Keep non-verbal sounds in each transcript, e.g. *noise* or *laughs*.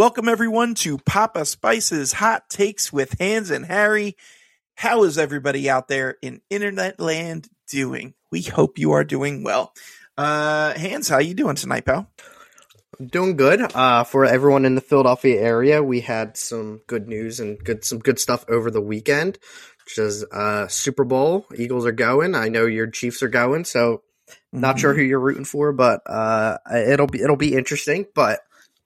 Welcome everyone to Papa Spice's Hot Takes with Hans and Harry. How is everybody out there in internet land doing? We hope you are doing well. Uh, Hans, how you doing tonight, pal? Doing good. Uh, for everyone in the Philadelphia area, we had some good news and good some good stuff over the weekend, which is uh, Super Bowl. Eagles are going. I know your Chiefs are going, so not sure Mm-hmm. who you're rooting for, but uh, it'll be it'll be interesting. But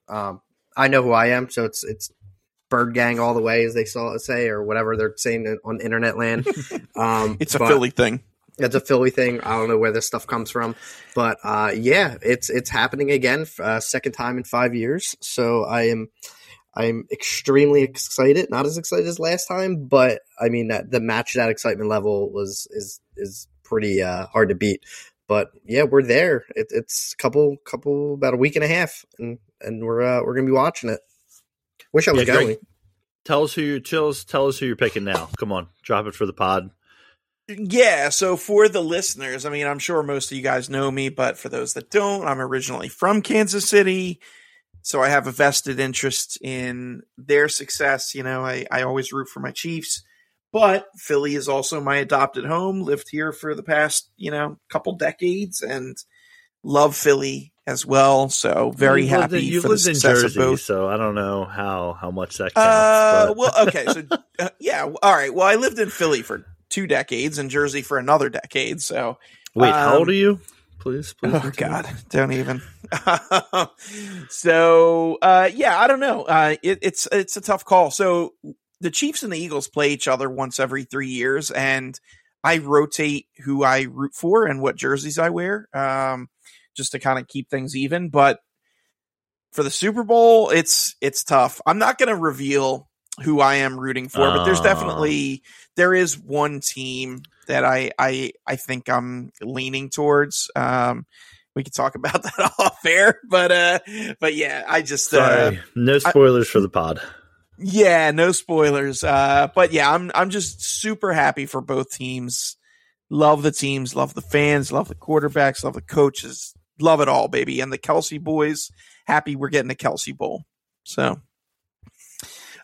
um, I know who I am, so it's it's Bird Gang all the way, as they saw say, or whatever they're saying on internet land. *laughs* Um, It's a Philly thing. it's a Philly thing. I don't know where this stuff comes from, but uh, yeah, it's it's happening again, uh, second time in five years. So I am I'm extremely excited. Not as excited as last time, but I mean that the match that excitement level was is is pretty uh, hard to beat. But yeah, we're there. It, it's a couple couple about a week and a half, and and we're uh, we're gonna be watching it. Wish I was Yeah, Greg. going. Tell us who you chills. Tell us who you're picking now. Come on, drop it for the pod. Yeah, so for the listeners, I mean, I'm sure most of you guys know me, but for those that don't, I'm originally from Kansas City. So I have a vested interest in their success. You know, I, I always root for my Chiefs, but Philly is also my adopted home. Lived here for the past, you know, couple decades and love Philly as well. So very You've lived happy in- You've for lived in Jersey, so I don't know how how much that counts. Uh, well, *laughs* okay, so uh, yeah, all right. Well, I lived in Philly for two decades and Jersey for another decade. So, wait, how old um, are you? Please, please. oh continue. god, don't even. *laughs* so, uh, yeah, I don't know. Uh, it, it's it's a tough call. So the Chiefs and the Eagles play each other once every three years, and I rotate who I root for and what jerseys I wear, um, just to kind of keep things even. But for the Super Bowl, it's it's tough. I'm not going to reveal who I am rooting for, but there's Oh. definitely there is one team that I I I think I'm leaning towards. Um, we could talk *laughs* about that off air, but uh, but yeah, I just uh, Sorry, no spoilers for the pod. Yeah, no spoilers. Uh, but yeah, I'm I'm just super happy for both teams. Love the teams, love the fans, love the quarterbacks, love the coaches, love it all, baby. And the Kelsey boys, happy we're getting a Kelsey Bowl. So,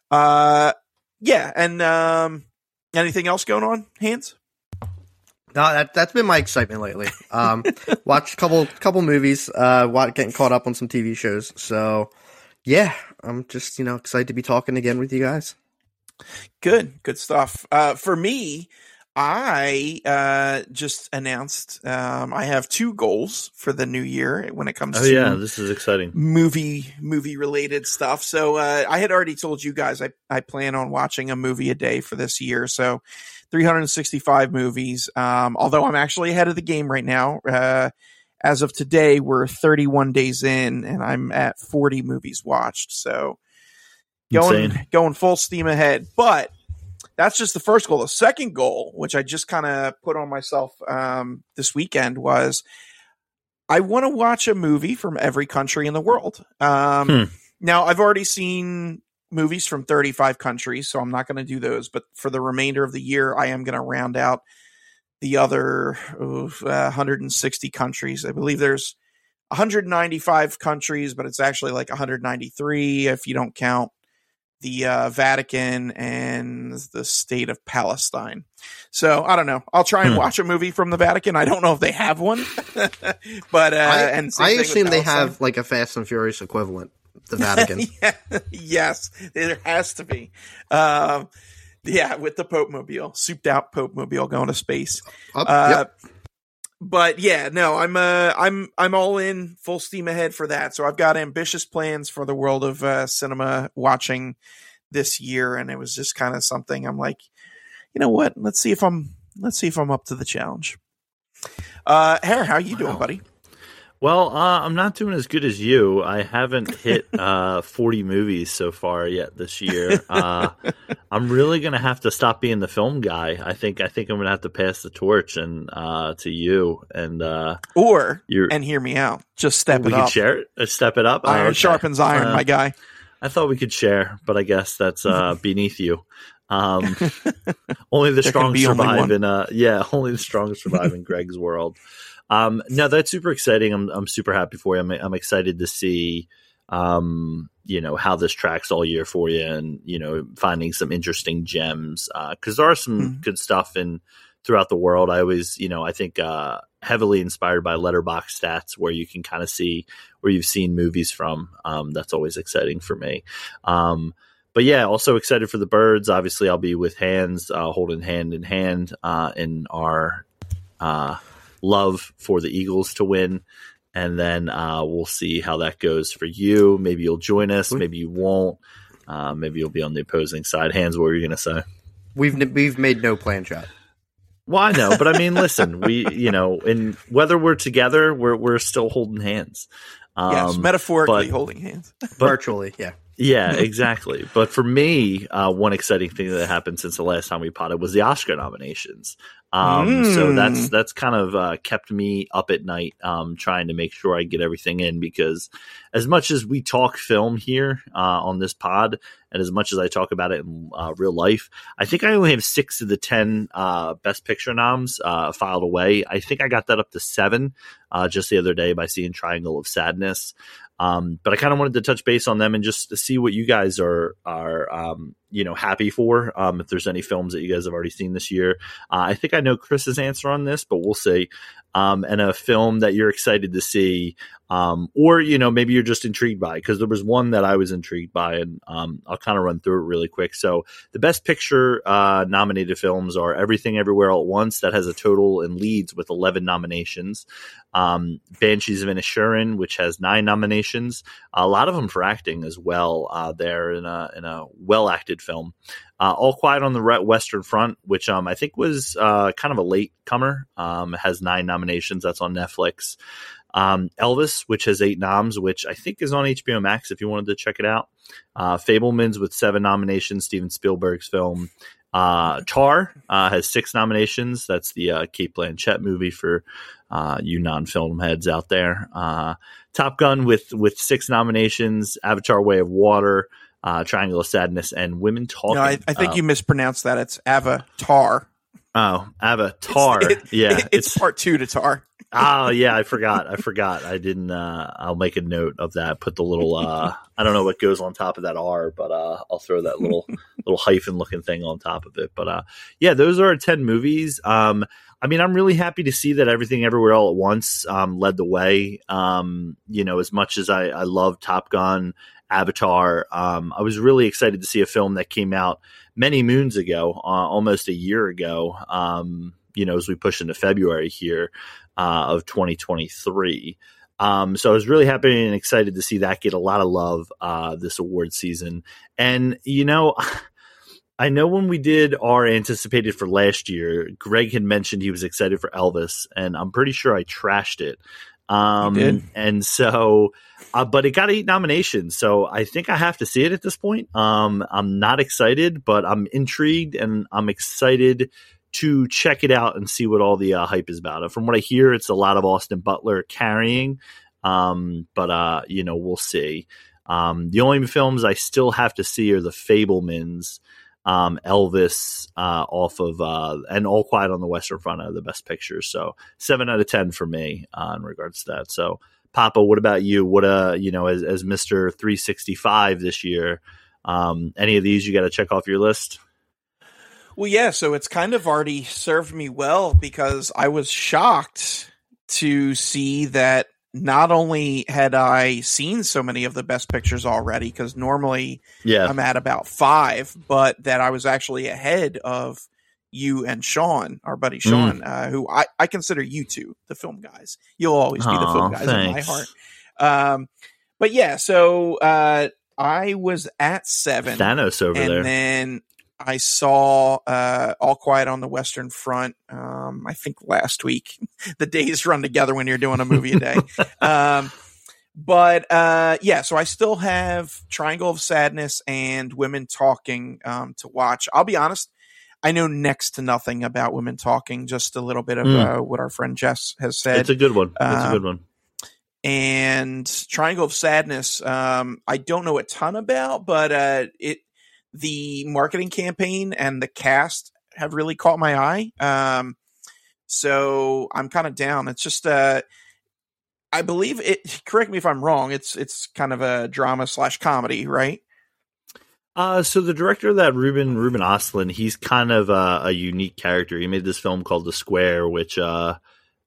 uh, yeah, and um, anything else going on, Hans? No, that that's been my excitement lately. Um, *laughs* watched a couple couple movies, uh, getting caught up on some TV shows. So, yeah, I'm just you know excited to be talking again with you guys. Good, good stuff. Uh, for me, I uh, just announced um, I have two goals for the new year when it comes Oh to yeah, this is exciting. movie movie related stuff. So uh, I had already told you guys I, I plan on watching a movie a day for this year. So 365 movies. Um, although I'm actually ahead of the game right now. Uh, as of today, we're 31 days in, and I'm at 40 movies watched. So going Insane. going full steam ahead. But that's just the first goal. The second goal, which I just kind of put on myself um, this weekend, was I want to watch a movie from every country in the world. Um, Hmm. Now, I've already seen movies from 35 countries, so I'm not going to do those. But for the remainder of the year, I am going to round out the other uh, 160 countries. I believe there's 195 countries, but it's actually like 193 if you don't count the uh, Vatican and the state of Palestine. So I don't know. I'll try and Hmm. watch a movie from the Vatican. I don't know if they have one, *laughs* but uh, I, and I assume they have like a Fast and Furious equivalent, the *laughs* Vatican. yeah, *laughs* yes, there has to be. Um, yeah, with the Pope Mobile, souped out Pope Mobile going to space. Up, Uh, yep. But yeah, no, I'm uh, I'm I'm all in, full steam ahead for that. So I've got ambitious plans for the world of uh, cinema watching this year, and it was just kind of something I'm like, you know what? Let's see if I'm let's see if I'm up to the challenge. Uh, Harry, how you doing, Wow. buddy? Well, uh, I'm not doing as good as you. I haven't hit *laughs* uh, 40 movies so far yet this year. Uh, I'm really gonna have to stop being the film guy. I think I think I'm gonna have to pass the torch and uh, to you and uh, Or you're. and hear me out. Just step we it could up. share it. Uh, step it up. Oh, Iron okay. sharpens iron, my guy. I thought we could share, but I guess that's uh, *laughs* beneath you. Um, *laughs* only the strong survive uh yeah, only the strong survive in Greg's world. Um, no, that's super exciting. I'm I'm super happy for you. I'm I'm excited to see um, you know how this tracks all year for you, and you know finding some interesting gems because uh, there are some mm-hmm. good stuff in throughout the world. I always, you know, I think uh, heavily inspired by Letterboxd stats, where you can kind of see where you've seen movies from. Um, that's always exciting for me. Um, but yeah, also excited for the birds. Obviously, I'll be with Hans, uh, holding hand in hand uh, in our uh, love for the Eagles to win. And then uh, we'll see how that goes for you. Maybe you'll join us. Maybe you won't. Uh, maybe you'll be on the opposing side. Hans, what were you going to say? We've we've made no plan shot. Well, I know, but I mean, listen, *laughs* we, you know, and whether we're together, we're we're still holding hands. Um, yes, metaphorically but, holding hands. *laughs* But, Virtually, yeah. Yeah, exactly. but for me, uh, one exciting thing that happened since the last time we potted was the Oscar nominations. Um, mm. So that's that's kind of uh, kept me up at night, um, trying to make sure I get everything in. Because as much as we talk film here uh, on this pod, and as much as I talk about it in uh, real life, I think I only have six of the ten uh, Best Picture noms uh, filed away. I think I got that up to seven uh, just the other day by seeing Triangle of Sadness. Um, but I kind of wanted to touch base on them and just see what you guys are are um, you know happy for. Um, if there's any films that you guys have already seen this year, uh, I think I know Chris's answer on this, but we'll see um, and a film that you're excited to see, um, or you know maybe you're just intrigued by because there was one that I was intrigued by, and um, I'll kind of run through it really quick. So the best picture uh, nominated films are Everything Everywhere All at Once that has a total and leads with 11 nominations. Um, Banshees of Inisherin, which has nine nominations, a lot of them for acting as well. Uh, there in a in a well acted film. Uh, All Quiet on the Western Front, which um, I think was uh, kind of a late comer, um, has nine nominations. That's on Netflix. Um, Elvis, which has eight noms, which I think is on HBO Max if you wanted to check it out. Uh, Fabelmans with seven nominations, Steven Spielberg's film. Uh, Tar uh, has six nominations. That's the uh, Cate Blanchett movie for uh, you non-film heads out there. Uh, Top Gun with with six nominations. Avatar: Way of Water uh, Triangle of Sadness, and Women Talking. No, I, I think um, you mispronounced that. It's Avatar. Oh, Avatar. It's, it, yeah, it, it's, it's, part two to Tar. Oh yeah, I forgot. I forgot. I didn't. Uh, I'll make a note of that. Put the little. Uh, I don't know what goes on top of that R, but uh, I'll throw that little *laughs* little hyphen looking thing on top of it. But uh, yeah, those are ten movies. Um, I mean, I'm really happy to see that everything everywhere all at once um, led the way. Um, you know, as much as I, I love Top Gun Avatar. Um, I was really excited to see a film that came out many moons ago, uh, almost a year ago. Um, you know, as we push into February here uh, of 2023. Um, so I was really happy and excited to see that get a lot of love uh, this award season. And you know, *sighs* I know when we did our anticipated for last year, Greg had mentioned he was excited for Elvis, and I'm pretty sure I trashed it. Um, and so, uh, but it got eight nominations, so I think I have to see it at this point. Um, I'm not excited, but I'm intrigued and I'm excited to check it out and see what all the uh, hype is about. From what I hear, it's a lot of Austin Butler carrying, um, but uh, you know, we'll see. Um, the only films I still have to see are the Fabelmans um, Elvis uh, off of uh, and All Quiet on the Western Front are the best pictures. So seven out of ten for me uh, in regards to that. So Papa, what about you? What uh you know as as Mister Three Sixty Five this year? Um, any of these you got to check off your list? Well, yeah. So it's kind of already served me well because I was shocked to see that not only had I seen so many of the best pictures already, because normally yeah. I'm at about five, but that I was actually ahead of you and Sean, our buddy Sean, mm. uh, who I, I consider you two the film guys. You'll always be the film guys thanks. in my heart. Um, but yeah, so uh, I was at seven. Thanos over and there. And then I saw uh, All Quiet on the Western Front. Um, I think last week. *laughs* the days run together when you're doing a movie a day. *laughs* um, but uh, yeah, so I still have Triangle of Sadness and Women Talking um, to watch. I'll be honest, I know next to nothing about Women Talking. Just a little bit of mm. uh, what our friend Jess has said. It's a good one. It's a good um, one. And Triangle of Sadness, um, I don't know a ton about, but uh, it the marketing campaign and the cast have really caught my eye. Um, so I'm kind of down. It's just uh, I believe it. *laughs* Correct me if I'm wrong. It's it's kind of a drama slash comedy, right? Uh, so the director of that, Ruben Ruben Ostlund, he's kind of a, a unique character. He made this film called The Square, which uh,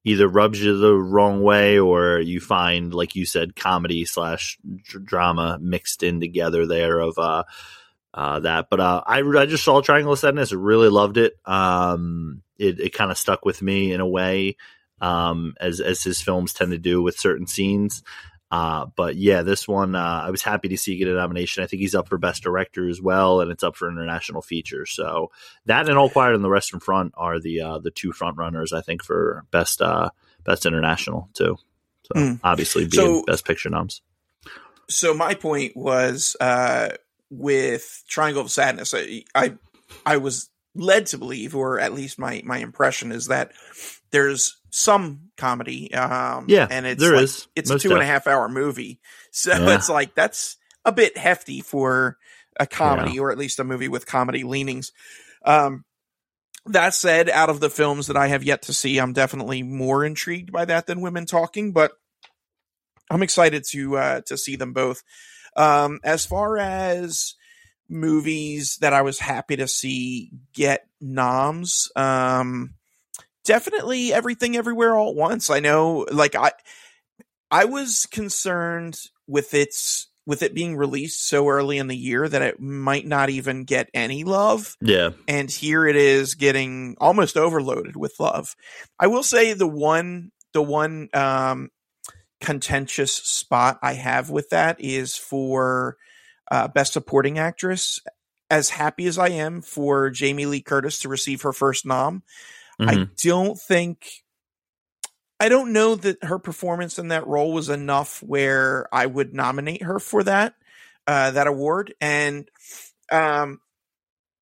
either rubs you the wrong way or you find, like you said, comedy slash drama mixed in together there of uh, uh, that. But uh, I I just saw Triangle of Sadness, really loved it. Um, it it kind of stuck with me in a way, um, as as his films tend to do with certain scenes. Uh, but yeah, this one uh, I was happy to see get a nomination. I think he's up for best director as well, and it's up for international feature. So that and All Quiet on the Western Front are the uh, the two front runners I think for best uh, best international too. So mm. obviously being so, best picture noms. So my point was uh, with Triangle of Sadness. I, I I was led to believe, or at least my my impression is that there's some comedy. Um, yeah, and it's there like, is. It's Most a two and a half hour movie, *laughs* so yeah. it's like that's a bit hefty for a comedy, yeah. or at least a movie with comedy leanings. Um, that said, out of the films that I have yet to see, I'm definitely more intrigued by that than Women Talking, but I'm excited to uh, to see them both. Um, as far as movies that I was happy to see get noms, um, definitely everything everywhere all at once. I know, like I, I was concerned with its with it being released so early in the year that it might not even get any love. Yeah. And here it is getting almost overloaded with love. I will say the one the one um contentious spot I have with that is for uh, best supporting actress. As happy as I am for Jamie Lee Curtis to receive her first nom, mm-hmm. I don't think I don't know that her performance in that role was enough where I would nominate her for that uh, that award. And um,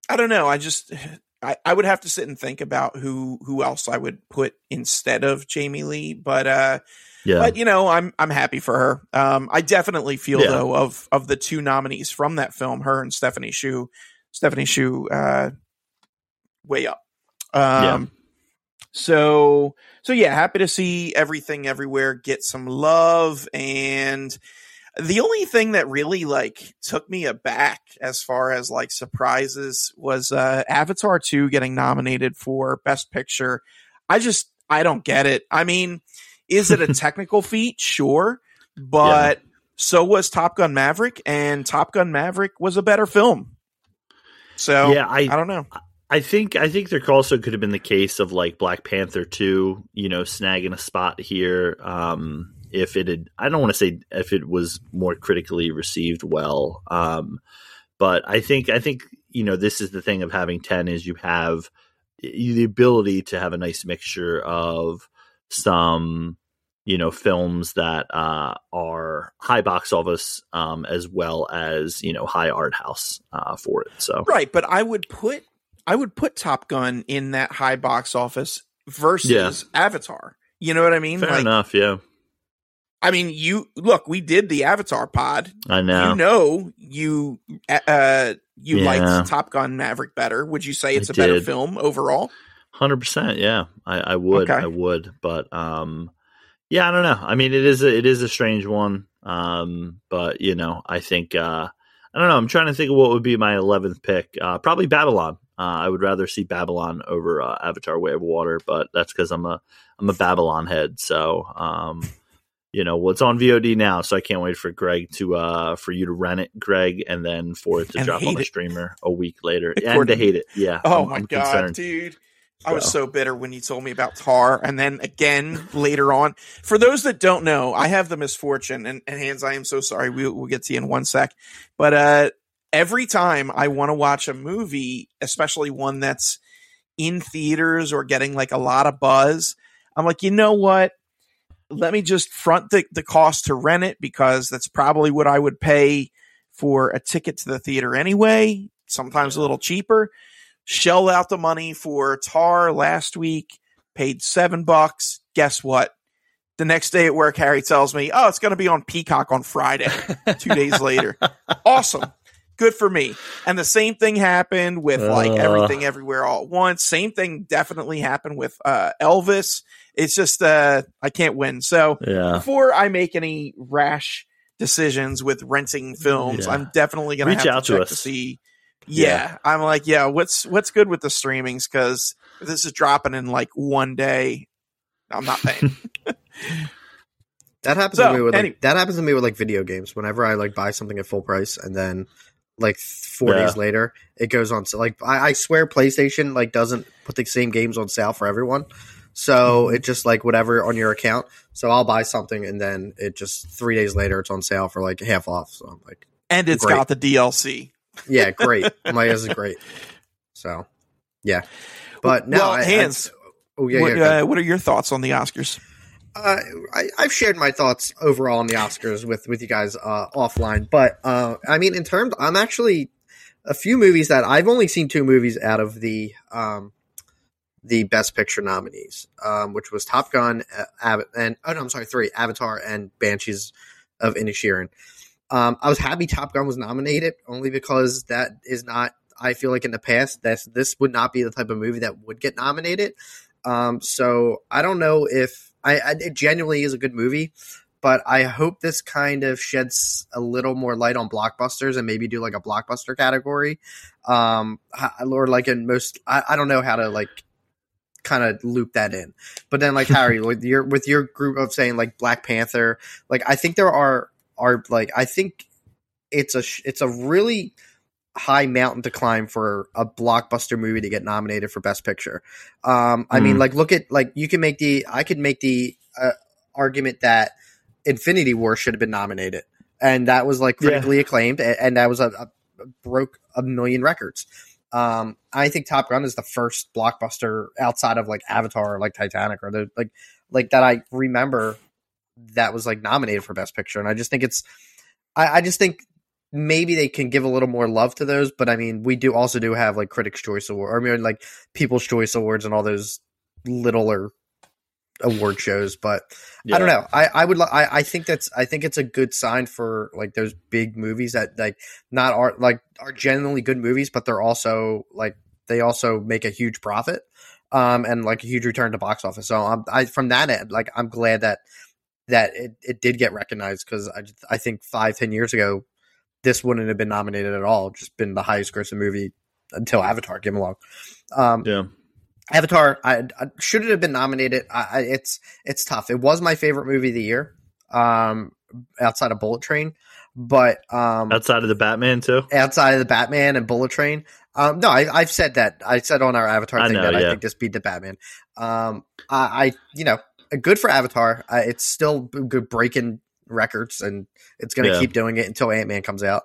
I don't know. I just *sighs* I, I would have to sit and think about who who else I would put instead of Jamie Lee. But uh, yeah. But you know, I'm I'm happy for her. Um, I definitely feel yeah. though of of the two nominees from that film, her and Stephanie Hsu, Stephanie Hsu, uh, way up. Um, yeah. So so yeah, happy to see everything everywhere get some love and the only thing that really like took me aback as far as like surprises was uh Avatar 2 getting nominated for best picture. I just I don't get it. I mean, is it a *laughs* technical feat? Sure. But yeah. so was Top Gun Maverick, and Top Gun Maverick was a better film. So yeah, I, I don't know. I think I think there also could have been the case of like Black Panther two, you know, snagging a spot here. Um, if it had, I don't want to say if it was more critically received well, um, but I think I think you know this is the thing of having ten is you have the ability to have a nice mixture of some you know films that uh, are high box office um, as well as you know high art house uh, for it. So right, but I would put I would put Top Gun in that high box office versus yeah. Avatar. You know what I mean? Fair like, enough. Yeah. I mean, you look. We did the Avatar pod. I know. You know, you uh, you yeah. liked Top Gun Maverick better. Would you say it's I a did. better film overall? Hundred percent. Yeah, I, I would. Okay. I would. But um, yeah, I don't know. I mean, it is a, it is a strange one. Um, but you know, I think uh, I don't know. I'm trying to think of what would be my 11th pick. Uh, probably Babylon. Uh, I would rather see Babylon over uh, Avatar: Way of Water, but that's because I'm a I'm a Babylon head. So, um, you know, well, it's on VOD now, so I can't wait for Greg to uh for you to rent it, Greg, and then for it to and drop on the streamer a week later and to hate it. Yeah. Oh I'm, my I'm god, concerned. dude. I was so bitter when you told me about Tar, and then again later on. For those that don't know, I have the misfortune, and, and Hans, I am so sorry. We, will get to you in one sec, but uh, every time I want to watch a movie, especially one that's in theaters or getting like a lot of buzz, I'm like, you know what? Let me just front the, the cost to rent it because that's probably what I would pay for a ticket to the theater anyway. Sometimes a little cheaper shelled out the money for Tar last week, paid seven bucks. Guess what? The next day at work, Harry tells me, "Oh, it's going to be on Peacock on Friday." *laughs* Two days later, awesome. good for me. And the same thing happened with like Uh. everything everywhere all at once. Same thing definitely happened with uh Elvis. It's just uh I can't win. So Yeah. before I make any rash decisions with renting films, Yeah. I'm definitely gonna have to to check us. to see. Yeah, Yeah. I'm like, yeah, what's what's good with the streamings? Because this is dropping in like one day, I'm not paying. *laughs* That happens So, to me with any- like that happens to me with like video games. Whenever I like buy something at full price and then like four Yeah. days later it goes on sale. Like I, I swear PlayStation like doesn't put the same games on sale for everyone. So Mm-hmm. it just like whatever on your account. So I'll buy something and then it just three days later it's on sale for like half off. So I'm like, and it's Great. got the DLC. Yeah, great. I'm like, this is great. So yeah, but now, well, I, I- Hans. oh yeah, what, yeah. uh, what are your thoughts on the Oscars? Uh, I, I've shared my thoughts overall on the Oscars with with you guys uh, offline, but uh, I mean, in terms, I'm actually a few movies that I've only seen two movies out of the um, the Best Picture nominees, um, which was Top Gun, uh, Av- and oh no, I'm sorry, three Avatar and Banshees of Inisherin. Um, I was happy Top Gun was nominated only because that is not. I feel like in the past that this would not be the type of movie that would get nominated. Um, so I don't know if I, I it genuinely is a good movie, but I hope this kind of sheds a little more light on blockbusters and maybe do like a blockbuster category. Um, or like in most, I, I don't know how to like kind of loop that in. But then like Harry, *laughs* with your with your group of saying like Black Panther, like I think there are are like I think it's a it's a really high mountain to climb for a blockbuster movie to get nominated for best picture. Um I mean Mm. like look at like you can make the I could make the uh, argument that Infinity War should have been nominated and that was like Yeah. critically acclaimed and, and that was a, a broke a million records. Um, I think Top Gun is the first blockbuster outside of like Avatar or like Titanic or the like like that I remember that was like nominated for Best Picture, and I just think it's I, I just think maybe they can give a little more love to those, but I mean we do also do have like Critics' Choice Award, or I mean like People's Choice Awards and all those littler award shows, but I don't know. I I would li- I I think that's I think it's a good sign for like those big movies that like not are like are genuinely good movies, but they're also like they also make a huge profit, um, and like a huge return to box office. So um, I from that end, like I'm glad that that it, it did get recognized because I I think five ten years ago this wouldn't have been nominated at all. Just been the highest grossing movie until Avatar came along. Um, Yeah. Avatar, I, I should it have been nominated? I, I, it's it's tough. It was my favorite movie of the year, um, outside of Bullet Train, but um, Outside of the Batman too. outside of the Batman and Bullet Train. Um, no, I, I've said that. I said on our Avatar I thing know, that I think this beat the Batman. Um, I, I you know, good for Avatar. I, it's still good breaking records, and it's going to Yeah. keep doing it until Ant Man comes out.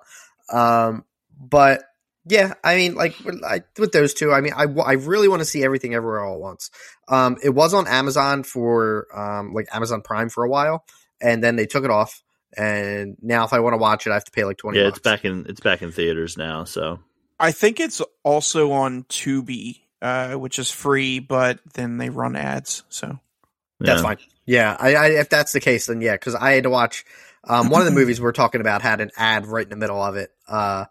Um, but yeah, I mean, like with, I, with those two, I mean, I, I really want to see everything everywhere all at once. Um, it was on Amazon for um, like Amazon Prime for a while, and then they took it off. And now, if I want to watch it, I have to pay like twenty. Yeah, bucks. it's back in it's back in theaters now. So I think it's also on Tubi, uh, which is free, but then they run ads. So That's yeah. fine. Yeah, I, I if that's the case, then yeah, because I had to watch um, one of the *laughs* movies we're talking about had an ad right in the middle of it uh,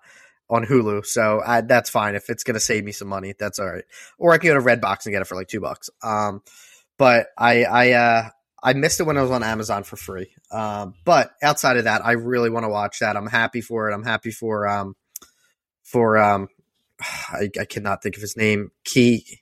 on Hulu, so I, that's fine. If it's gonna save me some money, that's all right. Or I can go to Redbox and get it for like two bucks. Um, but I I uh, I missed it when I was on Amazon for free. Um, but outside of that, I really want to watch that. I'm happy for it. I'm happy for um for um *sighs* I, I cannot think of his name. Key.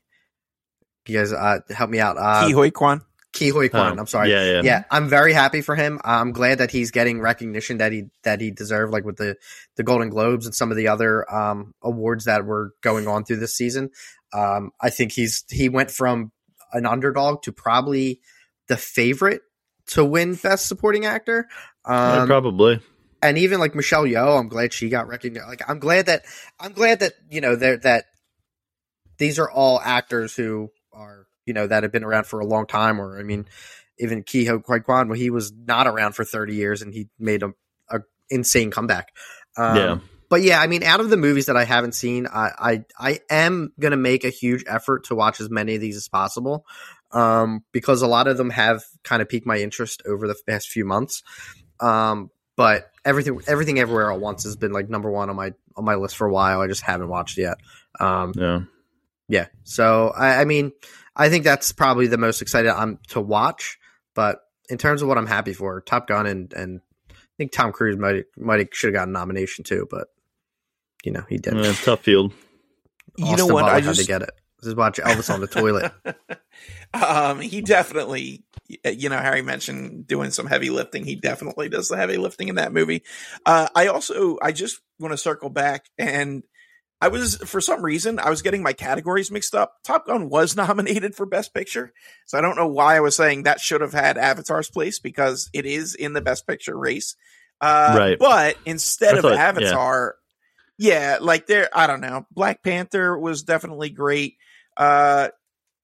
You guys uh, help me out. Uh, Ke Huy Quan. Ke Huy Quan. Um, I'm sorry. Yeah, yeah. Yeah, I'm very happy for him. I'm glad that he's getting recognition that he that he deserved, like with the the Golden Globes and some of the other um, awards that were going on through this season. Um, I think he's he went from an underdog to probably the favorite to win Best Supporting Actor. Yeah, Um, probably. and even like Michelle Yeoh, I'm glad she got recognized. Like I'm glad that I'm glad that you know they're that these are all actors who are you know that have been around for a long time. Or I mean, even Kwai Kwan, well, he was not around for 30 years and he made a, a insane comeback. Um, yeah. but yeah, I mean, out of the movies that I haven't seen, I I, I am gonna make a huge effort to watch as many of these as possible, um, because a lot of them have kind of piqued my interest over the past few months. Um, but everything everything everywhere at once has been like number one on my on my list for a while. I just haven't watched yet. Um, Yeah. yeah, so I, I mean, I think that's probably the most excited I'm to watch. But in terms of what I'm happy for, Top Gun and and I think Tom Cruise might might should have gotten a nomination too, but you know he didn't. Yeah, tough field. You Austin know what? Butler I had just to get it. This is watch Elvis on the toilet. *laughs* um, he definitely, you know, Harry mentioned doing some heavy lifting. He definitely does the heavy lifting in that movie. Uh, I also, I just want to circle back and I was, for some reason, I was getting my categories mixed up. Top Gun was *laughs* nominated for Best Picture. So I don't know why I was saying that should have had Avatar's place because it is in the Best Picture race. Uh, Right. But instead I of thought- yeah. Avatar, yeah, like there, I don't know. Black Panther was definitely great. Uh,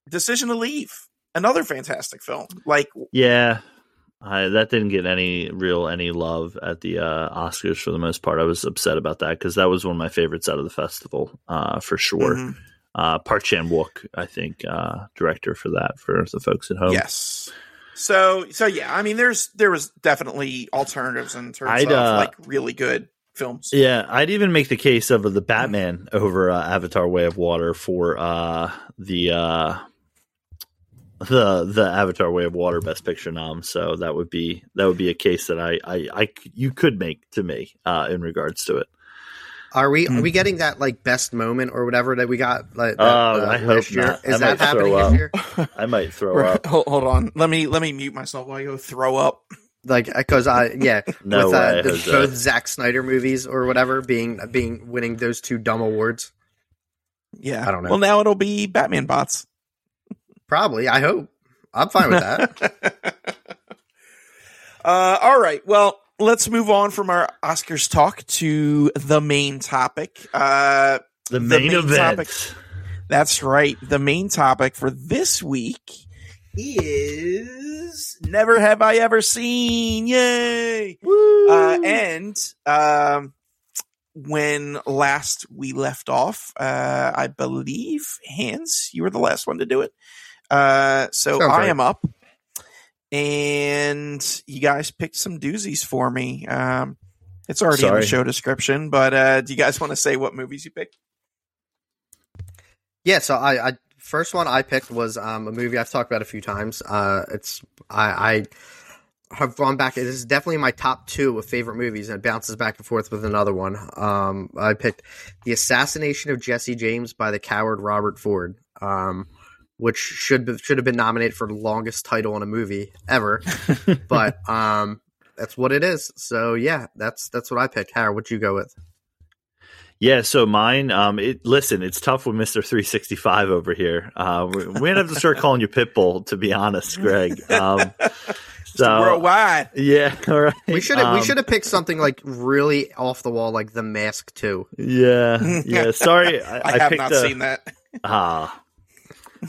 Decision to Leave, another fantastic film. Like, Yeah. I, that didn't get any real any love at the uh, Oscars for the most part. I was upset about that because that was one of my favorites out of the festival uh, for sure. mhm, Uh, Park Chan Wook, I think, uh, director for that for the folks at home. yes. So, so yeah, I mean, there's there was definitely alternatives in terms I'd, of uh, like really good films. Yeah, I'd even make the case of the Batman over uh, Avatar: Way of Water for uh, the uh, the the Avatar: Way of Water Best Picture nom. So that would be that would be a case that I I, I c- you could make to me uh, in regards to it. Are we Hmm. are we getting that like best moment or whatever that we got like that, Oh, uh, I hope year? not. Is I that happening throw this year? *laughs* I might throw up. hold, hold on, let me let me mute myself while I go throw up. Like because I yeah *laughs* No with way, uh, the- Jose. both Zack Snyder movies or whatever being being winning those two dumb awards. Yeah, I don't know. Well, now it'll be Batman bots. Probably. I hope. I'm fine with that. *laughs* uh, all right. Well, let's move on from our Oscars talk to the main topic. Uh, The The main, main event. topic. that's right. The main topic for this week is Never Have I Ever Seen. Yay! Uh, and um, when last we left off, uh, I believe Hans, you were the last one to do it. Uh, so Sounds I right. am up, and you guys picked some doozies for me. Um, it's already in the show description, but uh, do you guys want to say what movies you picked? yeah. So I, I first one I picked was um, a movie I've talked about a few times. Uh, it's I, I have gone back. It is definitely my top two of favorite movies, and it bounces back and forth with another one. Um, I picked The Assassination of Jesse James by the coward Robert Ford, um, which should be, should have been nominated for the longest title in a movie ever, *laughs* but um, that's what it is. So yeah, that's that's what I picked. Howard, what you go with? Yeah, so mine. Um, it listen, it's tough with Mister Three Sixty Five over here. Uh, we're, we're gonna have to start calling you Pitbull, to be honest, Greg. Um, *laughs* so Worldwide. yeah, all *laughs* right. We should have we Um, should have picked something like really off the wall, like The Mask too. Yeah, yeah. Sorry, I, I, I have not a- seen that. Ah,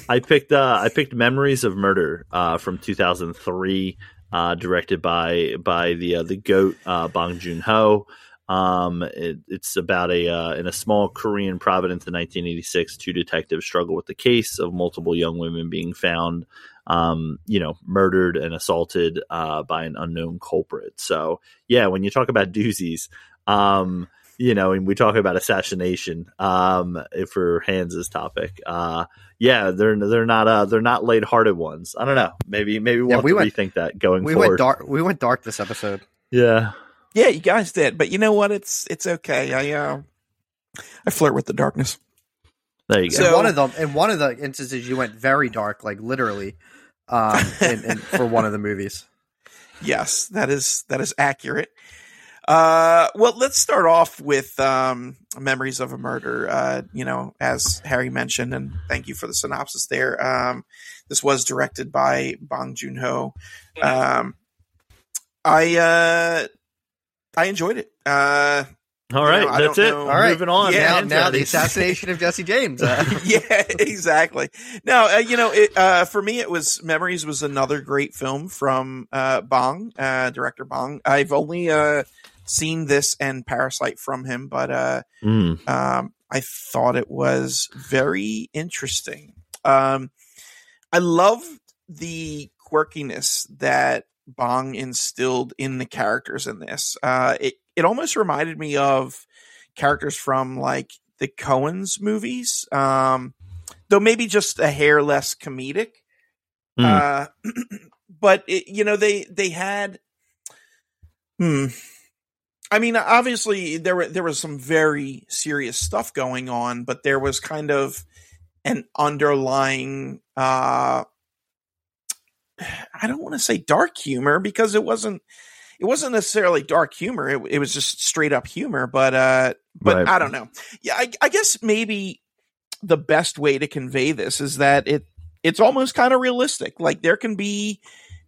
I picked. Uh, I picked Memories of Murder uh, from 2003, uh, directed by by the uh, the goat uh, Bong Joon Ho. Um, it, it's about a uh, in a small Korean province in 1986, two detectives struggle with the case of multiple young women being found, um, you know, murdered and assaulted uh, by an unknown culprit. So, yeah, when you talk about doozies, um, you know, and we talk about assassination um, for Hans's topic. Uh, yeah, they're they're not uh, they're not lighthearted ones. I don't know. Maybe maybe we'll Yeah, have we to went- rethink that going We forward. went dark. We went dark this episode. Yeah, Yeah, you guys did, but you know what? It's it's okay. I uh, I flirt with the darkness. there you go. So- in one of them, in one of the instances, you went very dark, like literally, um, in, in, for one of the movies. *laughs* Yes, that is that is accurate. Uh, well, let's start off with um, memories of a murder. Uh, you know, as Harry mentioned, and thank you for the synopsis there. Um, this was directed by Bong Joon Ho. Um, I uh, I enjoyed it. Uh, All you know, that's it. know- All right, moving on. Yeah, now, now the assassination of Jesse James. Uh, *laughs* yeah, exactly. Now, uh, you know, it, uh, for me, it was Memories was another great film from uh, Bong, uh, director Bong. I've only uh, seen this and Parasite from him, but uh, Mm, um, I thought it was very interesting. Um, I loved the quirkiness that Bong instilled in the characters in this. Uh, it it almost reminded me of characters from like the Coens movies, um, though maybe just a hair less comedic. Mm. Uh, *clears throat* but it, you know they they had. Hmm. I mean, obviously there were there was some very serious stuff going on, but there was kind of an underlying uh I don't want to say dark humor because it wasn't it wasn't necessarily dark humor. It, it was just straight up humor, but uh but Right. I don't know. Yeah, I, I guess maybe the best way to convey this is that it it's almost kind of realistic. Like there can be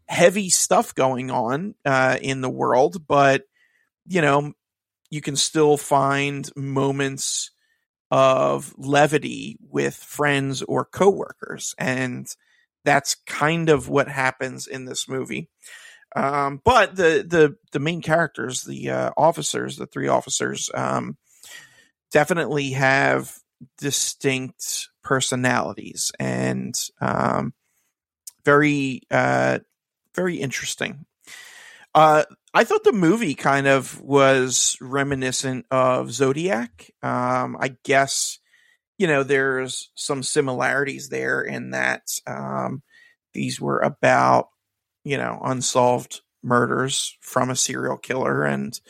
heavy stuff going on uh in the world, but you know, you can still find moments of levity with friends or coworkers and that's kind of what happens in this movie. Um, but the the the main characters the uh, officers the three officers um, definitely have distinct personalities and um, very uh, very interesting. Uh, I thought the movie kind of was reminiscent of Zodiac. Um, I guess, you know, there's some similarities there in that um, these were about, you know, unsolved murders from a serial killer. And,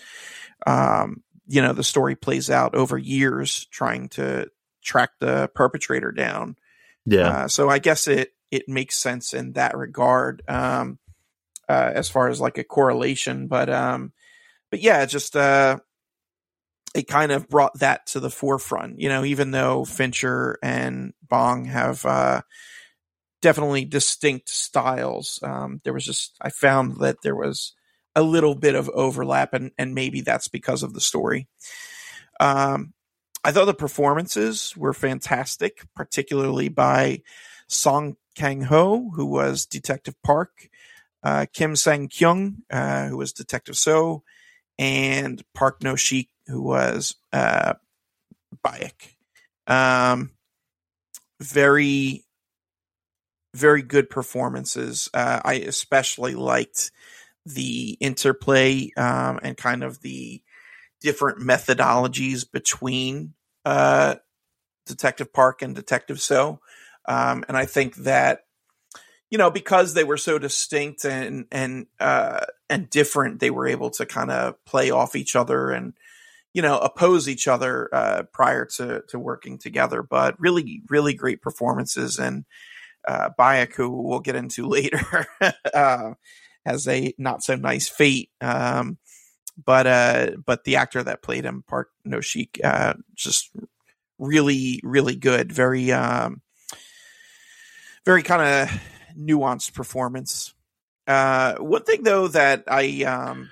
um, you know, the story plays out over years trying to track the perpetrator down. Yeah. Uh, so I guess it, it makes sense in that regard. Um, uh, as far as like a correlation, but um, but yeah, just uh, it kind of brought that to the forefront. You know, even though Fincher and Bong have uh, definitely distinct styles, um, there was just I found that there was a little bit of overlap, and and maybe that's because of the story. Um, I thought the performances were fantastic, particularly by Song Kang Ho, who was Detective Park uh, Kim Sang Kyung, uh, who was Detective So, and Park No Shik, who was uh, Bayek. Um, very, very good performances. Uh, I especially liked the interplay um, and kind of the different methodologies between uh, Detective Park and Detective So. Um, and I think that you know because they were so distinct and and uh and different they were able to kind of play off each other and you know oppose each other uh prior to to working together. But really really great performances. And uh Bayek who we'll get into *laughs* later uh has a not so nice fate. Um but uh but the actor that played him Park No Shik uh just really really good. Very um very kind of nuanced performance. Uh, one thing though that I um,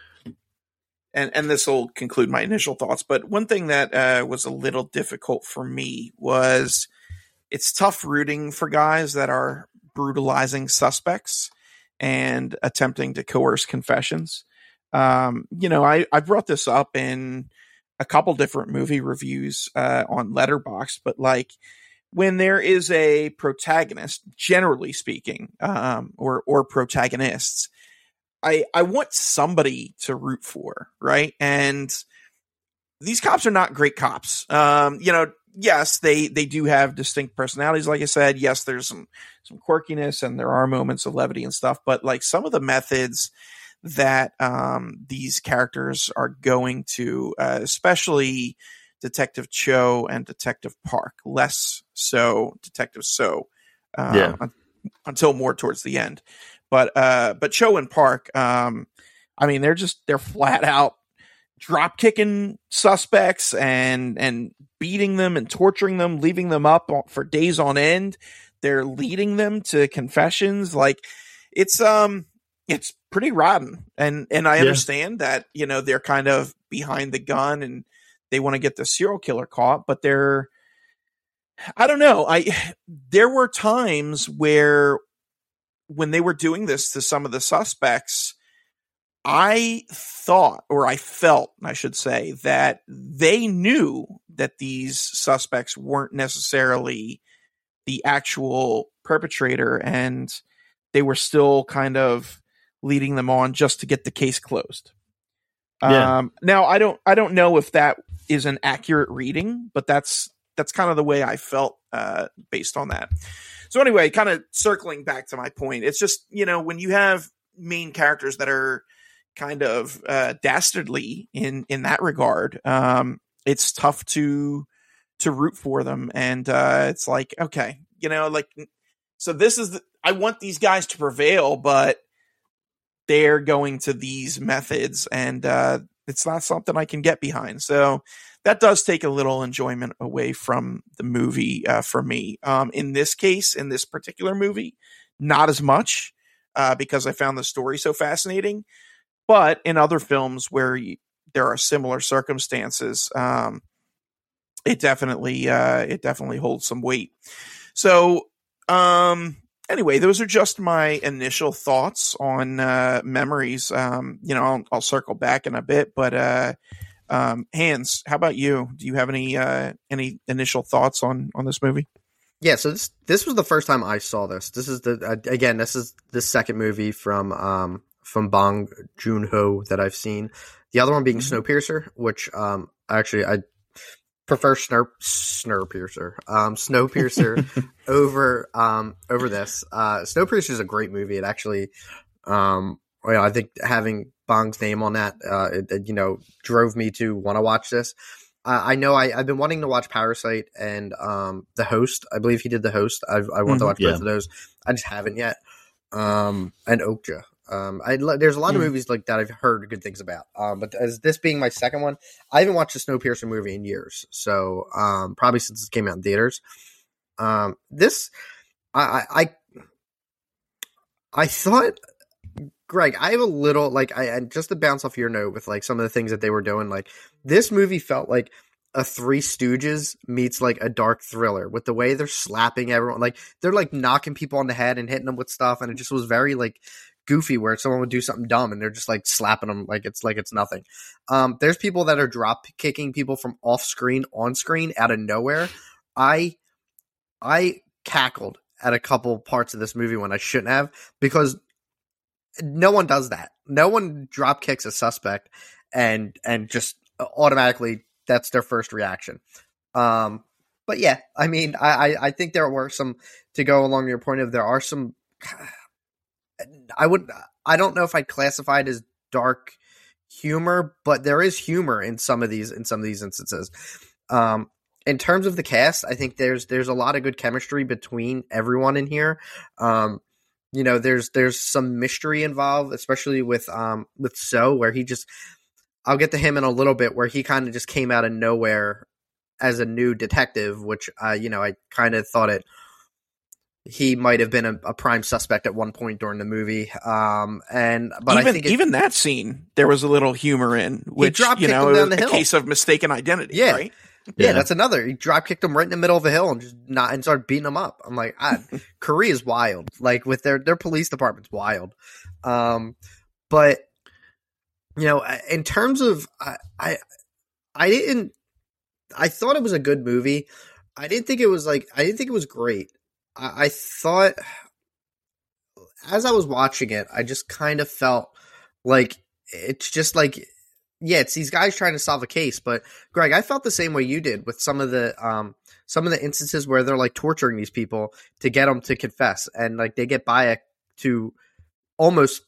and and this will conclude my initial thoughts, but one thing that uh, was a little difficult for me was it's tough rooting for guys that are brutalizing suspects and attempting to coerce confessions. Um, you know, I I brought this up in a couple different movie reviews uh, on Letterboxd, but like when there is a protagonist, generally speaking, um, or or protagonists, I I want somebody to root for, right? And these cops are not great cops. Um, you know, yes, they they do have distinct personalities, like I said. Yes, there's some some quirkiness and there are moments of levity and stuff, but like some of the methods that um, these characters are going to, uh, especially Detective Cho and Detective Park, less so Detective So, um, Yeah. un- until more towards the end. But uh, but Cho and Park, um, I mean, they're just they're flat out drop kicking suspects and and beating them and torturing them, leaving them up for days on end. They're leading them to confessions. Like it's um it's pretty rotten. And and I Yeah. understand that, you know, they're kind of behind the gun and they want to get the serial killer caught, but they're I don't know. I there were times where when they were doing this to some of the suspects, I thought, or I felt, I should say, that they knew that these suspects weren't necessarily the actual perpetrator and they were still kind of leading them on just to get the case closed. Yeah. Um, now I don't I don't know if that is an accurate reading, but that's that's kind of the way I felt uh, based on that. So anyway, kind of circling back to my point, it's just you know when you have main characters that are kind of uh, dastardly in in that regard, um, it's tough to to root for them, and uh, it's like okay, you know, like so this is the, I want these guys to prevail, but they're going to these methods, and uh, it's not something I can get behind. So that does take a little enjoyment away from the movie uh, for me. Um, in this case, in this particular movie, not as much uh, because I found the story so fascinating. But in other films where you, there are similar circumstances, um, it definitely uh, it definitely holds some weight. So um, anyway, those are just my initial thoughts on uh, memories. Um, you know, I'll, I'll, circle back in a bit, but uh, um, Hans, how about you? Do you have any uh, any initial thoughts on on this movie? Yeah, so this this was the first time I saw this. This is the uh, again, this is the second movie from um from Bong Joon Ho that I've seen. The other one being mm-hmm. Snowpiercer, which um actually I prefer Snur Snowpiercer, um, Snowpiercer *laughs* over um over this. Uh, Snowpiercer is a great movie. It actually, um, well, I think having Bong's name on that, uh, it, it, you know, drove me to want to watch this. Uh, I know I, have been wanting to watch Parasite and um the Host. I believe he did the Host. I've, I want mm-hmm, to watch yeah. both of those. I just haven't yet. Um, and Okja. Um, I there's a lot of mm. movies like that I've heard good things about. Um, but as this being my second one, I haven't watched a Snowpiercer movie in years. So um, probably since it came out in theaters. Um, this I I I thought Greg, I have a little like I and just to bounce off your note with like some of the things that they were doing. Like this movie felt like a Three Stooges meets like a dark thriller with the way they're slapping everyone. Like they're like knocking people on the head and hitting them with stuff, and it just was very like goofy where someone would do something dumb and they're just like slapping them like it's like it's nothing. Um, there's people that are drop kicking people from off screen on screen out of nowhere. I I cackled at a couple parts of this movie when I shouldn't have because no one does that. No one drop kicks a suspect and and just automatically that's their first reaction. Um, but yeah, I mean, I, I, I think there were some to go along your point of there are some I would I don't know if I'd classify it as dark humor, but there is humor in some of these in some of these instances. Um, in terms of the cast, I think there's there's a lot of good chemistry between everyone in here. Um, you know, there's there's some mystery involved, especially with um with So, where he just I'll get to him in a little bit, where he kind of just came out of nowhere as a new detective, which uh, you know I kind of thought it he might have been a, a, prime suspect at one point during the movie. Um, and but even, I think it, even that scene there was a little humor in, which you know, down the hill. a case of mistaken identity. Yeah. Right? Yeah, yeah, that's another. He drop kicked him right in the middle of a hill and just not and started beating him up. I'm like, ah, *laughs* Korea is wild. Like with their their police department's wild. Um, but you know, in terms of I, I I didn't. I thought it was a good movie. I didn't think it was like I didn't think it was great. I, thought as I was watching it, I just kind of felt like it's just like yeah, it's these guys trying to solve a case. But Greg, I felt the same way you did with some of the um some of the instances where they're like torturing these people to get them to confess, and like they get Bayek to almost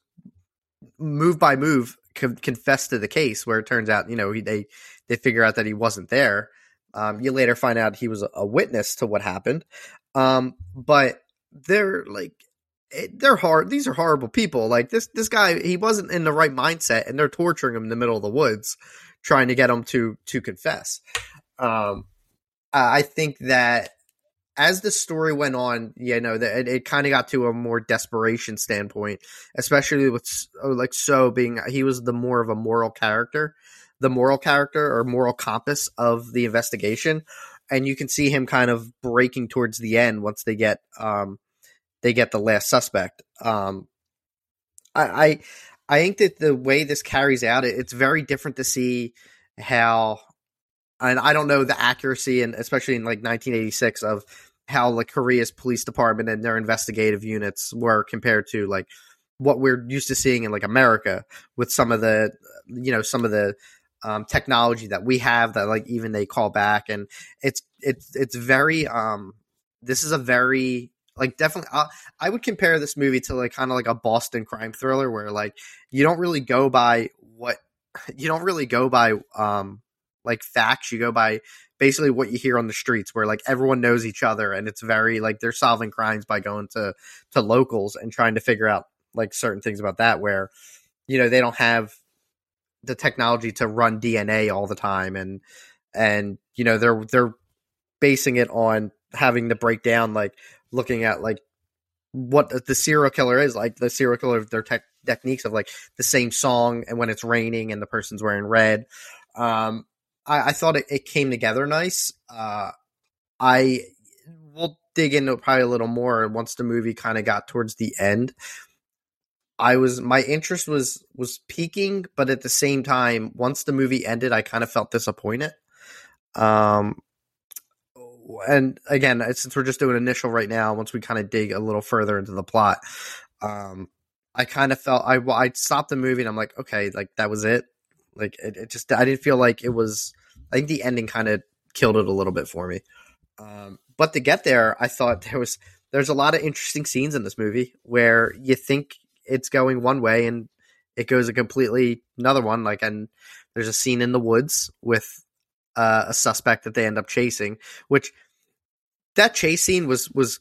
move by move confess to the case, where it turns out you know he, they they figure out that he wasn't there. Um, you later find out he was a witness to what happened. Um, but they're like eh, they're hard. These are horrible people. Like this this guy, he wasn't in the right mindset, and they're torturing him in the middle of the woods, trying to get him to to confess. Um, I think that as the story went on, you know, that it, it kind of got to a more desperation standpoint, especially with oh, like so being he was the more of a moral character, the moral character or moral compass of the investigation and you can see him kind of breaking towards the end once they get um they get the last suspect. Um, I, I I think that the way this carries out, it, it's very different to see how, and I don't know the accuracy, and especially in like 1986 of how like Korea's police department and their investigative units were compared to like what we're used to seeing in like America with some of the you know some of the um, technology that we have that like even they call back. And it's it's it's very um this is a very like definitely uh, I would compare this movie to like kind of like a Boston crime thriller where like you don't really go by what *laughs* you don't really go by um like facts. You go by basically what you hear on the streets where like everyone knows each other and it's very like they're solving crimes by going to to locals and trying to figure out like certain things about that where you know they don't have the technology to run DNA all the time and and you know they're they're basing it on having to break down like looking at like what the serial killer is like the serial killer their tech techniques of like the same song and when it's raining and the person's wearing red um I, I thought it, it, came together nice. Uh, I will dig into probably a little more once the movie kind of got towards the end. I was my interest was was peaking, but at the same time, once the movie ended, I kind of felt disappointed. Um, and again, since we're just doing initial right now, once we kind of dig a little further into the plot, um, I kind of felt I I stopped the movie and I'm like, okay, like that was it. Like it, it just I didn't feel like it was. I think the ending kind of killed it a little bit for me. Um, but to get there, I thought there was there's a lot of interesting scenes in this movie where you think it's going one way and it goes a completely another one. Like, and there's a scene in the woods with uh, a suspect that they end up chasing, which that chase scene was was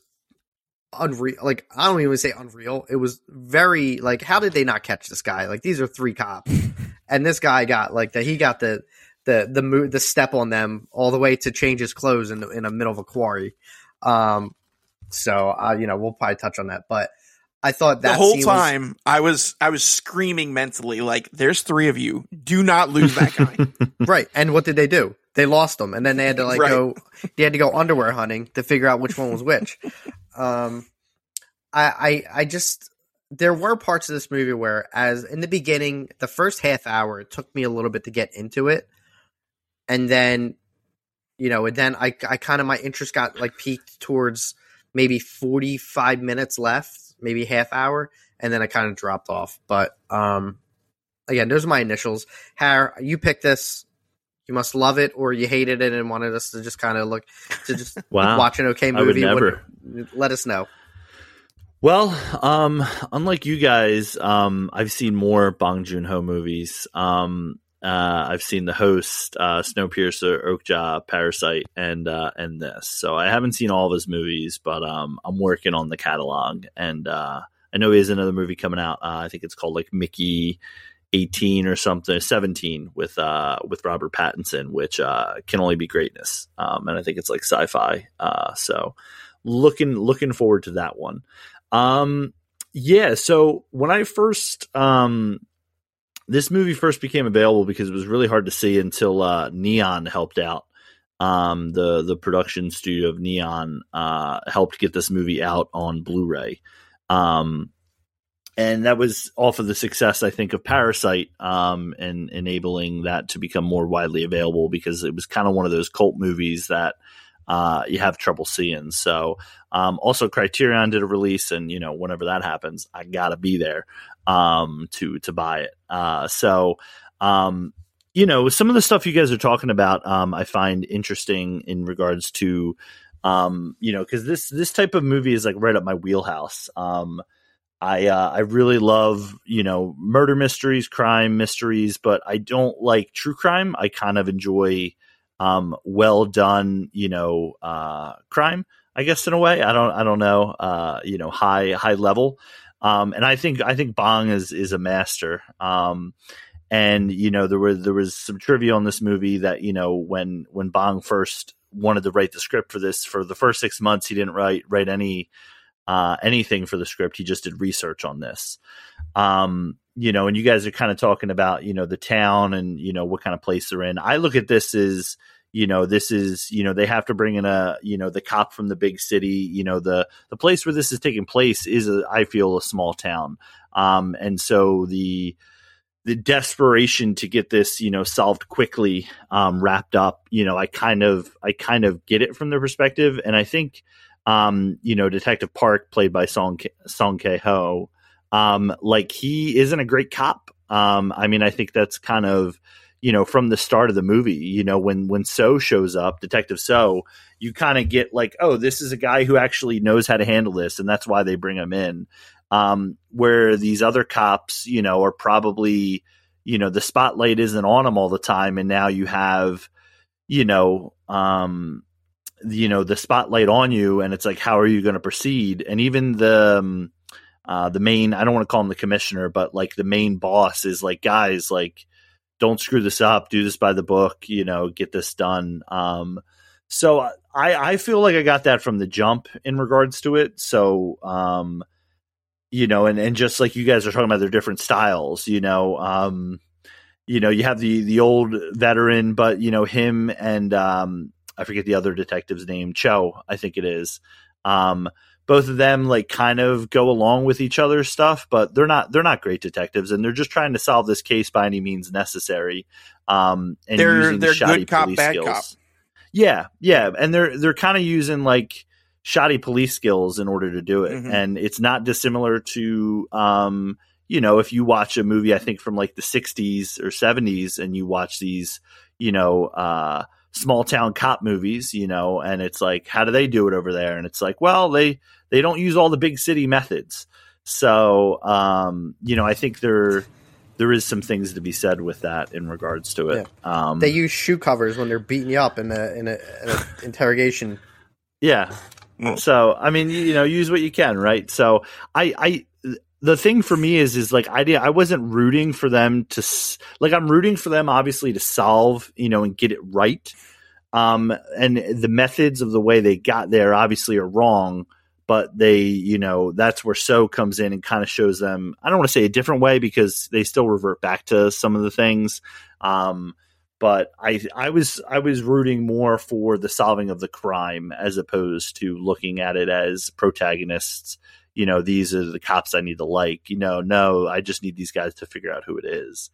unreal. Like, I don't even say unreal. It was very like, how did they not catch this guy? Like, these are three cops *laughs* and this guy got like that. He got the the the mo- the step on them all the way to change his clothes in the in the middle of a quarry. Um, so uh, you know we'll probably touch on that, but I thought that the whole time was, I was I was screaming mentally like, "There's three of you. Do not lose that guy." *laughs* right. And what did they do? They lost them, and then they had to like right. go. They had to go underwear hunting to figure out which one was which. *laughs* um, I I I just there were parts of this movie where, as in the beginning, the first half hour, it took me a little bit to get into it, and then, you know, and then I, I kind of my interest got like peaked towards maybe forty five minutes left, maybe half hour, and then I kind of dropped off. But um, again, those are my initials. Har, you picked this. You must love it, or you hated it and wanted us to just kind of look to just *laughs* wow. watch an okay movie. I would never. let us know. Well, um, unlike you guys, um, I've seen more Bong Joon Ho movies. Um, uh, I've seen The Host, uh, Snowpiercer, Okja, Parasite, and uh, and this. So I haven't seen all of his movies, but um, I'm working on the catalog, and uh, I know he has another movie coming out. Uh, I think it's called like Mickey 18 or something, 17 with uh, with Robert Pattinson, which uh, can only be greatness. Um, and I think it's like sci-fi. So looking looking forward to that one. Um, yeah. So when I first, um, this movie first became available because it was really hard to see until uh, Neon helped out. Um, the the production studio of Neon uh, helped get this movie out on Blu-ray, um, and that was off of the success I think of Parasite, um, and enabling that to become more widely available because it was kind of one of those cult movies that uh, you have trouble seeing. So, um, also Criterion did a release, and you know, whenever that happens, I gotta be there um, to to buy it. Uh, so, um, you know, some of the stuff you guys are talking about, um, I find interesting in regards to, um, you know, because this this type of movie is like right up my wheelhouse. Um, I uh, I really love you know murder mysteries, crime mysteries, but I don't like true crime. I kind of enjoy um, well done, you know, uh, crime. I guess in a way, I don't, I don't know, uh, you know, high, high level. Um, and I think, I think Bong is is a master. Um, and you know, there were there was some trivia on this movie that you know when when Bong first wanted to write the script for this for the first six months, he didn't write write any uh, anything for the script. He just did research on this. Um, you know, and you guys are kind of talking about, you know, the town and, you know, what kind of place they're in. I look at this as, you know, this is, you know, they have to bring in a, you know, the cop from the big city, you know, the, the place where this is taking place is, a, I feel, a small town. Um, and so the, the desperation to get this, you know, solved quickly, um, wrapped up, you know, I kind of, I kind of get it from their perspective. And I think, um, you know, Detective Park, played by Song Song Ho, Um, like he isn't a great cop. Um, I mean, I think that's kind of you know from the start of the movie. You know, when when So shows up, Detective So, you kind of get like, oh, this is a guy who actually knows how to handle this, and that's why they bring him in. Um, where these other cops, you know, are probably you know the spotlight isn't on them all the time, and now you have you know um you know the spotlight on you and it's like how are you going to proceed and even the um, uh, the main i don't want to call him the commissioner but like the main boss is like guys like don't screw this up do this by the book you know get this done. Um so i i feel like i got that from the jump in regards to it. So um you know and and just like you guys are talking about their different styles you know um you know you have the the old veteran but you know him and um i forget the other detective's name cho i think it is. Um both of them like kind of go along with each other's stuff, but they're not they're not great detectives, and they're just trying to solve this case by any means necessary. Um, and they're using they're shoddy good cop, police bad skills. cop. Yeah, yeah, and they're they're kind of using like shoddy police skills in order to do it, Mhm. and it's not dissimilar to um, you know, if you watch a movie, I think from like the '60s or '70s, and you watch these, you know, uh, small town cop movies, you know, and it's like, how do they do it over there? And it's like, well, they they don't use all the big city methods. So, um, you know, I think there there is some things to be said with that in regards to it. Um, They use shoe covers when they're beating you up in a in a, in a *laughs* interrogation. Yeah. So I mean, you, you know, use what you can, right? So I, I, the thing for me is, is like I, did- I wasn't rooting for them to, like, I'm rooting for them obviously to solve, you know, and get it right. Um, and the methods of the way they got there obviously are wrong, but they, you know, that's where So comes in and kind of shows them. I don't want to say a different way because they still revert back to some of the things. Um, but I I was I was rooting more for the solving of the crime as opposed to looking at it as protagonists. You know, these are the cops I need to like. You know, no, I just need these guys to figure out who it is.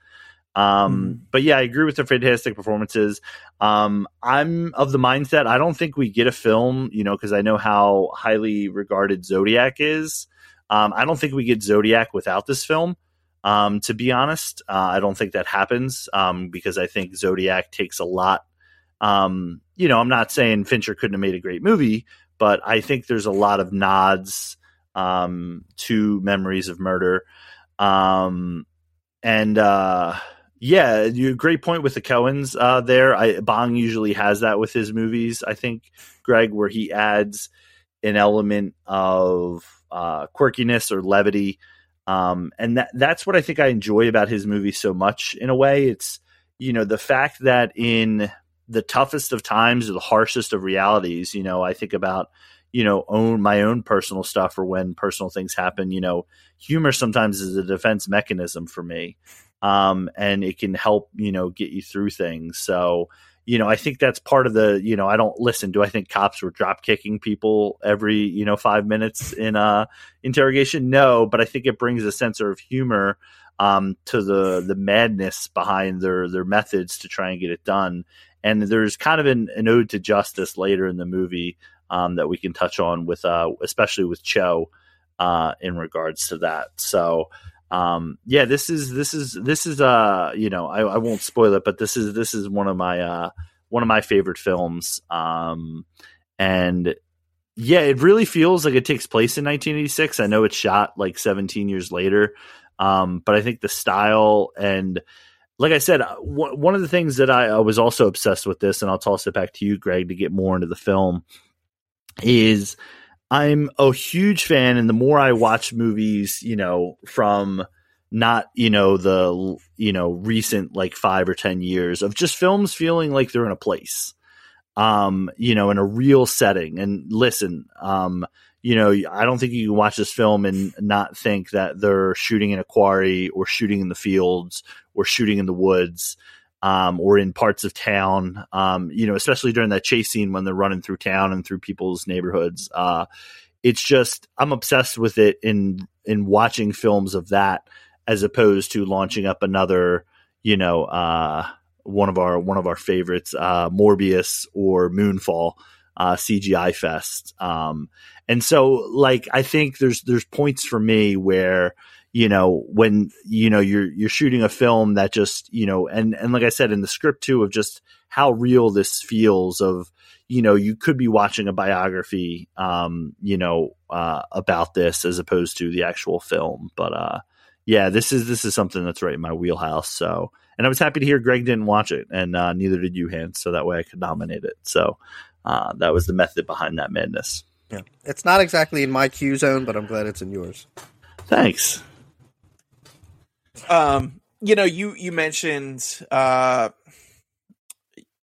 Um, but yeah, I agree with the fantastic performances. Um, I'm of the mindset I don't think we get a film, you know, because I know how highly regarded Zodiac is. Um, I don't think we get Zodiac without this film. Um, to be honest, uh, I don't think that happens um, because I think Zodiac takes a lot. Um, you know, I'm not saying Fincher couldn't have made a great movie, but I think there's a lot of nods um, to Memories of Murder. Um, and uh, yeah, you great point with the Coens uh, there. I, Bong usually has that with his movies. I think Greg, where he adds an element of uh, quirkiness or levity um, and that that's what I think I enjoy about his movie so much. In a way, it's you know the fact that in the toughest of times or the harshest of realities, you know, I think about you know own my own personal stuff or when personal things happen. You know, humor sometimes is a defense mechanism for me, um, and it can help you know get you through things. So you know, I think that's part of the, you know, I don't listen. Do I think cops were drop kicking people every, you know, five minutes in a interrogation? No, but I think it brings a sense of humor um, to the the madness behind their their methods to try and get it done. And there's kind of an, an ode to justice later in the movie um, that we can touch on with, uh, especially with Cho uh, in regards to that. So um yeah this is this is this is uh you know I, I won't spoil it but this is this is one of my uh one of my favorite films um and yeah it really feels like it takes place in 1986 i know it's shot like 17 years later um but i think the style and like i said uh, w- one of the things that I, I was also obsessed with this and i'll toss it back to you greg to get more into the film is I'm a huge fan, and the more I watch movies, you know, from not you know the you know recent like five or ten years of just films feeling like they're in a place, um, you know, in a real setting. And listen, um, you know, I don't think you can watch this film and not think that they're shooting in a quarry or shooting in the fields or shooting in the woods um, or in parts of town, um, you know, especially during that chase scene when they're running through town and through people's neighborhoods. Uh, it's just I'm obsessed with it in in watching films of that as opposed to launching up another, you know, uh, one of our one of our favorites, uh, Morbius or Moonfall. Uh, CGI fest, um, and so like I think there's there's points for me where you know when you know you're you're shooting a film that just you know and and like I said in the script too of just how real this feels of you know you could be watching a biography um you know uh about this as opposed to the actual film. But uh yeah this is this is something that's right in my wheelhouse. So and I was happy to hear Greg didn't watch it and uh neither did you Hans so that way I could nominate it. So uh that was the method behind that madness. Yeah, it's not exactly in my Q zone, but I'm glad it's in yours. thanks Um, you know, you you mentioned uh,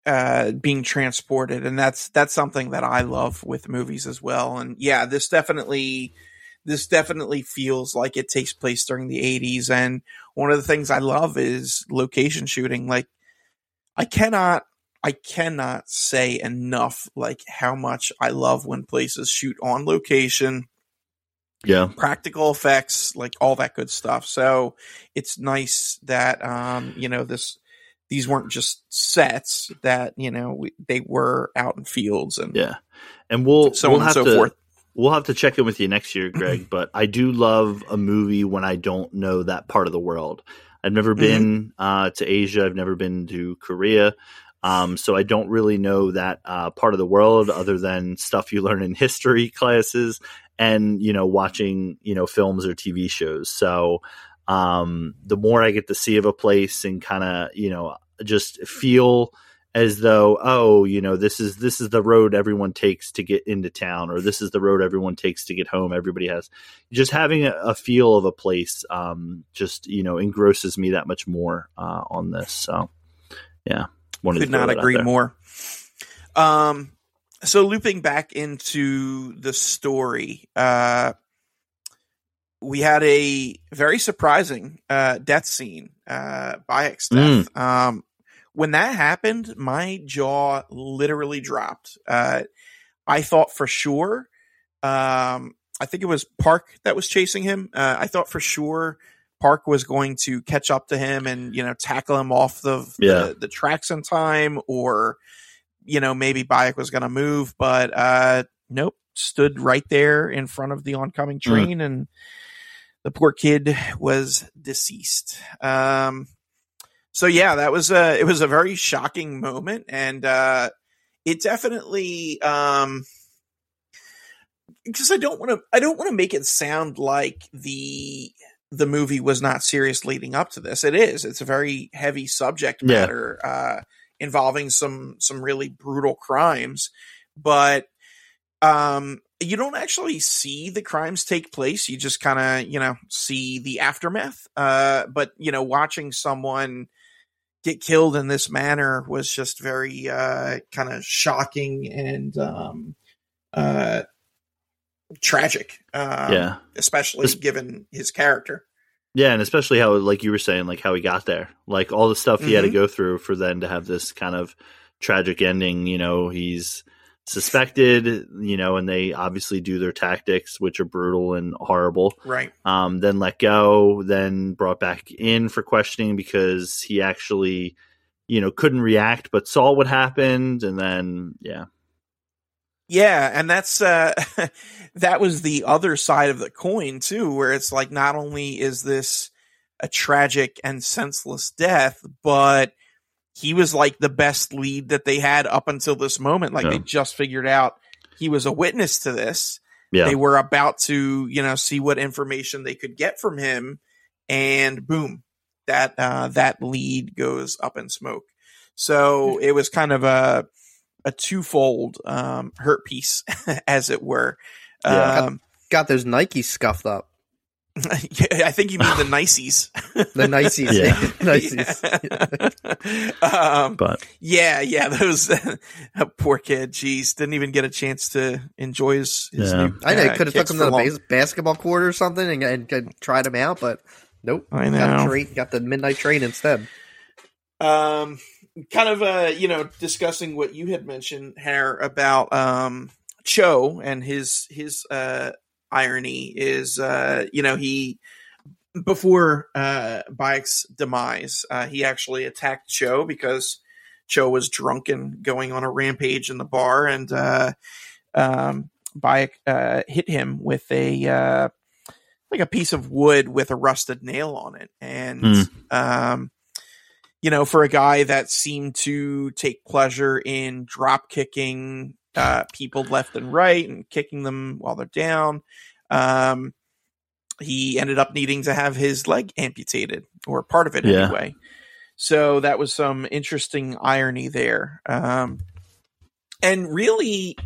uh, being transported, and that's that's something that I love with movies as well. And yeah, this definitely this definitely feels like it takes place during the 80s and one of the things i love is location shooting like i cannot i cannot say enough like how much i love when places shoot on location Yeah. practical effects, like all that good stuff. So it's nice that um, you know this these weren't just sets that you know we, they were out in fields and Yeah. And we'll so we'll on and have so to forth. we'll have to check in with you next year, *clears throat* Greg, but I do love a movie when I don't know that part of the world. I've never Mm-hmm. been uh, to Asia, I've never been to Korea. Um, so I don't really know that uh, part of the world other than stuff you learn in history classes and you know watching you know films or TV shows. So um, the more I get to see of a place and kind of you know just feel as though oh you know this is this is the road everyone takes to get into town or this is the road everyone takes to get home everybody has just having a, a feel of a place um, just you know engrosses me that much more uh, on this so yeah Could not agree more. Um, so looping back into the story, uh, we had a very surprising uh, death scene, uh, Bayek's Mm. death. Um, when that happened, my jaw literally dropped. Uh, I thought for sure, um, I think it was Park that was chasing him. Uh, I thought for sure Park was going to catch up to him and you know tackle him off the Yeah. the, the tracks in time, or you know maybe Bayek was going to move, but uh, nope, stood right there in front of the oncoming train, and the poor kid was deceased. Um, so yeah, that was a it was a very shocking moment, and uh, it definitely um, because I don't want to I don't want to make it sound like the the movie was not serious leading up to this. It is. It's a very heavy subject Yeah. matter uh, involving some some really brutal crimes, but um you don't actually see the crimes take place. You just kind of you know see the aftermath. Uh but you know watching someone get killed in this manner was just very uh kind of shocking and um uh tragic um, yeah. especially given his character Yeah, and especially how, like you were saying, like how he got there, like all the stuff he had to Mhm. go through for then to have this kind of tragic ending. You know, he's suspected, you know, and they obviously do their tactics, which are brutal and horrible. right Um, then let go, then brought back in for questioning because he actually, you know, couldn't react but saw what happened, and then yeah, Yeah, and that's uh *laughs* that was the other side of the coin too, where it's like not only is this a tragic and senseless death, but he was like the best lead that they had up until this moment. Like Yeah. they just figured out he was a witness to this. yeah, They were about to, you know, see what information they could get from him, and boom, that uh that lead goes up in smoke. So it was kind of a a twofold um, hurt piece, *laughs* as it were. Yeah. Um, Got those Nikes scuffed up. *laughs* yeah, I think you mean the niceys. *laughs* The Niceys. Yeah. Niceys. um, but yeah, yeah, those poor kid. Jeez, didn't even get a chance to enjoy his. his Yeah. new, I know. uh, Could have took him to the long- base- basketball court or something and, and, and tried him out, but nope. I Got, know. the train, got the midnight train instead. um kind of uh you know discussing what you had mentioned Hare about um cho and his his uh irony is uh you know he before uh Bayek's demise uh he actually attacked cho because cho was drunk and going on a rampage in the bar and uh um Bayek uh hit him with a uh like a piece of wood with a rusted nail on it, and Hmm. um, you know, for a guy that seemed to take pleasure in drop kicking uh, people left and right and kicking them while they're down, um, he ended up needing to have his leg amputated or part of it Yeah. anyway. So that was some interesting irony there. Um, and really,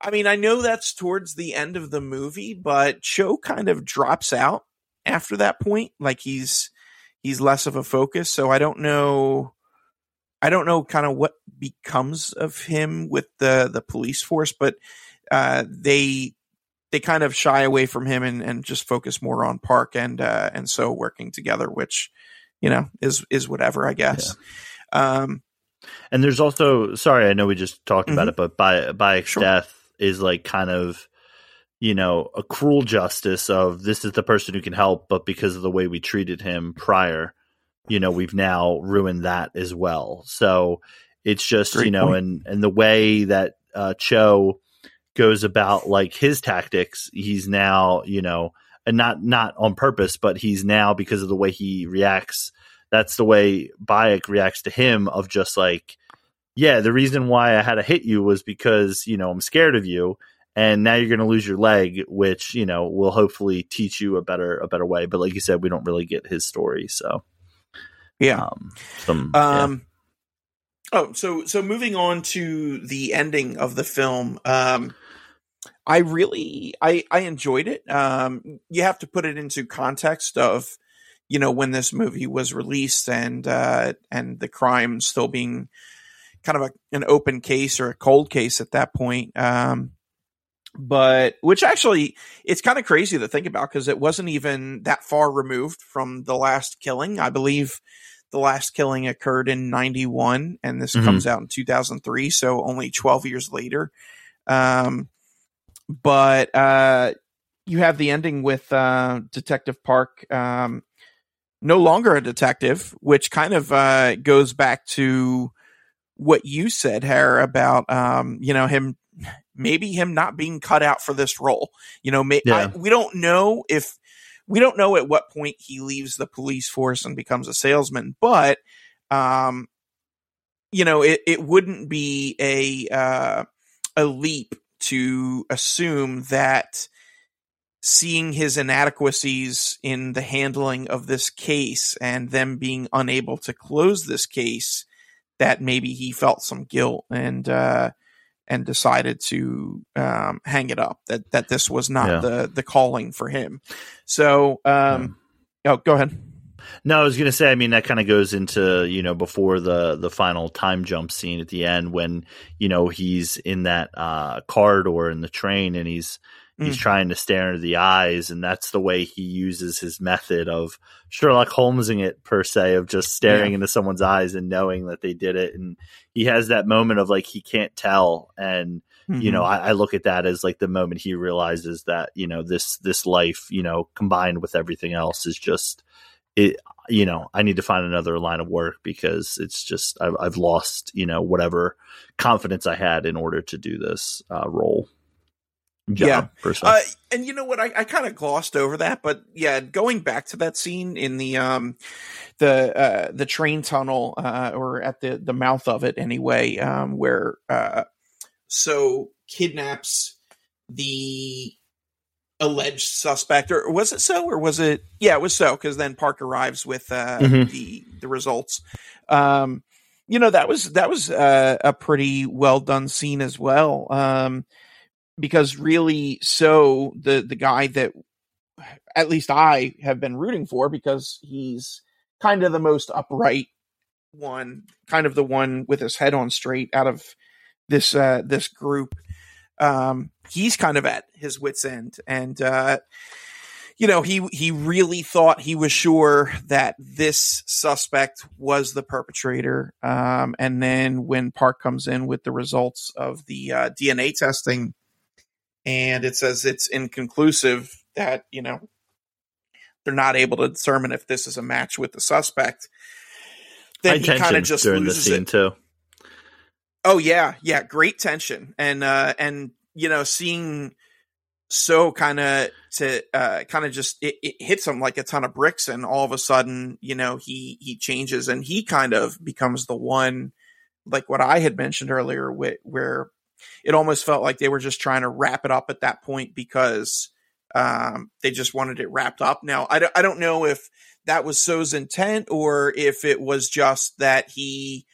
I mean, I know that's towards the end of the movie, but Cho kind of drops out after that point. Like he's he's less of a focus. So I don't know. I don't know kind of what becomes of him with the the police force, but uh, they they kind of shy away from him and, and just focus more on Park and uh, and so working together, which you know is is whatever I guess. Um, And there's also sorry, I know we just talked about Mhm. it, but by Bayek's Sure. death is like kind of you know a cruel justice of this is the person who can help, but because of the way we treated him prior, you know we've now ruined that as well. So it's just Great you know, point. and and the way that uh, Cho goes about like his tactics, he's now you know, and not not on purpose, but he's now because of the way he reacts that's the way Bayek reacts to him of just like, yeah, the reason why I had to hit you was because, you know, I'm scared of you and now you're going to lose your leg, which, you know, will hopefully teach you a better, a better way. But like you said, we don't really get his story. So, yeah. um, some, yeah. Um, Oh, so so moving on to the ending of the film, um, I really I I enjoyed it. Um, you have to put it into context of you know when this movie was released and uh, and the crime still being kind of a, an open case or a cold case at that point. Um, but which actually it's kind of crazy to think about because it wasn't even that far removed from the last killing. I believe the last killing occurred in 91 and this Mhm. comes out in 2003 so only 12 years later um but uh you have the ending with uh detective park um no longer a detective which kind of uh goes back to what you said Hare, about um you know him maybe him not being cut out for this role you know may, Yeah. I, we don't know if we don't know at what point he leaves the police force and becomes a salesman, but um, you know, it, it wouldn't be a uh, a leap to assume that seeing his inadequacies in the handling of this case and them being unable to close this case, that maybe he felt some guilt and uh, and decided to um, hang it up. That that this was not Yeah. the the calling for him. So, um, oh, go ahead. No, I was going to say. I mean, that kind of goes into you know before the the final time jump scene at the end when you know he's in that uh, corridor in the train and he's he's Mm. trying to stare into the eyes, and that's the way he uses his method of Sherlock Holmesing it per se of just staring Yeah. into someone's eyes and knowing that they did it, and he has that moment of like he can't tell and you know Mm-hmm. I, I look at that as like the moment he realizes that you know this this life you know combined with everything else is just it you know i need to find another line of work because it's just i've, I've lost you know whatever confidence i had in order to do this uh, role job, Yeah. Uh, and you know what? I, I kind of glossed over that, but yeah, going back to that scene in the um the uh the train tunnel uh or at the the mouth of it anyway, um where uh so kidnaps the alleged suspect or was it so or was it yeah it was so because then park arrives with uh Mhm. the the results um you know that was that was uh, a pretty well done scene as well um because really so the the guy that at least I have been rooting for because he's kind of the most upright one, kind of the one with his head on straight out of this uh this group. Um he's kind of at his wits end and uh you know he he really thought he was sure that this suspect was the perpetrator um and then when Park comes in with the results of the uh, DNA testing and it says it's inconclusive that you know they're not able to determine if this is a match with the suspect. Then I he kind of just loses scene it. too. Oh yeah. Yeah great tension. And uh and you know seeing so kind of to uh, kind of just it, it, hits him like a ton of bricks, and all of a sudden, you know, he he changes and he kind of becomes the one, like what I had mentioned earlier, where, where it almost felt like they were just trying to wrap it up at that point because um, they just wanted it wrapped up. Now, I don't, I don't know if that was So's intent or if it was just that he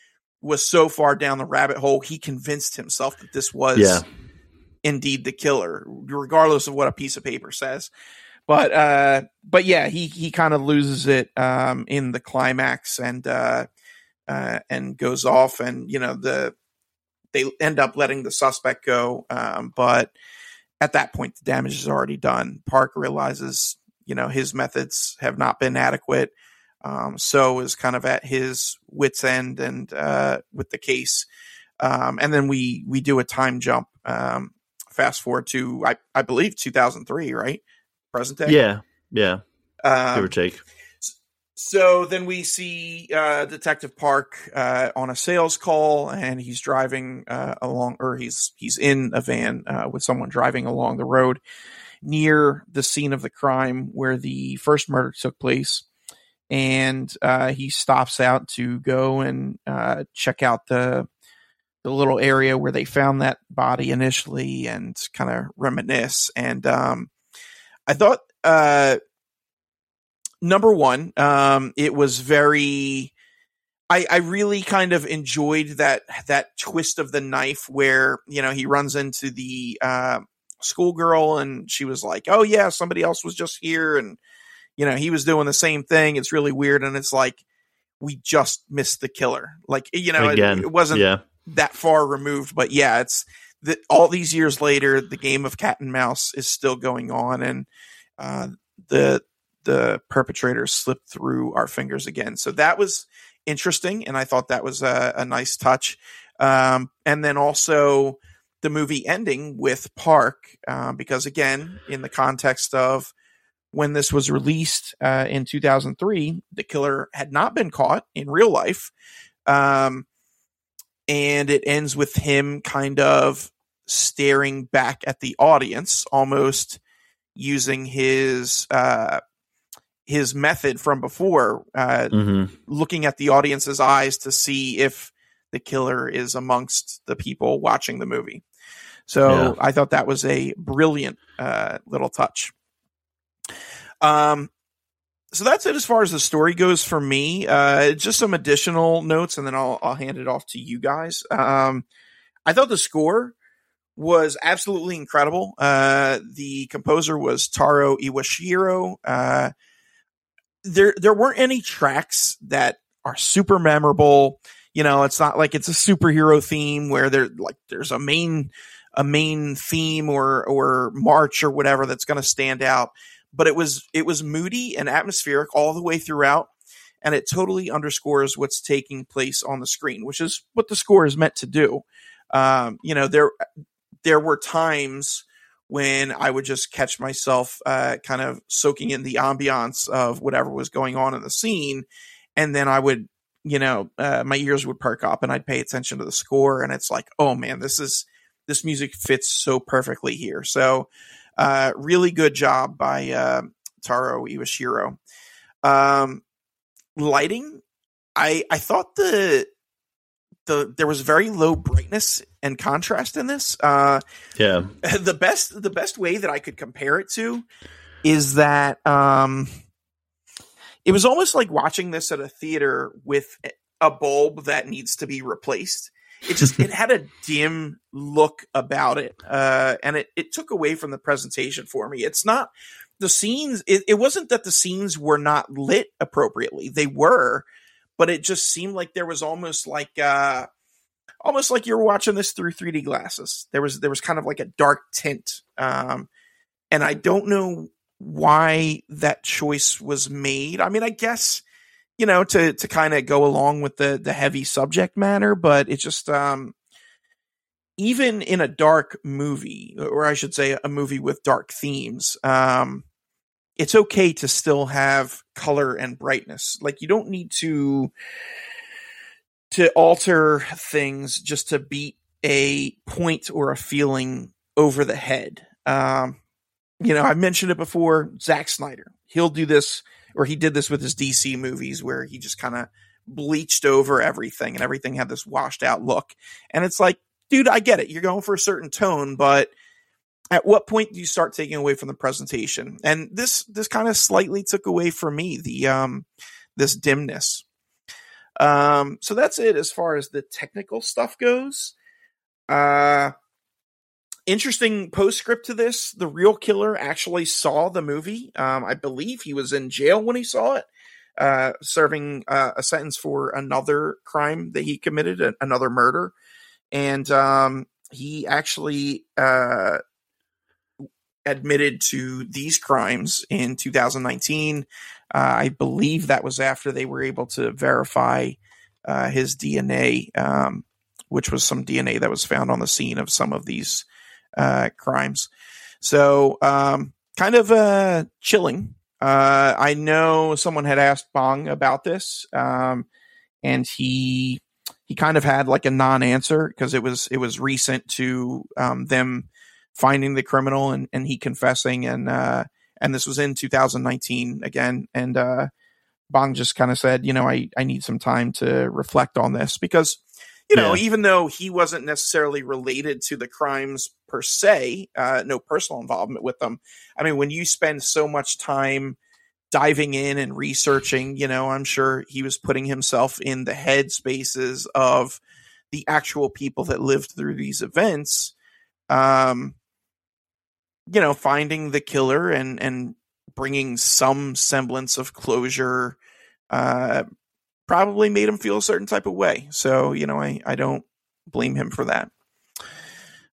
was so far down the rabbit hole, he convinced himself that this was Yeah. indeed the killer, regardless of what a piece of paper says. But uh, but yeah, he he kind of loses it um, in the climax and uh, uh, and goes off, and you know the they end up letting the suspect go, um, but at that point the damage is already done. Park realizes you know his methods have not been adequate. Um, so is kind of at his wits end and uh, with the case, um, and then we we do a time jump. Um, fast forward to I I believe 2003, right? Present day. Yeah. Yeah. Um, Give or take. So then we see uh, Detective Park uh, on a sales call, and he's driving uh, along, or he's he's in a van uh, with someone driving along the road near the scene of the crime where the first murder took place. And uh, he stops out to go and uh, check out the the little area where they found that body initially, and kind of reminisce. And um, I thought number one, um, it was very. I, I really kind of enjoyed that that twist of the knife where you know he runs into the uh, schoolgirl and she was like, "Oh yeah, somebody else was just here," and you know he was doing the same thing. It's really weird, and it's like we just missed the killer. Like you know, it- Again. it, wasn't Yeah. that far removed, but yeah, it's that all these years later, the game of cat and mouse is still going on, and uh, the the perpetrators slipped through our fingers again. So that was interesting, and I thought that was a, a nice touch. Um, and then also the movie ending with Park, uh, because again, in the context of when this was released uh, in 2003, the killer had not been caught in real life. Um, and it ends with him kind of staring back at the audience, almost using his uh, his method from before, uh, hmm looking at the audience's eyes to see if the killer is amongst the people watching the movie. So Yeah. I thought that was a brilliant uh, little touch. Um, so that's it as far as the story goes for me. Uh, just some additional notes, and then I'll I'll hand it off to you guys. Um, I thought the score was absolutely incredible. Uh, the composer was Taro Iwashiro. There there weren't any tracks that are super memorable. You know, it's not like it's a superhero theme where there like there's a main a main theme or or march or whatever that's going to stand out. But it was it was moody and atmospheric all the way throughout, and it totally underscores what's taking place on the screen, which is what the score is meant to do. Um, you know, there there were times when I would just catch myself uh, kind of soaking in the ambiance of whatever was going on in the scene, and then I would, you know, uh, my ears would perk up and I'd pay attention to the score, and it's like, oh man, this is this music fits so perfectly here. So, uh, really good job by uh, Taro Iwashiro. Um, lighting, I I thought the the there was very low brightness and contrast in this. Uh, Yeah. *laughs* the best the best way that I could compare it to is that um it was almost like watching this at a theater with a bulb that needs to be replaced. It just *laughs* it had a dim look about it. Uh and it it took away from the presentation for me. It's not the scenes it, it wasn't that the scenes were not lit appropriately. They were, but it just seemed like there was almost like uh almost like you were watching this through 3D glasses. There was there was kind of like a dark tint, um, and I don't know why that choice was made. I mean, I guess you know to to kind of go along with the the heavy subject matter, but it just um, even in a dark movie, or I should say, a movie with dark themes. Um, it's okay to still have color and brightness. Like you don't need to to alter things just to beat a point or a feeling over the head. Um, you know, I mentioned it before. Zack Snyder, he'll do this, or he did this with his DC movies, where he just kind of bleached over everything, and everything had this washed out look. And it's like, dude, I get it. You're going for a certain tone, but at what point do you start taking away from the presentation? And this this kind of slightly took away from me the um this dimness. Um, so that's it as far as the technical stuff goes. Uh, interesting postscript to this: the real killer actually saw the movie. Um, I believe he was in jail when he saw it, uh, serving uh, a sentence for another crime that he committed, another murder, and um, he actually uh, admitted to these crimes in 2019. Uh, I believe that was after they were able to verify uh, his DNA, um, which was some DNA that was found on the scene of some of these uh, crimes. So, um, kind of uh, chilling. Uh, I know someone had asked Bong about this, um, and he he kind of had like a non-answer because it was it was recent to um, them finding the criminal and, and he confessing and uh, and this was in 2019 again and uh, Bong just kind of said, you know, I I need some time to reflect on this because you know, yeah. even though he wasn't necessarily related to the crimes per se, uh, no personal involvement with them. I mean, when you spend so much time diving in and researching, you know, I'm sure he was putting himself in the head spaces of the actual people that lived through these events. Um, you know, finding the killer and and bringing some semblance of closure uh, probably made him feel a certain type of way. So, you know, I, I don't blame him for that.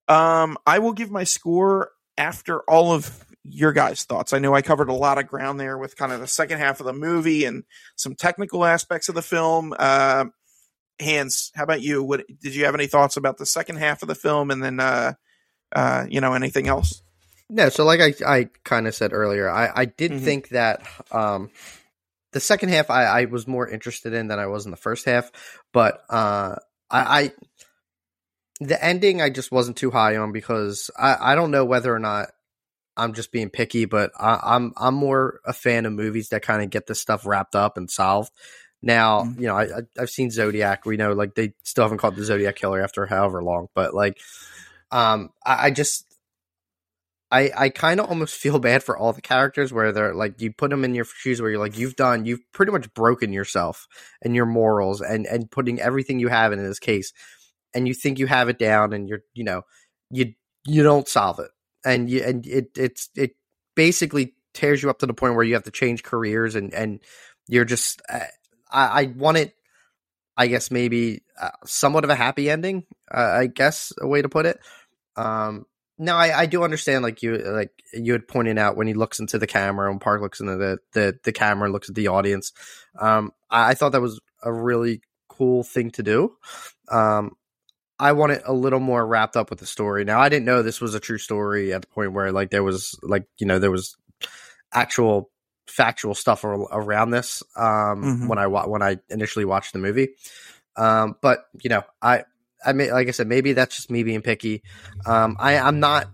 Um, I will give my score after all of your guys' thoughts. I know I covered a lot of ground there with kind of the second half of the movie and some technical aspects of the film. Uh, Hans, how about you? What did you have any thoughts about the second half of the film, and then uh, uh, you know anything else? No, so like I, I kind of said earlier, I, I did mm-hmm. think that um, the second half I, I was more interested in than I was in the first half, but uh, I, I the ending I just wasn't too high on because I, I don't know whether or not I'm just being picky, but I, I'm I'm more a fan of movies that kind of get this stuff wrapped up and solved. Now, mm-hmm. you know, I, I've seen Zodiac. We know, like, they still haven't caught the Zodiac killer after however long, but like, um, I, I just I I kind of almost *laughs* feel bad for all the characters where they're like you put them in your shoes where you're like you've done you've pretty much broken yourself and your morals and and putting everything you have in this case and you think you have it down and you're you know you you don't solve it. And you and it it's it basically tears you up to the point where you have to change careers and and you're just uh, I, I want it I guess maybe uh, somewhat of a happy ending uh, I guess a way to put it. Um no, I, I do understand. Like you, like you had pointed out when he looks into the camera and Park looks into the the, the camera and looks at the audience. Um, I, I thought that was a really cool thing to do. Um, I want it a little more wrapped up with the story. Now, I didn't know this was a true story at the point where like there was like you know there was actual factual stuff around this um, mm-hmm. when I when I initially watched the movie. Um, but you know, I I mean, like I said, maybe that's just me being picky. Um, I, I'm not,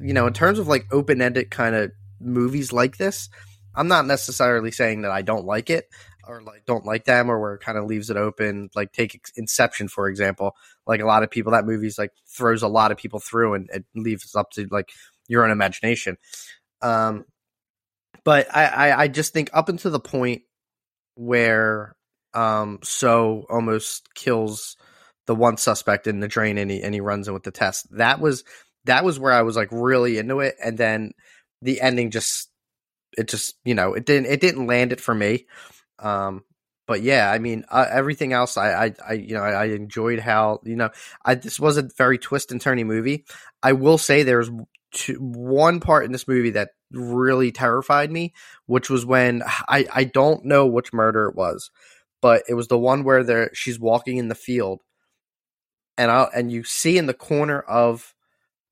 you know, in terms of like open ended kind of movies like this, I'm not necessarily saying that I don't like it or like don't like them or where it kind of leaves it open. Like take Inception for example. Like a lot of people, that movie's like throws a lot of people through and it leaves up to like your own imagination. Um, but I, I, I just think up until the point where um so almost kills the one suspect in the drain and he and he runs in with the test. That was that was where I was like really into it, and then the ending just it just you know it didn't it didn't land it for me. Um, but yeah, I mean uh, everything else I, I I you know I, I enjoyed how you know I this was a very twist and turny movie. I will say there's two, one part in this movie that really terrified me, which was when I I don't know which murder it was, but it was the one where there she's walking in the field and I and you see in the corner of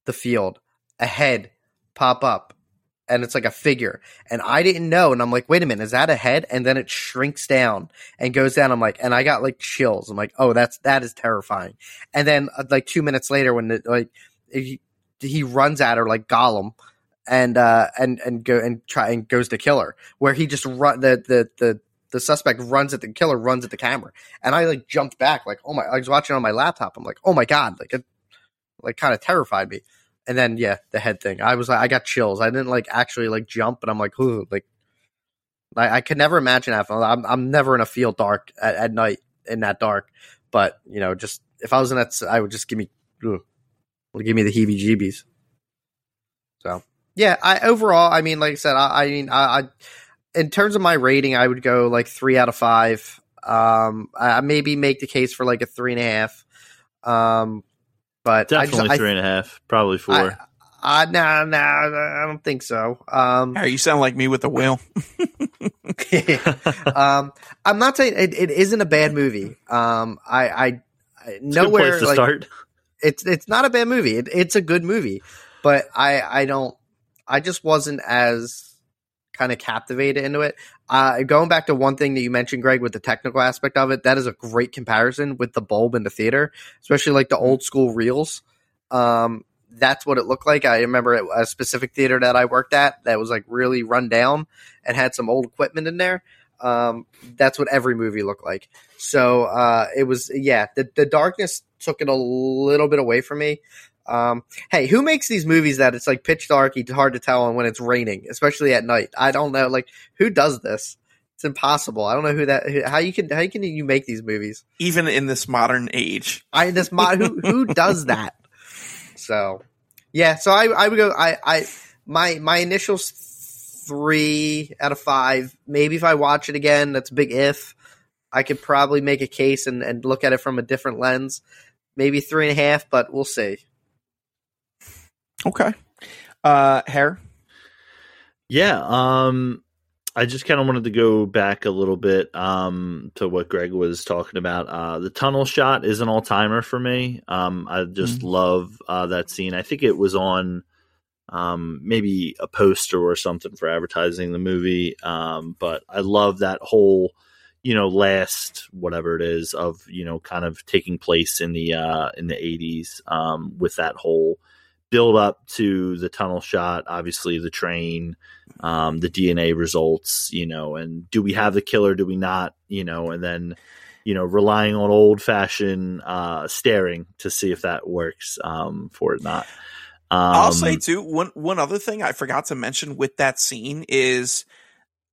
the field a head pop up and it's like a figure and i didn't know and i'm like wait a minute is that a head? And then it shrinks down and goes down. I'm like and i got like chills. I'm like oh that's that is terrifying. And then uh, like two minutes later when it, like he, he runs at her like gollum and uh, and and go and try and goes to kill her, where he just run the the the the suspect runs at the killer runs at the camera, and I like jumped back, like oh my, I was watching on my laptop, I'm like oh my god, like it like kind of terrified me, and then yeah, the head thing, I was like I got chills, I didn't like actually like jump, but I'm like ooh, like I, I could never imagine that. I'm I'm never in a field dark at, at night in that dark, but you know, just if I was in that, I would just give me, ugh, give me the heebie-jeebies. So yeah, I overall, I mean, like I said, I, I mean, I, I, in terms of my rating, I would go like three out of five. Um, I maybe make the case for like a three and a half. Um, but definitely I just, three I, and a half, probably four. Uh, no, no, I don't think so. Um, you sound like me with the wheel. *laughs* *laughs* um, I'm not saying it, it isn't a bad movie. Um, I, I, I nowhere like start. it's it's not a bad movie. It, it's a good movie, but I I don't. I just wasn't as kind of captivated into it. Uh, going back to one thing that you mentioned, Greg, with the technical aspect of it, that is a great comparison with the bulb in the theater, especially like the old school reels. Um, that's what it looked like. I remember a specific theater that I worked at that was like really run down and had some old equipment in there. Um, that's what every movie looked like. So uh, it was, yeah, the, the darkness took it a little bit away from me. Um, hey, who makes these movies that it's like pitch dark, it's hard to tell when it's raining, especially at night? I don't know. Like, who does this? It's impossible. I don't know who that. How you can how can you make these movies even in this modern age? I this mod who who *laughs* does that? So, yeah. So I I would go. I I my my initial three out of five. Maybe if I watch it again, that's a big if. I could probably make a case and, and look at it from a different lens. Maybe three and a half, but we'll see. Okay. Uh hair. Yeah. Um I just kind of wanted to go back a little bit um, to what Greg was talking about. Uh, the tunnel shot is an all timer for me. Um, I just mm-hmm. love uh, that scene. I think it was on um, maybe a poster or something for advertising the movie. Um, but I love that whole, you know, last whatever it is of you know, kind of taking place in the uh, in the eighties um, with that whole build up to the tunnel shot. Obviously, the train, um, the DNA results, you know, and do we have the killer? Do we not? You know, and then you know, relying on old fashioned uh, staring to see if that works um, for it not. Um, I'll say too one one other thing I forgot to mention with that scene is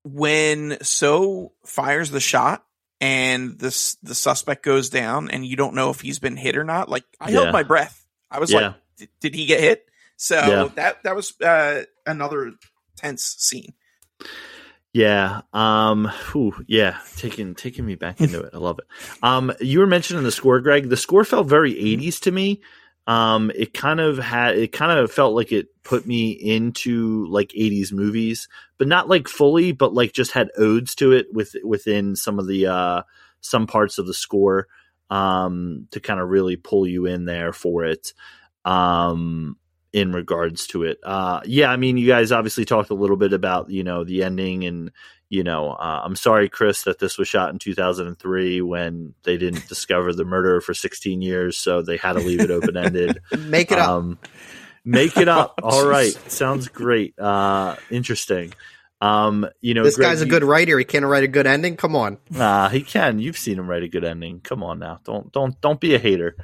when Seo fires the shot and this the suspect goes down and you don't know if he's been hit or not. Like I yeah. held my breath. I was yeah. like, did he get hit? So yeah. that that was uh, another tense scene. Yeah. Um whew, yeah, taking taking me back into it. I love it. Um you were mentioning the score, Greg. The score felt very 80s to me um, it kind of had it kind of felt like it put me into like 80s movies but not like fully but like just had odes to it with within some of the uh some parts of the score um to kind of really pull you in there for it um in regards to it uh yeah i mean you guys obviously talked a little bit about you know the ending and you know, uh, I'm sorry, Chris, that this was shot in 2003 when they didn't *laughs* discover the murder for 16 years, so they had to leave it open ended. make *laughs* it um, up. Make it up. *laughs* oh, All right, sounds great. Uh, interesting. Um, you know, this Greg, guy's a good writer. He can't write a good ending. Come on. Nah, he can. You've seen him write a good ending. Come on now. Don't don't don't be a hater.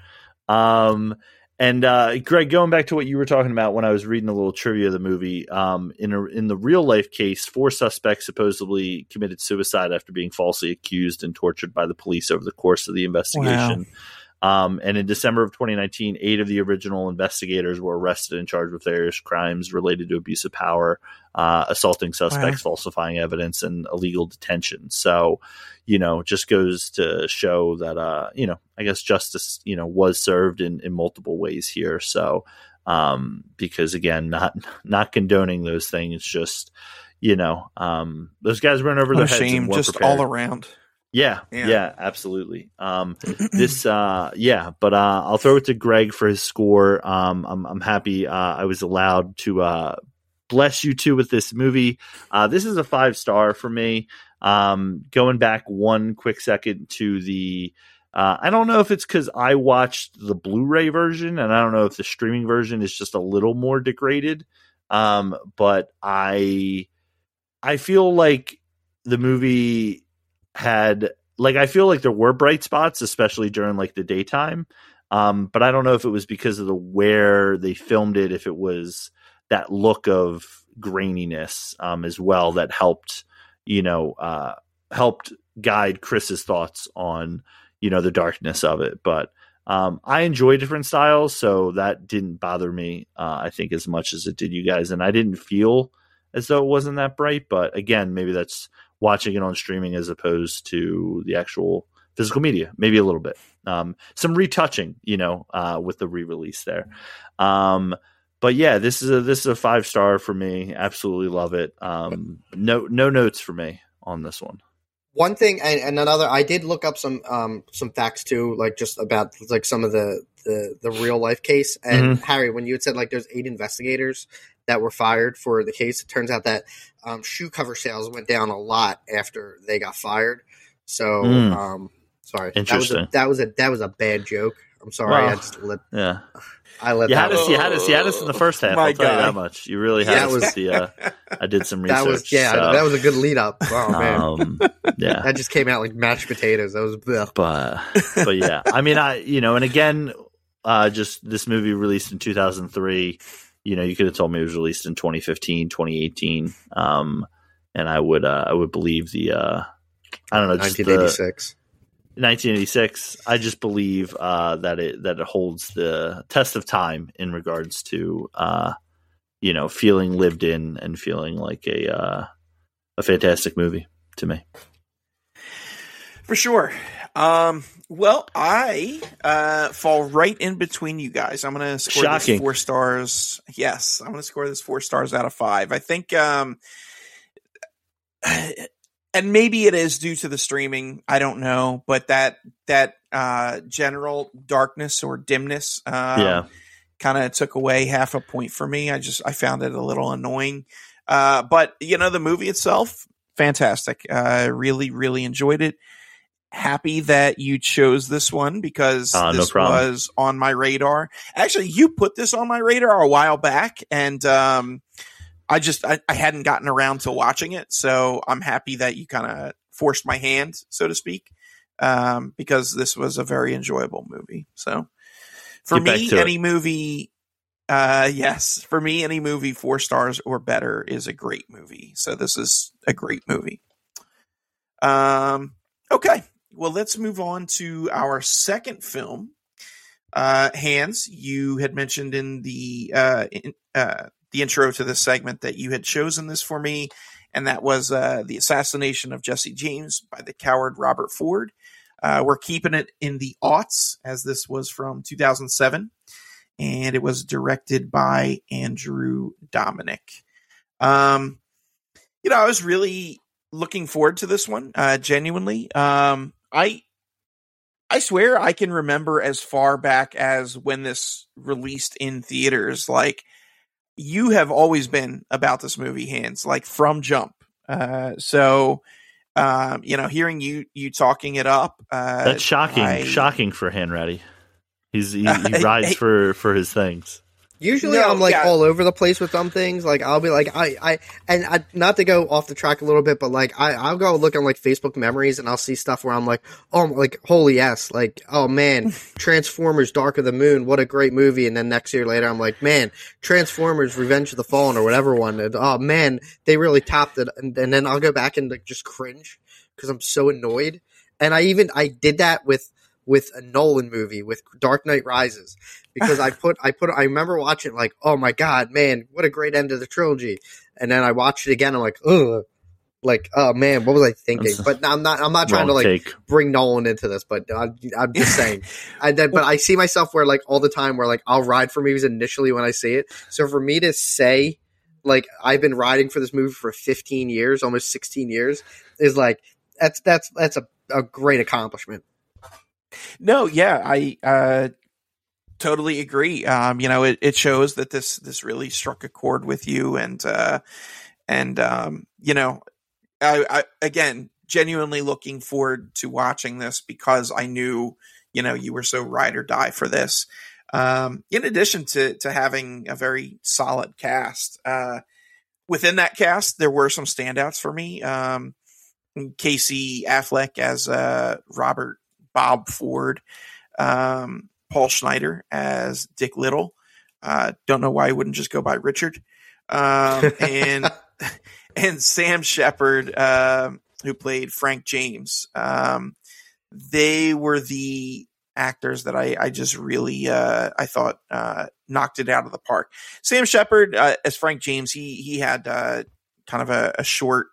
Um, and uh, Greg, going back to what you were talking about when I was reading a little trivia of the movie, um, in a, in the real life case, four suspects supposedly committed suicide after being falsely accused and tortured by the police over the course of the investigation. Wow. Um, and in December of 2019, eight of the original investigators were arrested and charged with various crimes related to abuse of power, uh, assaulting suspects, wow. falsifying evidence, and illegal detention. So, you know, just goes to show that, uh, you know, I guess justice, you know, was served in, in multiple ways here. So, um, because again, not not condoning those things, just you know, um, those guys run over their heads. Shame, just prepared. all around. Yeah, yeah, yeah, absolutely. Um, this, uh, yeah, but uh, I'll throw it to Greg for his score. Um, I'm, I'm happy uh, I was allowed to uh, bless you two with this movie. Uh, this is a five star for me. Um, going back one quick second to the, uh, I don't know if it's because I watched the Blu-ray version, and I don't know if the streaming version is just a little more degraded. Um, but I I feel like the movie had like I feel like there were bright spots, especially during like the daytime. Um, but I don't know if it was because of the where they filmed it, if it was that look of graininess um, as well that helped, you know, uh, helped guide Chris's thoughts on, you know, the darkness of it. But um, I enjoy different styles, so that didn't bother me, uh, I think, as much as it did you guys. And I didn't feel as though it wasn't that bright. But again, maybe that's watching it on streaming as opposed to the actual physical media, maybe a little bit. Um, some retouching, you know, uh, with the re-release there. Um, but yeah, this is a this is a five star for me. Absolutely love it. Um, no no notes for me on this one. One thing and, and another, I did look up some um, some facts too, like just about like some of the the, the real life case. And Mm-hmm. Harry, when you had said like there's eight investigators that were fired for the case, it turns out that um, shoe cover sales went down a lot after they got fired. So, Mm. um, sorry, Interesting. That was a that was a that was a bad joke. I'm sorry, I just let Yeah, I let you had that. us. You had us. You had us in the first half. My I'll tell guy. you that much. You really had Yeah, us. was- the, uh, I did some research. *laughs* that was yeah, so, that was a good lead up. Oh *laughs* man, um, yeah. that just came out like mashed potatoes. That was ugh. but but yeah i mean i you know and again uh just this movie released in 2003 you know you could have told me it was released in 2015 2018 um and i would uh i would believe the uh i don't know just the 1986. 1986 i just believe uh that it that it holds the test of time in regards to uh you know feeling lived in and feeling like a uh a fantastic movie to me For sure. Um, well, I uh, fall right in between you guys. I'm going to score Shocking. this four stars. Yes, I'm going to score this four stars out of five. I think, um, *sighs* and maybe it is due to the streaming. I don't know, but that that uh, general darkness or dimness, um, yeah kind of took away half a point for me. I just I found it a little annoying. Uh, but you know, the movie itself, fantastic. I really, really enjoyed it. Happy that you chose this one because Uh, this problem. was on my radar. Actually, you put this on my radar a while back, and um, I just I, I hadn't gotten around to watching it. So I'm happy that you kind of forced my hand, so to speak, um, because this was a very enjoyable movie. So for Get me, to it. any movie uh yes, for me any movie 4 stars or better is a great movie. So this is a great movie. Um okay. Well, let's move on to our second film. Uh Hans, you had mentioned in the uh in, uh the intro to this segment that you had chosen this for me and that was uh The Assassination of Jesse James by the coward Robert Ford. Uh, we're keeping it in the aughts as this was from 2007 and it was directed by Andrew Dominik. Um, you know, I was really looking forward to this one, uh, genuinely. Um, I, I swear I can remember as far back as when this released in theaters. Like, you have always been about this movie, Hans like from jump. Uh, so, um, you know, hearing you you talking it up, uh, That's shocking. I- shocking for Hanratty. He's he, Uh, he *laughs* rides hey- for for his things. Usually No, I'm like yeah. all over the place with some things. Like I'll be like I I and I, not to go off the track a little bit, but like I I'll go look on like Facebook memories and I'll see stuff where I'm like oh like holy yes like oh man *laughs* Transformers Dark of the Moon what a great movie and then next year later I'm like man Transformers Revenge of the Fallen or whatever one and, oh man they really topped it and, and then I'll go back and like just cringe because I'm so annoyed and I even I did that with with a Nolan movie with Dark Knight Rises because I *laughs* put I put I remember watching like oh my god man what a great end to the trilogy. And then I watched it again I'm like ugh like oh man what was I thinking? but I'm not I'm not trying to like take. bring Nolan into this but I'm, I'm just *laughs* saying. I then but I see myself where like all the time where like I'll ride for movies initially when I see it. So for me to say like I've been riding for this movie for 15 years almost 16 years is like that's that's that's a, a great accomplishment No, yeah, I uh, totally agree. Um, you know, it, it shows that this this really struck a chord with you, and uh, and um, you know, I, I again genuinely looking forward to watching this because I knew you know you were so ride or die for this. Um, in addition to to having a very solid cast, uh, within that cast there were some standouts for me. Um, Casey Affleck as uh, Robert Bob Ford, um, Paul Schneider as Dick Liddil. Uh, don't know why he wouldn't just go by Richard. Um, and *laughs* and Sam Shepard, uh, who played Frank James. Um, they were the actors that I, I just really uh, I thought uh, knocked it out of the park. Sam Shepard uh, as Frank James, he he had uh, kind of a, a short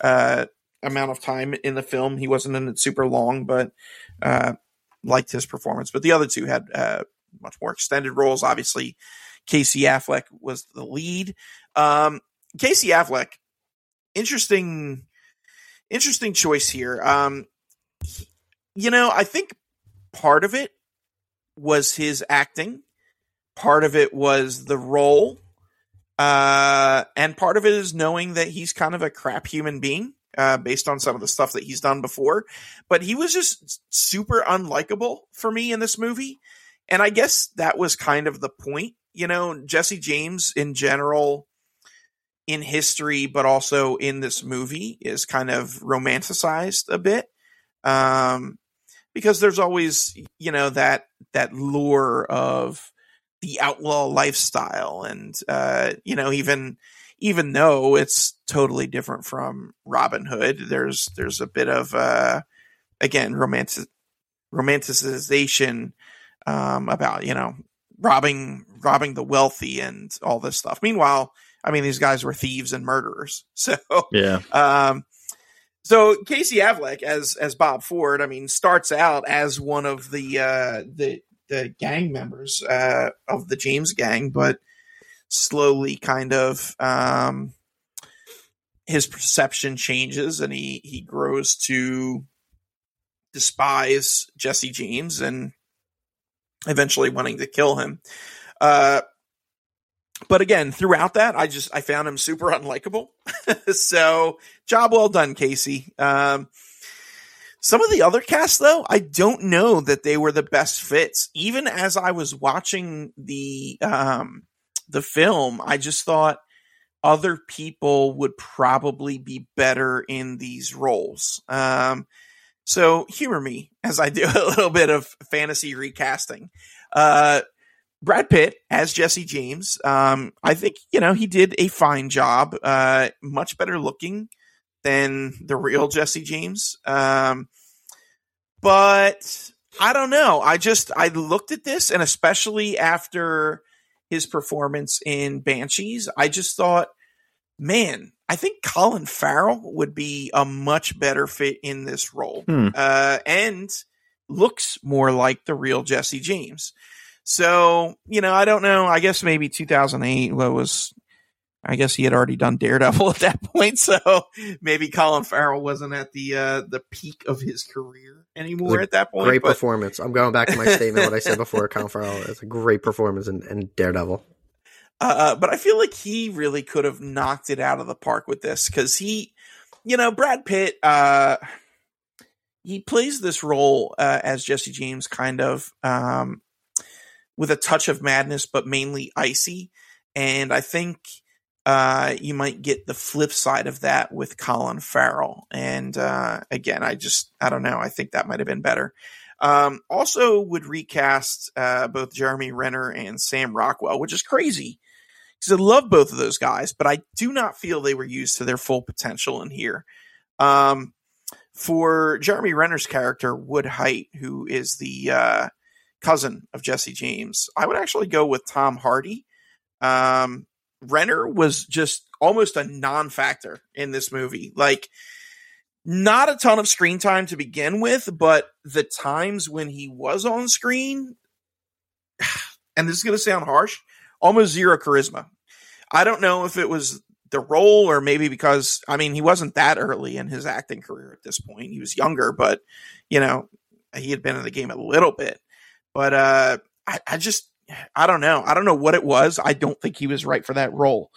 uh, amount of time in the film. He wasn't in it super long, but uh, liked his performance. But the other two had much more extended roles. Obviously, Casey Affleck was the lead. Um, Casey Affleck, interesting, interesting choice here. Um, you know, I think part of it was his acting, part of it was the role, uh, and part of it is knowing that he's kind of a crap human being. Uh, based on some of the stuff that he's done before, but he was just super unlikable for me in this movie. And I guess that was kind of the point. You know, Jesse James in general, in history, but also in this movie, is kind of romanticized a bit. Um, because there's always you know that that lure of the outlaw lifestyle and uh you know even even though it's totally different from Robin Hood there's there's a bit of uh again romantic romanticization um about you know robbing robbing the wealthy and all this stuff. Meanwhile I mean these guys were thieves and murderers. *laughs* So yeah. um so Casey Affleck as as Bob Ford, I mean, starts out as one of the uh, the the gang members uh, of the James gang, but slowly kind of um, his perception changes and he he grows to despise Jesse James and eventually wanting to kill him. Uh, but again, throughout that, I just I found him super *laughs* unlikable. *laughs* so job well done, Casey. Um, some of the other cast, though, I don't know that they were the best fits. Even as I was watching the um, the film, I just thought other people would probably be better in these roles. Um, so humor me as I do *laughs* a little bit of fantasy recasting. Uh, Brad Pitt as Jesse James, um, I think you know he did a fine job. Uh, much better looking than the real Jesse James. Um, but I don't know. I just I looked at this, and especially after his performance in Banshees, I just thought, man, I think Colin Farrell would be a much better fit in this role, Hmm. uh, and looks more like the real Jesse James. So, you know, I don't know. I guess maybe 2008 what was I guess he had already done Daredevil *laughs* at that point, so maybe Colin Farrell wasn't at the uh the peak of his career anymore at that point. Great but, performance. I'm going back to my statement, what I said before. Colin Farrell is a great performance in, in Daredevil. uh, but I feel like he really could have knocked it out of the park with this because he, you know, Brad Pitt, uh, he plays this role uh, as Jesse James, kind of um, with a touch of madness, but mainly icy. And I think uh, you might get the flip side of that with Colin Farrell. And uh, again, I just, I don't know. I think that might have been better. Um, also, would recast uh, both Jeremy Renner and Sam Rockwell, which is crazy because I love both of those guys, but I do not feel they were used to their full potential in here. Um, for Jeremy Renner's character, Wood Hite, who is the uh, cousin of Jesse James, I would actually go with Tom Hardy. Um, Renner was just almost a non factor in this movie. Like, not a ton of screen time to begin with, but the times when he was on screen, *sighs* and this is going to sound harsh, almost zero charisma. I don't know if it was the role or maybe because, I mean, he wasn't that early in his acting career at this point. He was younger, but, you know, he had been in the game a little bit. But uh, I, I just, I don't know. I don't know what it was. I don't think he was right for that role.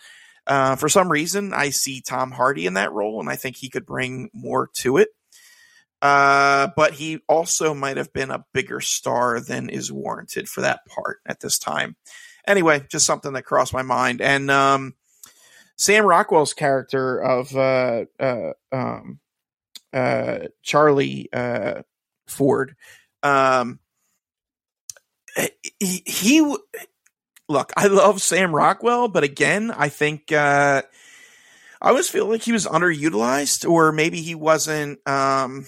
Uh, for some reason, I see Tom Hardy in that role, and I think he could bring more to it. Uh, but he also might have been a bigger star than is warranted for that part at this time. Anyway, just something that crossed my mind. And um, Sam Rockwell's character of uh, uh, um, uh, Charlie uh, Ford, um, he, he, look. I love Sam Rockwell, but again, I think uh, I always feel like he was underutilized, or maybe he wasn't um,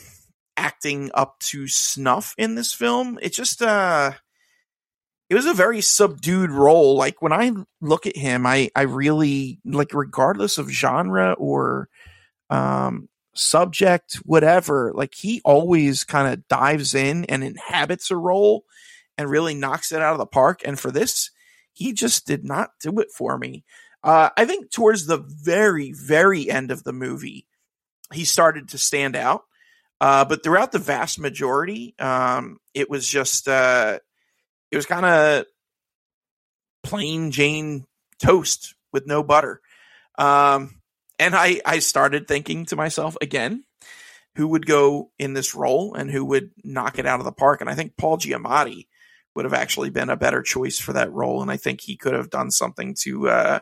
acting up to snuff in this film. It just uh, it was a very subdued role. Like when I look at him, I I really like regardless of genre or um subject whatever like he always kind of dives in and inhabits a role and really knocks it out of the park and for this he just did not do it for me uh, i think towards the very very end of the movie he started to stand out uh, but throughout the vast majority um, it was just uh, it was kind of plain Jane toast with no butter. Um, and I, I started thinking to myself again, who would go in this role and who would knock it out of the park. And I think Paul Giamatti would have actually been a better choice for that role. And I think he could have done something to, uh,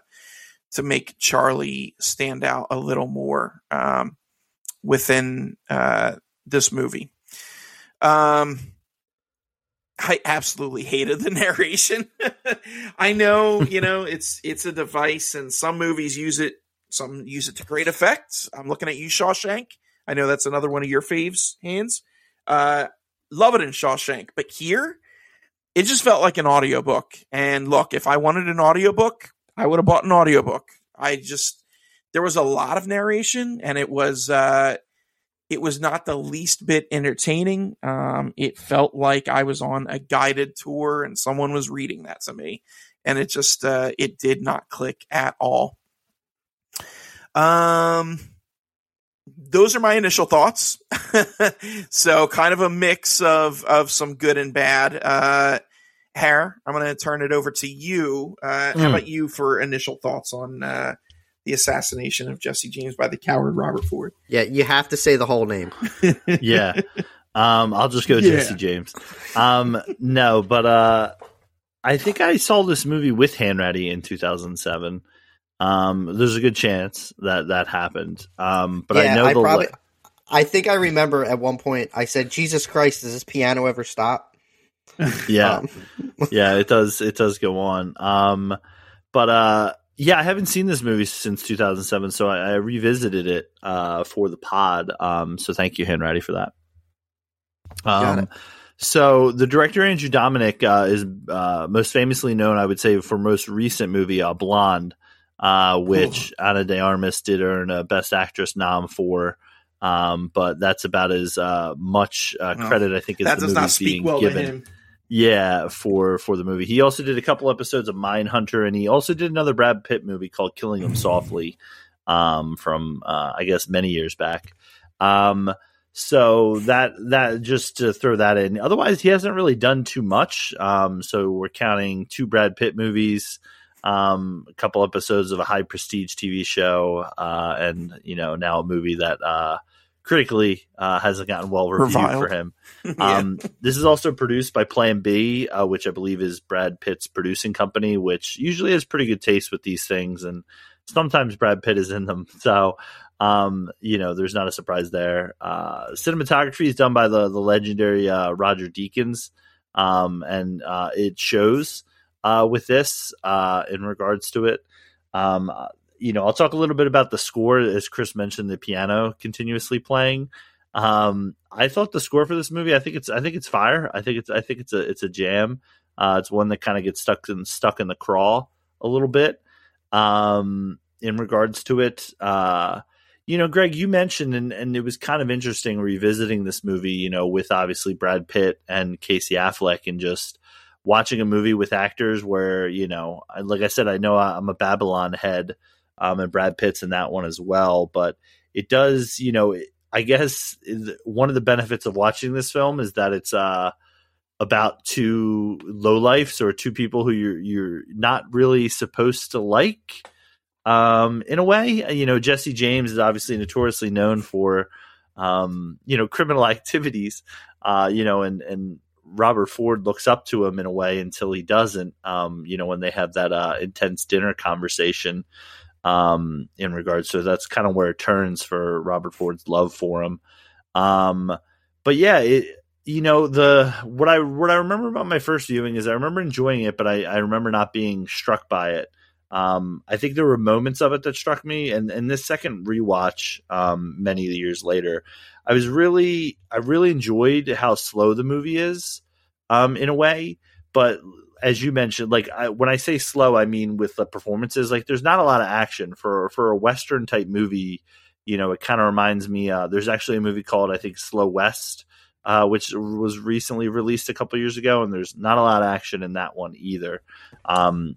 to make Charlie stand out a little more, um, within, uh, this movie. Um, I absolutely hated the *laughs* narration. I know, you know, it's it's a device and some movies use it, some use it to great effect. I'm looking at you, Shawshank. I know that's another one of your faves, Hans. Uh love it in Shawshank, but here it just felt like an audiobook. And look, if I wanted an audiobook, I would have bought an audiobook. I just there was a lot of narration and it was uh it was not the least bit entertaining. Um, it felt like I was on a guided tour and someone was reading that to me, and it just uh, it did not click at all. Um, those are my initial thoughts. *laughs* so kind of a mix of of some good and bad. Uh, Hair, I'm going to turn it over to you. Uh, mm. How hmm. about you for initial thoughts on uh, the assassination of Jesse James by the coward Robert Ford. Yeah, you have to say the whole name. *laughs* yeah. Um, I'll just go yeah. Jesse James. Um, no, but uh, I think I saw this movie with Hanratty in 2007. Um, there's a good chance that that happened. Um, but yeah, I know I the. Probably, I think I remember at one point I said, "Jesus Christ, does this piano ever stop?" *laughs* yeah, um. *laughs* yeah, it does. It does go on. Um, but uh, yeah, I haven't seen this movie since 2007, so I, I revisited it uh, for the pod. Um, so thank you, Hanratty, for that. Um, so the director Andrew Dominik uh, is uh, most famously known, I would say, for most recent movie uh, Blonde, uh, which Ooh. Ana de Armas did earn a Best Actress nom for. Um, but that's about as uh, much uh, credit I think as the movie's being well given. Yeah, for for the movie. He also did a couple episodes of Mindhunter, and he also did another Brad Pitt movie called Killing Him Softly, um, from uh, I guess many years back. Um, so that that just to throw that in. Otherwise, he hasn't really done too much. Um, so we're counting two Brad Pitt movies, um, a couple episodes of a high prestige TV show, uh, and you know now a movie that uh, critically uh, hasn't gotten well reviewed Reviled. for him. *laughs* yeah. um, this is also produced by Plan B, uh, which I believe is Brad Pitt's producing company, which usually has pretty good taste with these things, and sometimes Brad Pitt is in them. *laughs* So, um, you know, there's not a surprise there. Uh, cinematography is done by the the legendary uh, Roger Deakins, um, and uh, it shows uh, with this in regards to it. Um, you know, I'll talk a little bit about the score as Chris mentioned the piano continuously playing. Um, I thought the score for this movie, I think it's, I think it's fire. I think it's, I think it's a, it's a jam. Uh, it's one that kind of gets stuck in stuck in the craw a little bit. Um, in regards to it, uh, you know, Greg, you mentioned, and, and it was kind of interesting revisiting this movie, you know, with obviously Brad Pitt and Casey Affleck and just watching a movie with actors where, you know, like I said, I know I'm a Babylon head um, and Brad Pitt's in that one as well. But it does, you know, I guess one of the benefits of watching this film is that it's uh, about two low lifes or two people who you're you're not really supposed to like. Um, in a way, you know, Jesse James is obviously notoriously known for um, you know, criminal *laughs* activities, uh, you know, and, and Robert Ford looks up to him in a way until he doesn't, um, you know, when they have that uh, intense dinner conversation um, in regards. So that's kind of where it turns for Robert Ford's love for him. Um, but yeah, it, you know the what I what I remember about my first viewing is I remember enjoying it, but I, I remember not being struck by it. Um, I think there were moments of it that struck me, and in this second rewatch, um, many years later, I was really I really enjoyed how slow the movie is, um, in a way. But as you mentioned, like I, when I say slow, I mean with the performances. Like there's not a lot of action for for a western type movie. You know, it kind of reminds me. Uh, there's actually a movie called I think Slow West uh, which was recently released a couple years ago, and there's not a lot of action in that one either. Um,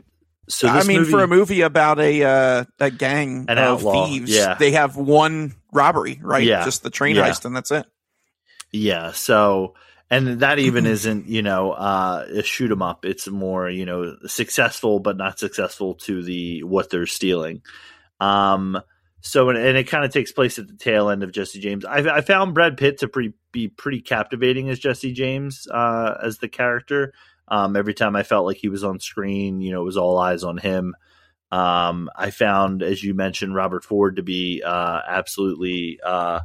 so I mean, movie, for a movie about a uh, a gang of outlaw, thieves, yeah. they have one robbery, right? Yeah. Just the train Yeah. heist, and that's it. yeah. So and that *clears throat* even isn't you know uh, a shoot 'em up. It's more you know successful but not successful to the what they're stealing. Um, so and, and it kind of takes place at the tail end of Jesse James. I, I found Brad Pitt to pre, be pretty captivating as Jesse James uh, as the character. Um, every time I felt like he was on screen, you know, it was all eyes on him. Um, I found, as you mentioned, Robert Ford to be uh, absolutely uh,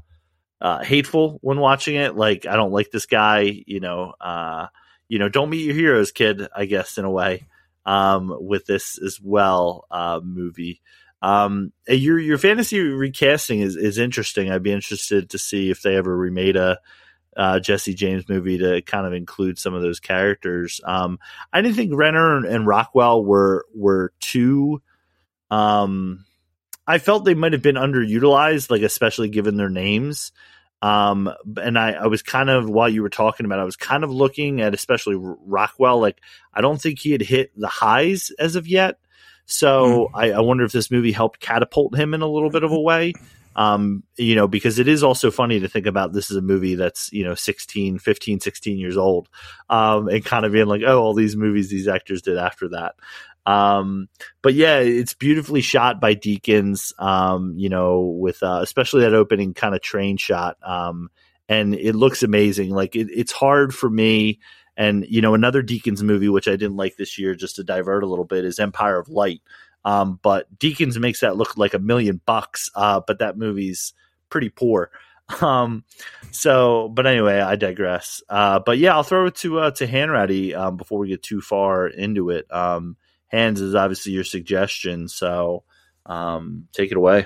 uh, hateful when watching it. Like, I don't like this guy. You know, uh, you know, don't meet your heroes, kid. I guess in a way, um, with this as well uh, movie. Um, your your fantasy recasting is is interesting. I'd be interested to see if they ever remade a uh, Jesse James movie to kind of include some of those characters. Um, I didn't think Renner and, and Rockwell were were too. Um, I felt they might have been underutilized, like especially given their names. Um, and I, I was kind of while you were talking about, it, I was kind of looking at especially Rockwell. Like I don't think he had hit the highs as of yet. So I, I wonder if this movie helped catapult him in a little bit of a way. Um, you know, because it is also funny to think about this is a movie that's, you know, 16, 15, 16 years old. Um, and kind of being like, oh, all these movies these actors did after that. Um, but yeah, it's beautifully shot by Deakins, um, you know, with, uh, especially that opening kind of train shot. Um, and it looks amazing. Like it, it's hard for me. And, you know, another Deakins movie, which I didn't like this year, just to divert a little bit, is Empire of Light. Um, but Deakins makes that look like a million bucks. Uh, but that movie's pretty poor. *laughs* Um, so, but anyway, I digress. Uh, but yeah, I'll throw it to, uh, to Hanratty, um, before we get too far into it. Um, Hans is obviously your suggestion. So, um, take it away.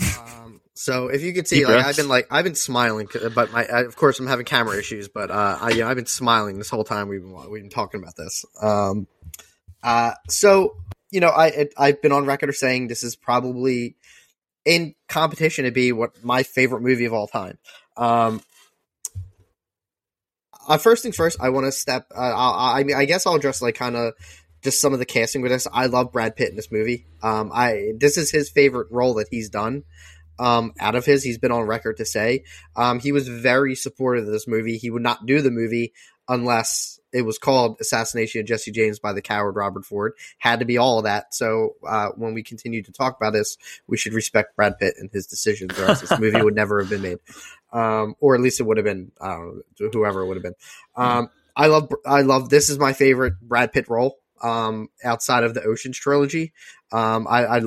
Um, so if you could see, Deep like breaths. I've been like I've been smiling, but my of course I'm having camera issues, but uh, I, yeah, I've been smiling this whole time we've been we've been talking about this. Um, uh, so you know, I I've been on record saying this is probably in competition to be what my favorite movie of all time. Um, uh, first things first, I want to step. Uh, I, I mean, I guess I'll address like kind of just some of the casting with this. I love Brad Pitt in this movie. Um, I this is his favorite role that he's done. Um, out of his, he's been on record to say um, he was very supportive of this movie. He would not do the movie unless it was called Assassination of Jesse James by the coward Robert Ford. Had to be all of that. So uh, when we continue to talk about this, we should respect Brad Pitt and his decisions, or else this movie would never have been made. Um, or at least it would have been I know whoever it would have been. Um, I love I love this is my favorite Brad Pitt role um, outside of the Ocean's trilogy. Um, I, I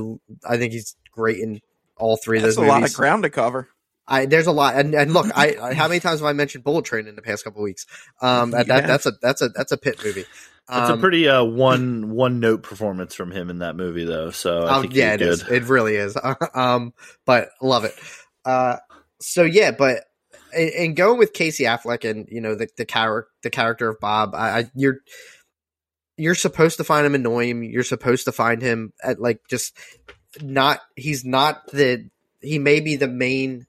I think he's great in all three of That's those a movies. lot of ground to cover. I there's a lot, and, and look, I, I how many times have I mentioned Bullet Train in the past couple weeks? Um, *laughs* that, that that's a that's a that's a Pitt movie. It's Um, a pretty uh, one one note performance from him in that movie, though. So I um, think yeah, it he's is. It really is. *laughs* um, but love it. Uh, so yeah, but and, and going with Casey Affleck and you know the the character the character of Bob, I, I you're you're supposed to find him annoying. You're supposed to find him at like just not. He's not the. He may be the main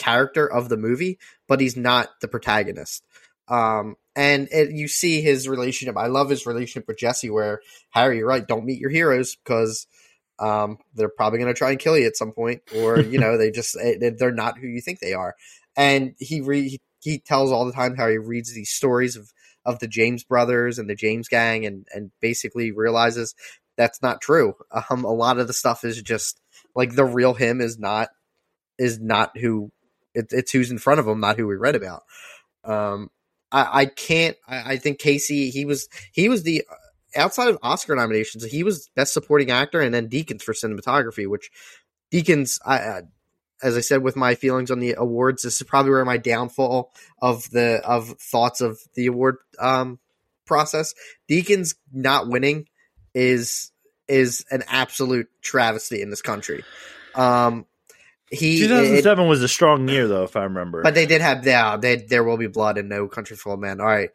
character of the movie, but he's not the protagonist. Um, and it, you see his relationship. I love his relationship with Jesse, where Harry, you're right, don't meet your heroes because um, they're probably going to try and kill you at some point, or you *laughs* know, they just they- they're not who you think they are. And he re- he tells all the time how he reads these stories of of the James brothers and the James gang, and and basically realizes that's not true. Um, a lot of the stuff is just like the real him is not is not who it, it's who's in front of him, not who we read about. Um, I, I can't. I, I think Casey. He was he was the outside of Oscar nominations. He was best supporting actor, and then Deakins for cinematography. Which Deakins, I, as I said, with my feelings on the awards, this is probably where my downfall of the of thoughts of the award um, process. Deakins not winning is is an absolute travesty in this country. Um, he 2007 it, was a strong year though, if I remember. But they did have yeah, they there will be blood and no country for of men. All right.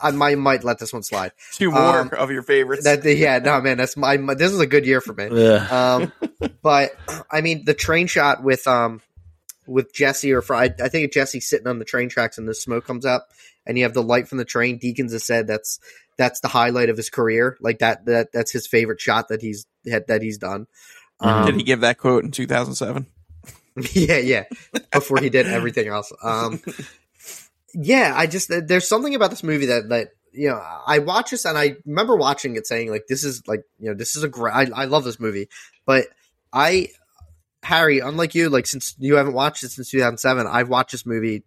I might, might let this one slide. *laughs* Two more um, of your favorites. That yeah, no man, that's my, my this is a good year for me. *laughs* Yeah. Um, *laughs* but I mean the train shot with um with Jesse or I, I think Jesse sitting on the train tracks and the smoke comes up and you have the light from the train. Deakins has said that's that's the highlight of his career. Like that that that's his favorite shot that he's had that he's done. Um, *laughs* did he give that quote in 2007? *laughs* Yeah, yeah. Before he did everything else. Um, yeah, I just there's something about this movie that that you know I watch this and I remember watching it saying like this is like you know this is a great I, I love this movie, but I Harry, unlike you, like since you haven't watched it since 2007, I've watched this movie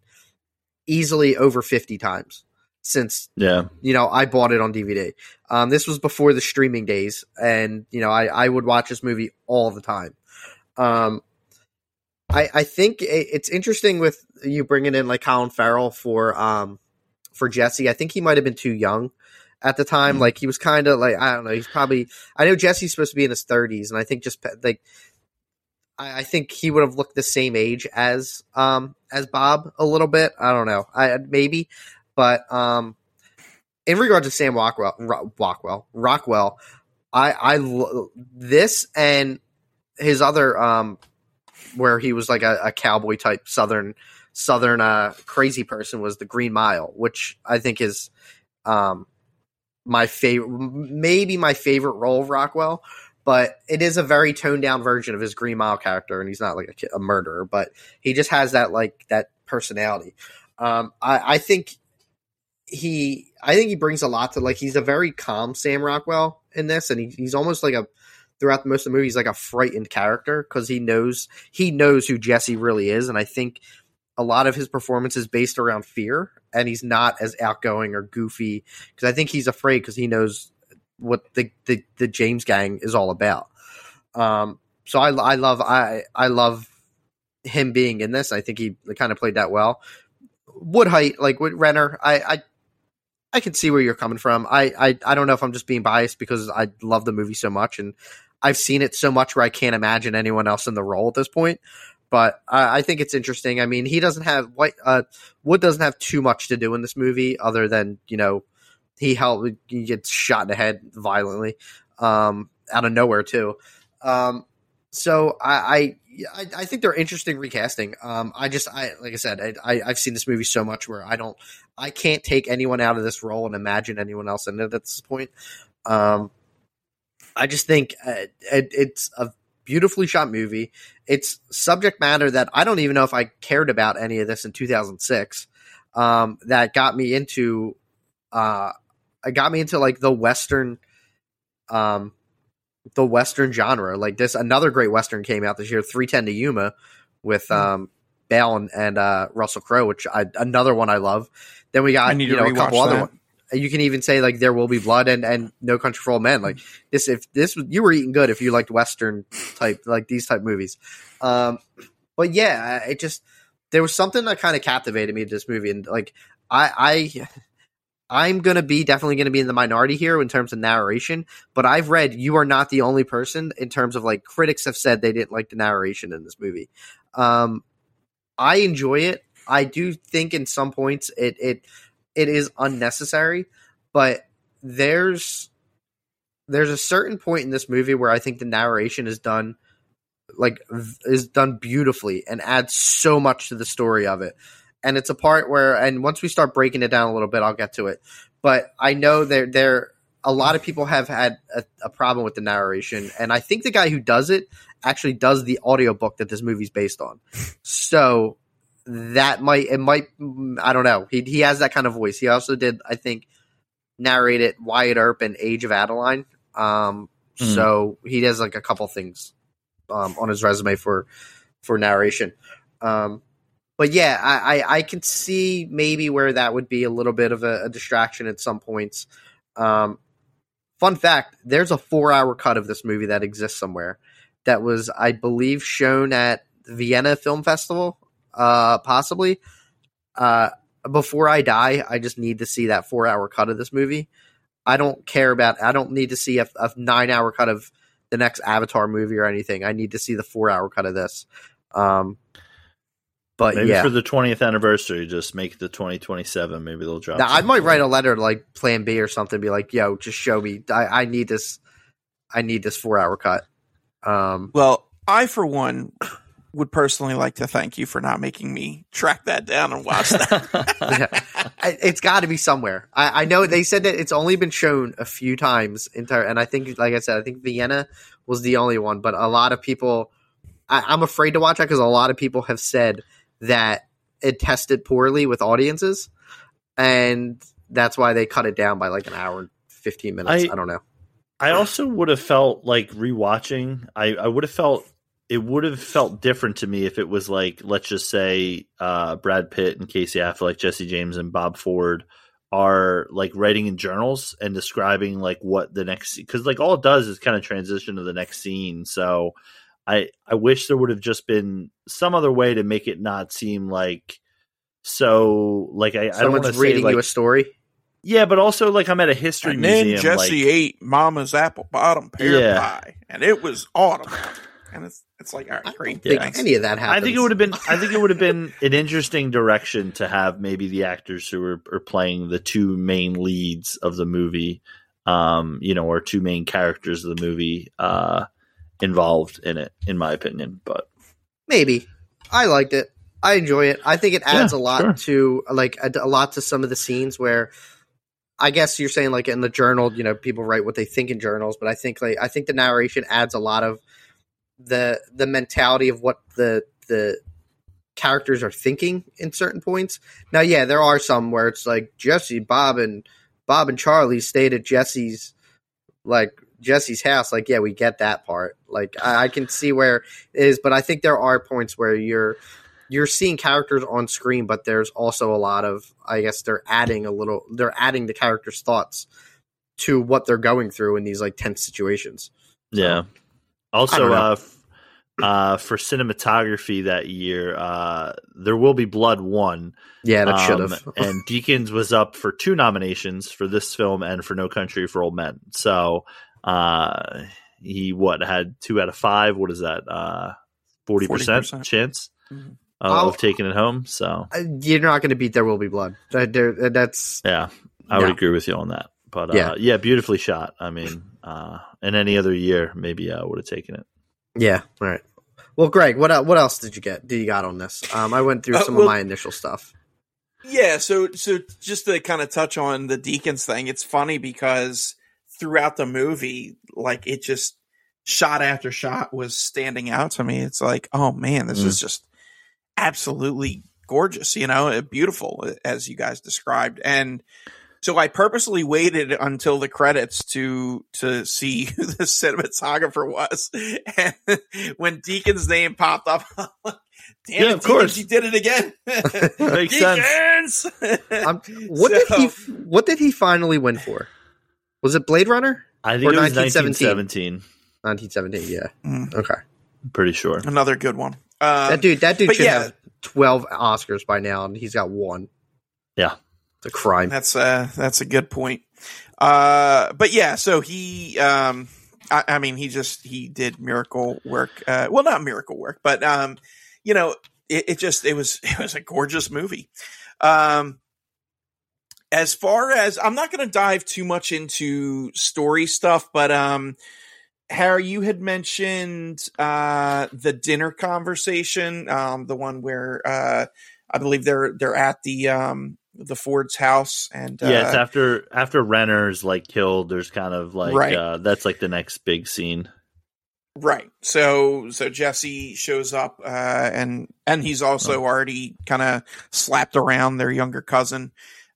easily over 50 times since yeah you know i bought it on dvd um, this was before the streaming days and you know i, I would watch this movie all the time um, I, I think it's interesting with you bringing in like colin farrell for um, for jesse i think he might have been too young at the time mm-hmm. like he was kind of like i don't know he's probably i know jesse's supposed to be in his 30s and i think just like I, I think he would have looked the same age as um as Bob a little bit. I don't know. I maybe, but um, in regard to Sam Rockwell, Rockwell, Rockwell, I I this and his other um where he was like a, a cowboy type southern southern uh crazy person was the Green Mile, which I think is um my favorite maybe my favorite role of Rockwell but it is a very toned down version of his Green Mile character, and he's not like a, a murderer, but he just has that like that personality. Um, I, I think he, I think he brings a lot to like he's a very calm Sam Rockwell in this, and he, he's almost like a throughout most of the movie he's like a frightened character because he knows he knows who Jesse really is, and I think a lot of his performance is based around fear, and he's not as outgoing or goofy because I think he's afraid because he knows what the, the, the James gang is all about. Um, so I, I love I I love him being in this. I think he kind of played that well. Wood Hite, like with Renner, I, I I can see where you're coming from. I, I I don't know if I'm just being biased because I love the movie so much and I've seen it so much where I can't imagine anyone else in the role at this point. But I, I think it's interesting. I mean, he doesn't have White uh, Wood doesn't have too much to do in this movie other than you know he helped. He gets shot in the head violently, um, out of nowhere too. Um, so I, I, I think they're interesting recasting. Um, I just, I like I said, I, I, have seen this movie so much where I don't, I can't take anyone out of this role and imagine anyone else in it at this point. Um, I just think uh, it, it's a beautifully shot movie. It's subject matter that I don't even know if I cared about any of this in 2006. Um, that got me into uh, it got me into like the western um the western genre. Like this another great western came out this year 310 to yuma with hmm. um bale and, and uh russell crowe which I, another one i love. Then we got you know a couple that. other ones you can even say like there will be blood and and no country for old men. Like this if this you were eating good if you liked western type like these type movies. Um but yeah it just there was something that kind of captivated me to this movie and like i i I'm going to be definitely going to be in the minority here in terms of narration, but I've read you are not the only person in terms of like critics have said they didn't like the narration in this movie. Um, I enjoy it. I do think in some points it it it is unnecessary, but there's there's a certain point in this movie where I think the narration is done like is done beautifully and adds so much to the story of it and it's a part where and once we start breaking it down a little bit i'll get to it. But i know there there a lot of people have had a, a, problem with the narration and i think the guy who does it actually does the audiobook that this movie's based on. So that might it might i don't know. He, he has that kind of voice. He also did i think narrate it wyatt earp and age of adaline. Um, mm-hmm. so he does like a couple things um, on his resume for for narration. Um, but yeah, I, I, I can see maybe where that would be a little bit of a, a distraction at some points. Um, fun fact: there's a four-hour cut of this movie that exists somewhere that was, I believe, shown at the Vienna Film Festival, uh, possibly. Uh, before I die, I just need to see that four-hour cut of this movie. I don't care about. I don't need to see a, a nine-hour cut of the next Avatar movie or anything. I need to see the four-hour cut of this. Um, but Maybe yeah, for the 20th anniversary, just make it the 2027. Maybe they'll drop. now, I might write a letter to like Plan B or something. Be like, yo, just show me. I, I need this. I need this four-hour cut. Um, Well, I for one would personally like to thank you for not making me track that down and watch that. *laughs* *laughs* I- it's got to be somewhere. I, I know they said that it's only been shown a few times entire, and I think, like I said, I think Vienna was the only one. But a lot of people, I, I'm afraid to watch that because a lot of people have said that it tested poorly with audiences, and that's why they cut it down by like an hour and fifteen minutes. I, I- don't know. I also would have felt like rewatching. I, I would have felt it would have felt different to me if it was like let's just say uh, Brad Pitt and Casey Affleck, Jesse James and Bob Ford are like writing in journals and describing like what the next because like all it does is kind of transition to the next scene. So I I wish there would have just been some other way to make it not seem like so like I, I don't want to reading say like you a story. yeah, but also like I'm at a history and then museum. Jesse like, ate Mama's apple bottom pear Yeah. pie, and it was autumn. And it's it's like all I great. don't think any of that happens. I think it would have been. I think it would have been an interesting direction to have maybe the actors who are, are playing the two main leads of the movie, um, you know, or two main characters of the movie, uh, involved in it. In my opinion, but Maybe. I liked it. I enjoy it. I think it adds Yeah, a lot sure. to like a, a lot to some of the scenes where I guess you're saying like in the journal, you know, people write what they think in journals, but I think like I think the narration adds a lot of the the mentality of what the the characters are thinking in certain points. Now, yeah, there are some where it's like Jesse, Bob, and Bob and Charlie stayed at Jesse's like Jesse's house. Like, yeah, we get that part. Like, I, I can see where it is, but I think there are points where you're you're seeing characters on screen, but there's also a lot of I guess they're adding a little they're adding the characters' thoughts to what they're going through in these like tense situations. yeah. Also, uh, f- uh, for cinematography that year, uh, there will be Blood one. Yeah, that should Um, have. *laughs* and Deakins was up for two nominations for this film and for No Country for Old Men. So uh, he what had two out of five. What is that? Uh, Forty percent 40%. chance Mhm. of, of taking it home. So You're not going to beat There Will Be Blood. That, there- that's yeah, I would agree with you on that. But uh, Yeah. yeah. beautifully shot. I mean, uh, in any other year, maybe I would have taken it. yeah. All right. Well, Greg, what what else did you get? Did you got on this? Um, I went through Uh, some well- of my initial stuff. Yeah, so so just to kind of touch on the Deakins thing, it's funny because throughout the movie, like it just shot after shot was standing out to me. It's like, oh man, this is just absolutely gorgeous, you know, uh, beautiful as you guys described. And so I purposely waited until the credits to to see *laughs* who the cinematographer was. And when Deakins' name popped up, *laughs* like, damn Yeah, it, of course. Deakins, you did it again. *laughs* Makes. Deakins! Um, what did he What did he finally win for? Was it Blade Runner? I Or think it was 1917. 1917. 1917. Yeah. Mm, Okay. Pretty sure. another good one. Um, that dude. That dude but should yeah. have 12 Oscars by now, and he's got one. Yeah. It's a crime. That's uh that's a good point. Uh but yeah, so he um I, I mean he just he did miracle work. Uh well not miracle work, but um you know, it, it just it was *laughs* it was a gorgeous movie. Um as far as I'm not gonna dive too much into story stuff, but um Harry, you had mentioned uh the dinner conversation, um, the one where uh I believe they're they're at the um the Ford's house and uh, it's after after Renner's like killed. There's kind of like Right. uh, that's like the next big scene. right. So so Jesse shows up uh, and and he's also Oh. already kind of slapped around their younger cousin.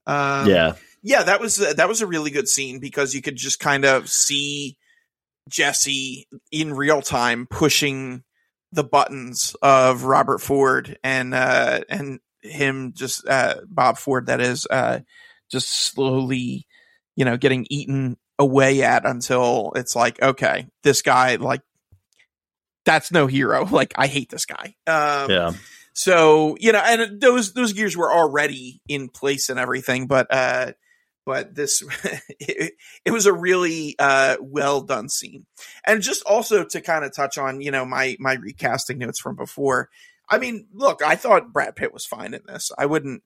Um, yeah, yeah, that was that was a really good scene because you could just kind of see Jesse in real time pushing the buttons of Robert Ford and uh, and him just uh, Bob Ford that is uh, just slowly, you know, getting eaten away at until it's like, okay, this guy like that's no hero. *laughs* Like I hate this guy. Um, Yeah. So you know, and those those gears were already in place and everything, but uh, but this *laughs* it, it was a really uh well done scene, and just also to kind of touch on you know my my recasting notes from before. I mean, look, I thought Brad Pitt was fine in this. I wouldn't.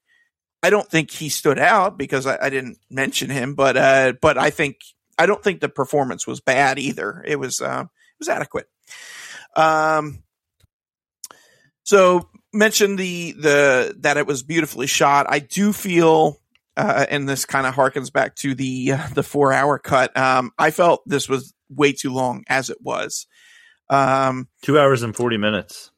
I don't think he stood out because I, I didn't mention him, but uh, but I think I don't think the performance was bad either. It was uh, it was adequate. Um, so mentioned the the that it was beautifully shot. I do feel, uh, and this kind of harkens back to the uh, the four hour cut. Um, I felt this was way too long as it was. Um, Two hours and 40 minutes.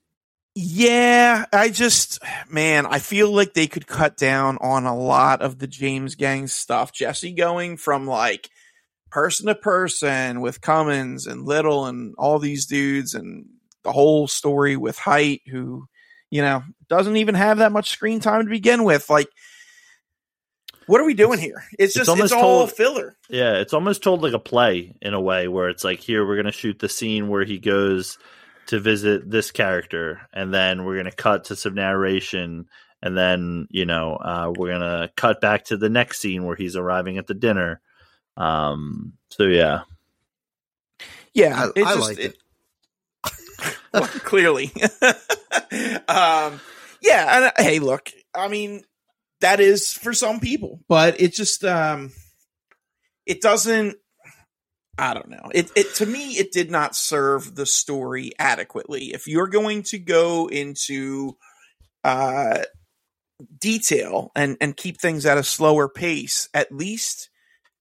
yeah, I just man, I feel like they could cut down on a lot of the James Gang stuff. Jesse going from like person to person with Cummins and Liddil and all these dudes and the whole story with Hite who, you know, doesn't even have that much screen time to begin with. Like what are we doing here? It's it's just it's, almost all told- filler. Yeah, it's almost told like a play in a way where it's like here we're gonna shoot the scene where he goes to visit this character, and then we're gonna cut to some narration, and then you know uh, we're gonna cut back to the next scene where he's arriving at the dinner. Um, so yeah, Yeah, I, it's I just- liked it. *laughs* well, clearly. *laughs* um, yeah, and uh, hey, look, I mean, that is for some people, but it just um, it doesn't. I don't know. It it to me, it did not serve the story adequately. If you're going to go into uh detail and and keep things at a slower pace, at least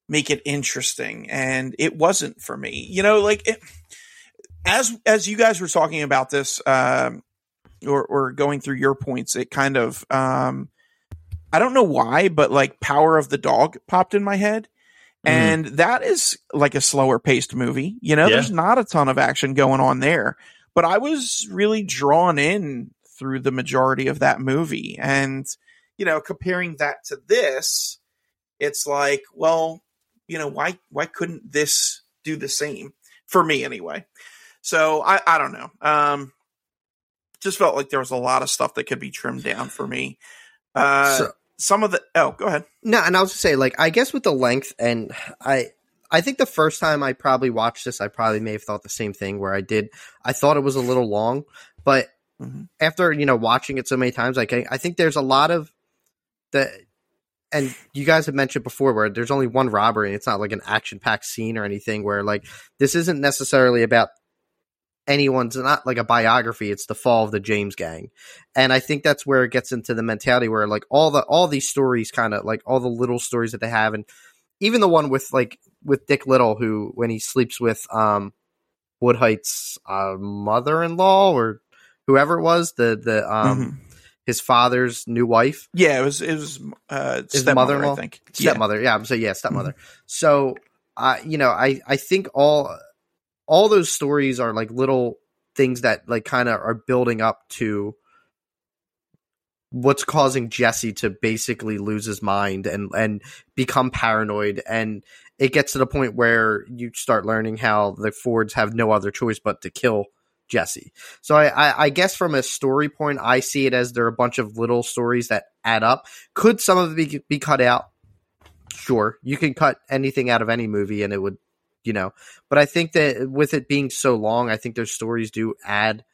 make it interesting. And it wasn't for me. You know, like it, as as you guys were talking about this um or or going through your points it kind of um i don't know why but like power of the dog popped in my head. Mhm. and that is like a slower paced movie. You know Yeah. there's not a ton of action going on there. But i was really drawn in through the majority of that movie. And you know comparing that to this it's like well you know why why couldn't this do the same? For me anyway so I, I don't know. Um, just felt like there was a lot of stuff that could be trimmed down for me. Uh, So- some of the oh, go ahead. No, and I was to say, like, I guess with the length, and I, I think the first time I probably watched this, I probably may have thought the same thing. Where I did, I thought it was a little long, but Mhm. after you know watching it so many times, like, I, I think there's a lot of the, and you guys have mentioned before where there's only one robbery, and it's not like an action packed scene or anything. Where like this isn't necessarily about anyone's not like a biography it's the fall of the james gang and i think that's where it gets into the mentality where like all the all these stories kind of like all the little stories that they have and even the one with like with Dick Liddil who when he sleeps with um Wood Hite's uh, mother-in-law or whoever it was the the um Mhm. his father's new wife Yeah, it was it was uh, His stepmother, mother-in-law? I think. Yeah. Mm-hmm. stepmother yeah, so yeah stepmother so uh you know i i think all all those stories are like little things that like kind of are building up to what's causing jesse to basically lose his mind and and become paranoid. And it gets to the point where you start learning how the fords have no other choice but to kill jesse. So I, I i guess from a story point i see it as there are a bunch of little stories that add up. Could some of it be, be cut out? Sure. You can cut anything out of any movie and it would you know but i think that with it being so long i think those stories do add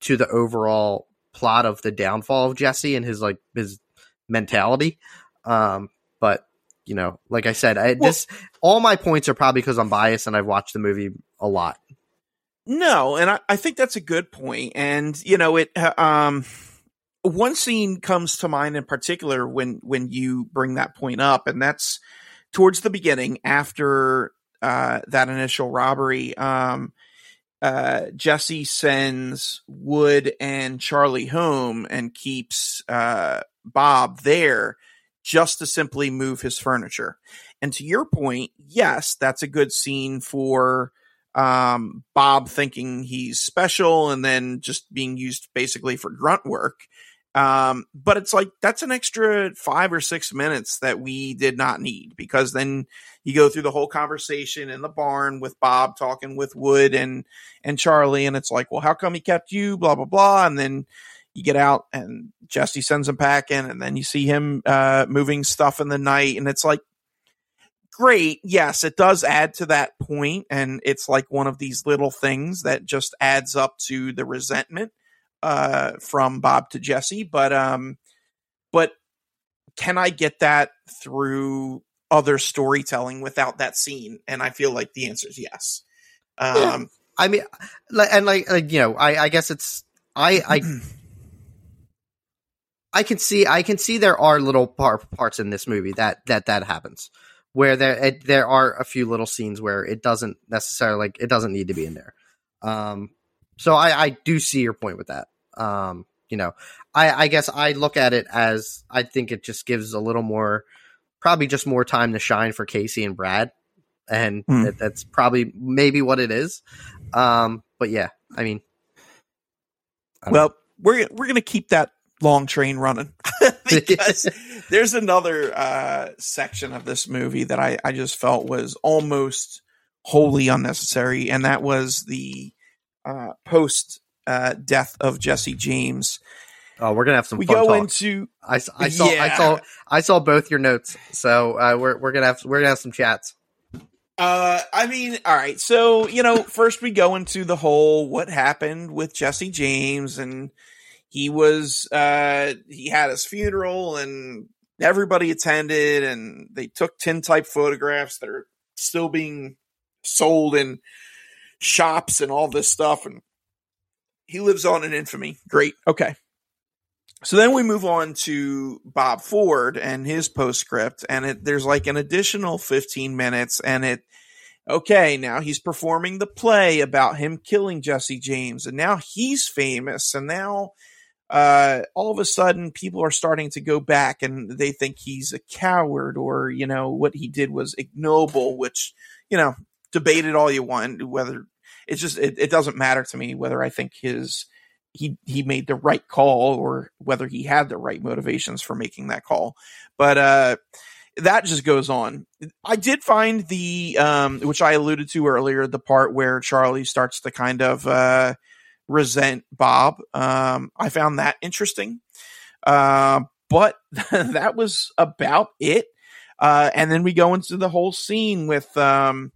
to the overall plot of the downfall of jesse and his like his mentality um but you know like i said i Well- this all my points are probably because i'm biased and i've watched the movie a lot No, and I, I think that's a good point. And you know, it uh, um one scene comes to mind in particular when when you bring that point up, and that's towards the beginning after uh that initial robbery. Um uh Jesse sends Wood and Charlie home and keeps uh Bob there just to simply move his furniture. And to your point, yes, that's a good scene for um, Bob thinking he's special and then just being used basically for grunt work. Um, but it's like that's an extra five or six minutes that we did not need because then you go through the whole conversation in the barn with Bob talking with Wood and and Charlie, and it's like, well, how come he kept you? Blah blah blah, and then you get out and Jesse sends him packing, and then you see him uh, moving stuff in the night, and it's like great. Yes, it does add to that point, and it's like one of these little things that just adds up to the resentment uh, from Bob to Jesse. But um, but can I get that through other storytelling without that scene? And I feel like the answer is yes. Um, I mean, like, and like, like you know, I, I guess it's I, I, *clears throat* I can see, I can see there are little par- parts in this movie that that that happens where there it, there are a few little scenes where it doesn't necessarily like it doesn't need to be in there. Um, so I, I do see your point with that. Um, you know, I, I guess I look at it as I think it just gives a little more, probably just more time to shine for Casey and Brad, and Hmm. that, that's probably maybe what it is. Um, but yeah, I mean, I well, we're we're gonna keep that long train running *laughs* because *laughs* there's another uh, section of this movie that I I just felt was almost wholly unnecessary, and that was the uh, post uh, death of Jesse James. oh, we're gonna have some we go talk. into I, I saw I saw I saw both your notes, so uh, we're we're gonna have we're gonna have some chats. Uh, I mean, all right. So you know, first we go into the whole what happened with Jesse James, and he was uh he had his funeral, and everybody attended, and they took tin type photographs that are still being sold in shops and all this stuff, and he lives on in infamy. Great. Okay. So then we move on to Bob Ford and his postscript, and it, there's like an additional 15 minutes, and it, okay, now he's performing the play about him killing Jesse James, and now he's famous, and now uh, all of a sudden people are starting to go back and they think he's a coward or, you know, what he did was ignoble, which, you know, debate it all you want, whether it's just, it, it doesn't matter to me whether I think his, he he made the right call or whether he had the right motivations for making that call. But uh that just goes on. I did find the um which I alluded to earlier, the part where Charlie starts to kind of uh resent Bob. Um I found that interesting. Uh but *laughs* that was about it. Uh and then we go into the whole scene with um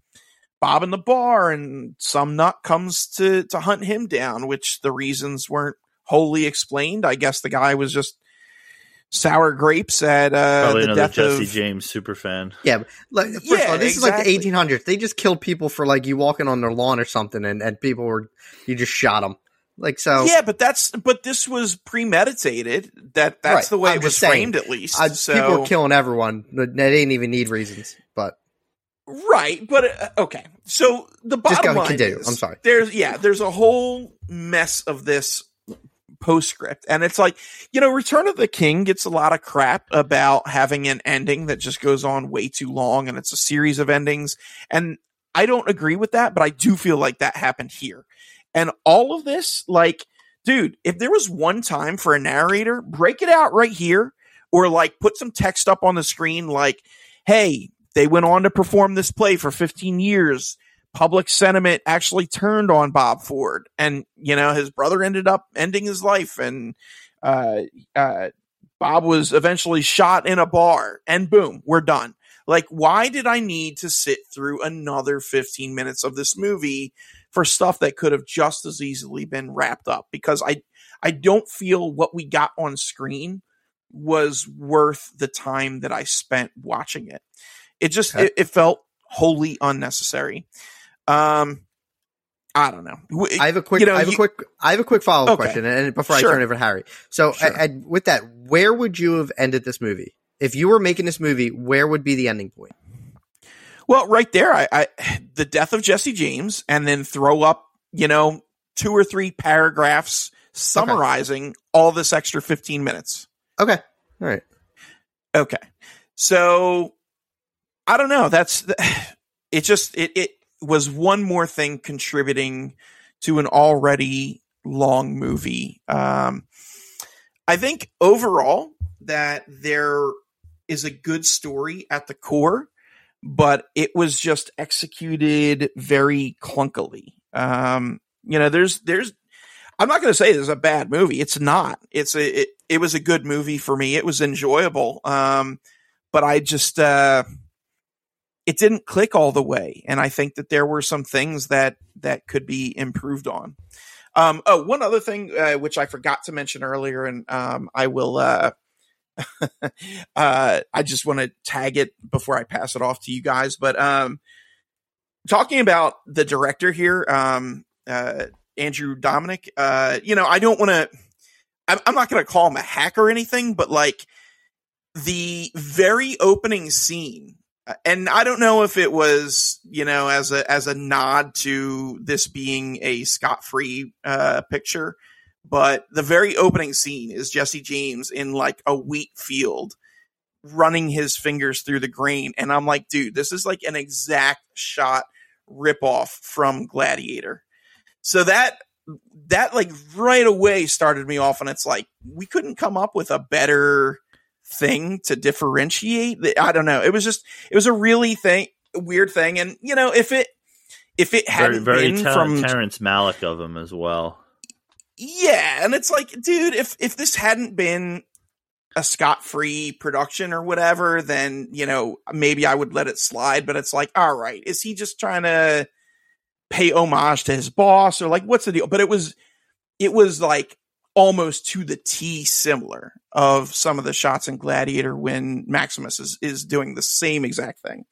Bob in the bar, and some nut comes to to hunt him down, which the reasons weren't wholly explained. I guess the guy was just sour grapes at uh, Probably the another death Jesse of. James super fan. Yeah, like first Yeah, of all, this exactly. is like the 1800s. They just killed people for like you walking on their lawn or something, and and people were you just shot them. Like so, Yeah, but that's but this was premeditated. That that's Right, the way I'm it was saying. framed, at least. I, so people were killing everyone. They didn't even need reasons, but Right, but uh, okay. So the Just bottom go- line continue. is I'm sorry. There's yeah, there's a whole mess of this postscript, and it's like you know, Return of the King gets a lot of crap about having an ending that just goes on way too long, and it's a series of endings, and I don't agree with that, but I do feel like that happened here, and all of this, like, dude, if there was one time for a narrator, break it out right here, or like put some text up on the screen, like, hey they went on to perform this play for 15 years. Public sentiment actually turned on Bob Ford, and you know his brother ended up ending his life, and uh, uh, Bob was eventually shot in a bar, and boom, we're done. Like, why did I need to sit through another 15 minutes of this movie for stuff that could have just as easily been wrapped up? Because I, I don't feel what we got on screen was worth the time that I spent watching it. It just Okay. it, it felt wholly unnecessary. Um, I don't know. I have a quick, you know, I have you- a quick, I have a quick follow up Okay. question, and before Sure. I turn it over to Harry. So, Sure. a- and with that, where would you have ended this movie if you were making this movie? Where would be the ending point? Well, right there, I, I the death of Jesse James, and then throw up, you know, two or three paragraphs summarizing all this extra fifteen minutes. Okay, all right. Okay, so I don't know. That's *sighs* it. Just it it was one more thing contributing to an already long movie. Um, I think overall that there is a good story at the core, but it was just executed very clunkily. Um, you know, there's there's I'm not going to say this is a bad movie. It's not. It's a it, it was a good movie for me. It was enjoyable. Um, but I just uh, it didn't click all the way, and I think that there were some things that that could be improved on. Um, oh, one other thing uh, which I forgot to mention earlier, and um, I will. Uh, *laughs* uh, I just want to tag it before I pass it off to you guys. But um, talking about the director here, um, uh, Andrew Dominik, uh, you know, I don't want to. I'm, not going to call him a hack or anything, but like the very opening scene and I don't know if it was, you know, as a as a nod to this being a Scott Free uh, picture, but the very opening scene is Jesse James in like a wheat field, running his fingers through the grain, and I'm like, dude, this is like an exact shot ripoff from Gladiator. So that that like right away started me off, and it's like we couldn't come up with a better thing to differentiate. I don't know. It was just it was a really thing weird thing, and you know if it if it hadn't very, very been ter- from Terrence Malick of him as well. yeah, and it's like, dude, if if this hadn't been a Scott Free production or whatever, then you know maybe I would let it slide. But it's like, all right, is he just trying to pay homage to his boss or like what's the deal? But it was it was like almost to the T similar of some of the shots in Gladiator when Maximus is, is doing the same exact thing.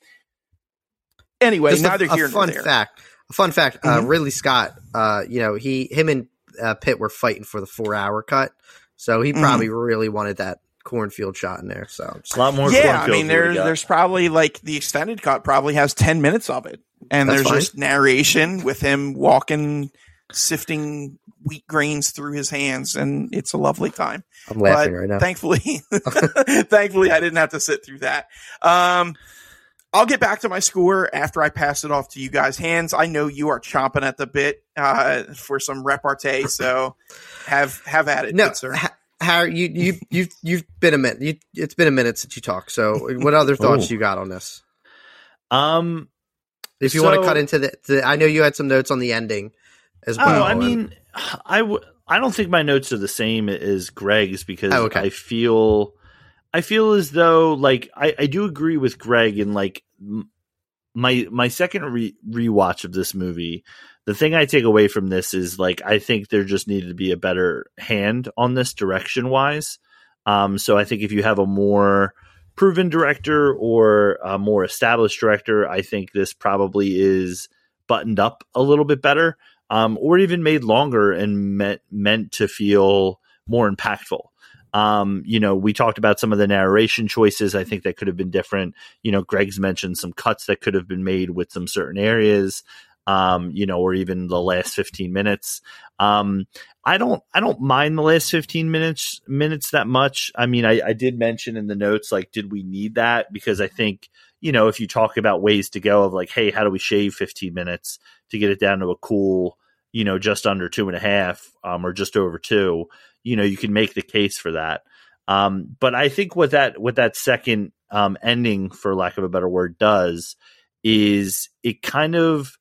Anyway, Just a- neither a, here nor fun there. fact. A fun fact. Uh, Mhm. Ridley Scott. Uh, you know, he, him, and uh, Pitt were fighting for the four-hour cut, so he Mhm. probably really wanted that cornfield shot in there. So A lot more. yeah, I mean, than we there's there's probably like the extended cut probably has ten minutes of it, and That's there's fine. just narration with him walking, sifting wheat grains through his hands, and it's a lovely time. I'm laughing But right now. Thankfully, *laughs* *laughs* thankfully, I didn't have to sit through that. Um, I'll get back to my score after I pass it off to you guys. Hans, I know you are chomping at the bit uh, for some repartee, so have have at it, no, sir. Ha- Harry, you you you've you've been a minute. You, it's been a minute since you talked. So, what other *laughs* thoughts Ooh. you got on this? um. If you want to cut into the, the, I know you had some notes on the ending as well. Oh, I mean, I w- I don't think my notes are the same as Greg's because Oh, okay. I feel I feel as though like I, I do agree with Greg and like my my second re- rewatch of this movie. The thing I take away from this is like I think there just needed to be a better hand on this direction wise. Um, so I think if you have a more proven director or a more established director, I think this probably is buttoned up a little bit better um, or even made longer and meant meant to feel more impactful. Um, you know, we talked about some of the narration choices. I think that could have been different. You know, Greg's mentioned some cuts that could have been made with some certain areas. Um, you know, or even the last 15 minutes. Um, I don't, I don't mind the last 15 minutes, minutes that much. I mean, I, I did mention in the notes, like, did we need that? Because I think, you know, if you talk about ways to go of like, hey, how do we shave 15 minutes to get it down to a cool, you know, just under two and a half, um, or just over two, you know, you can make the case for that. Um, but I think what that what that second um, ending, for lack of a better word, does is it kind of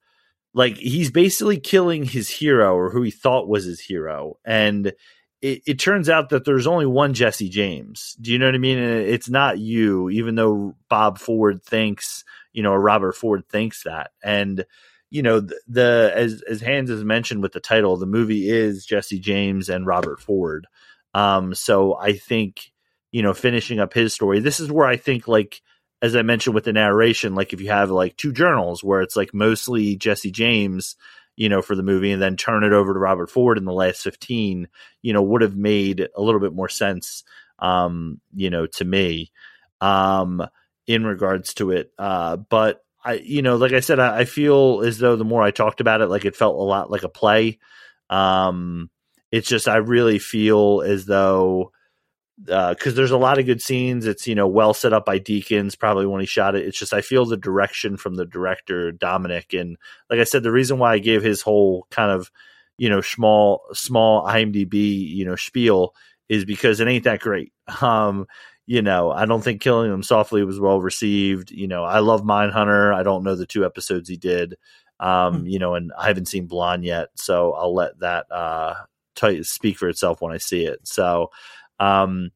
like he's basically killing his hero or who he thought was his hero, and it, it turns out that there's only one Jesse James. Do you know what I mean? It's not you, even though Bob Ford thinks, you know, Robert Ford thinks that, and you know the, the as as Hans has mentioned with the title, the movie is Jesse James and Robert Ford. Um, so I think you know finishing up his story. This is where I think like as I mentioned with the narration, like if you have like two journals where it's like mostly Jesse James, you know, for the movie, and then turn it over to Robert Ford in the last fifteen, you know, would have made a little bit more sense, um, you know, to me, um, in regards to it. Uh, but I, you know, like I said, I, I feel as though the more I talked about it, like it felt a lot like a play. Um, it's just I really feel as though because uh, there's a lot of good scenes. It's you know well set up by Deakins, probably when he shot it. It's just I feel the direction from the director Dominik, and like I said, the reason why I gave his whole kind of you know small small IMDb you know spiel is because it ain't that great. *laughs* Um, you know, I don't think Killing Them Softly was well received. You know, I love Mindhunter. I don't know the two episodes he did. Um, mm-hmm. you know, and I haven't seen Blonde yet, so I'll let that uh t- speak for itself when I see it. So, um,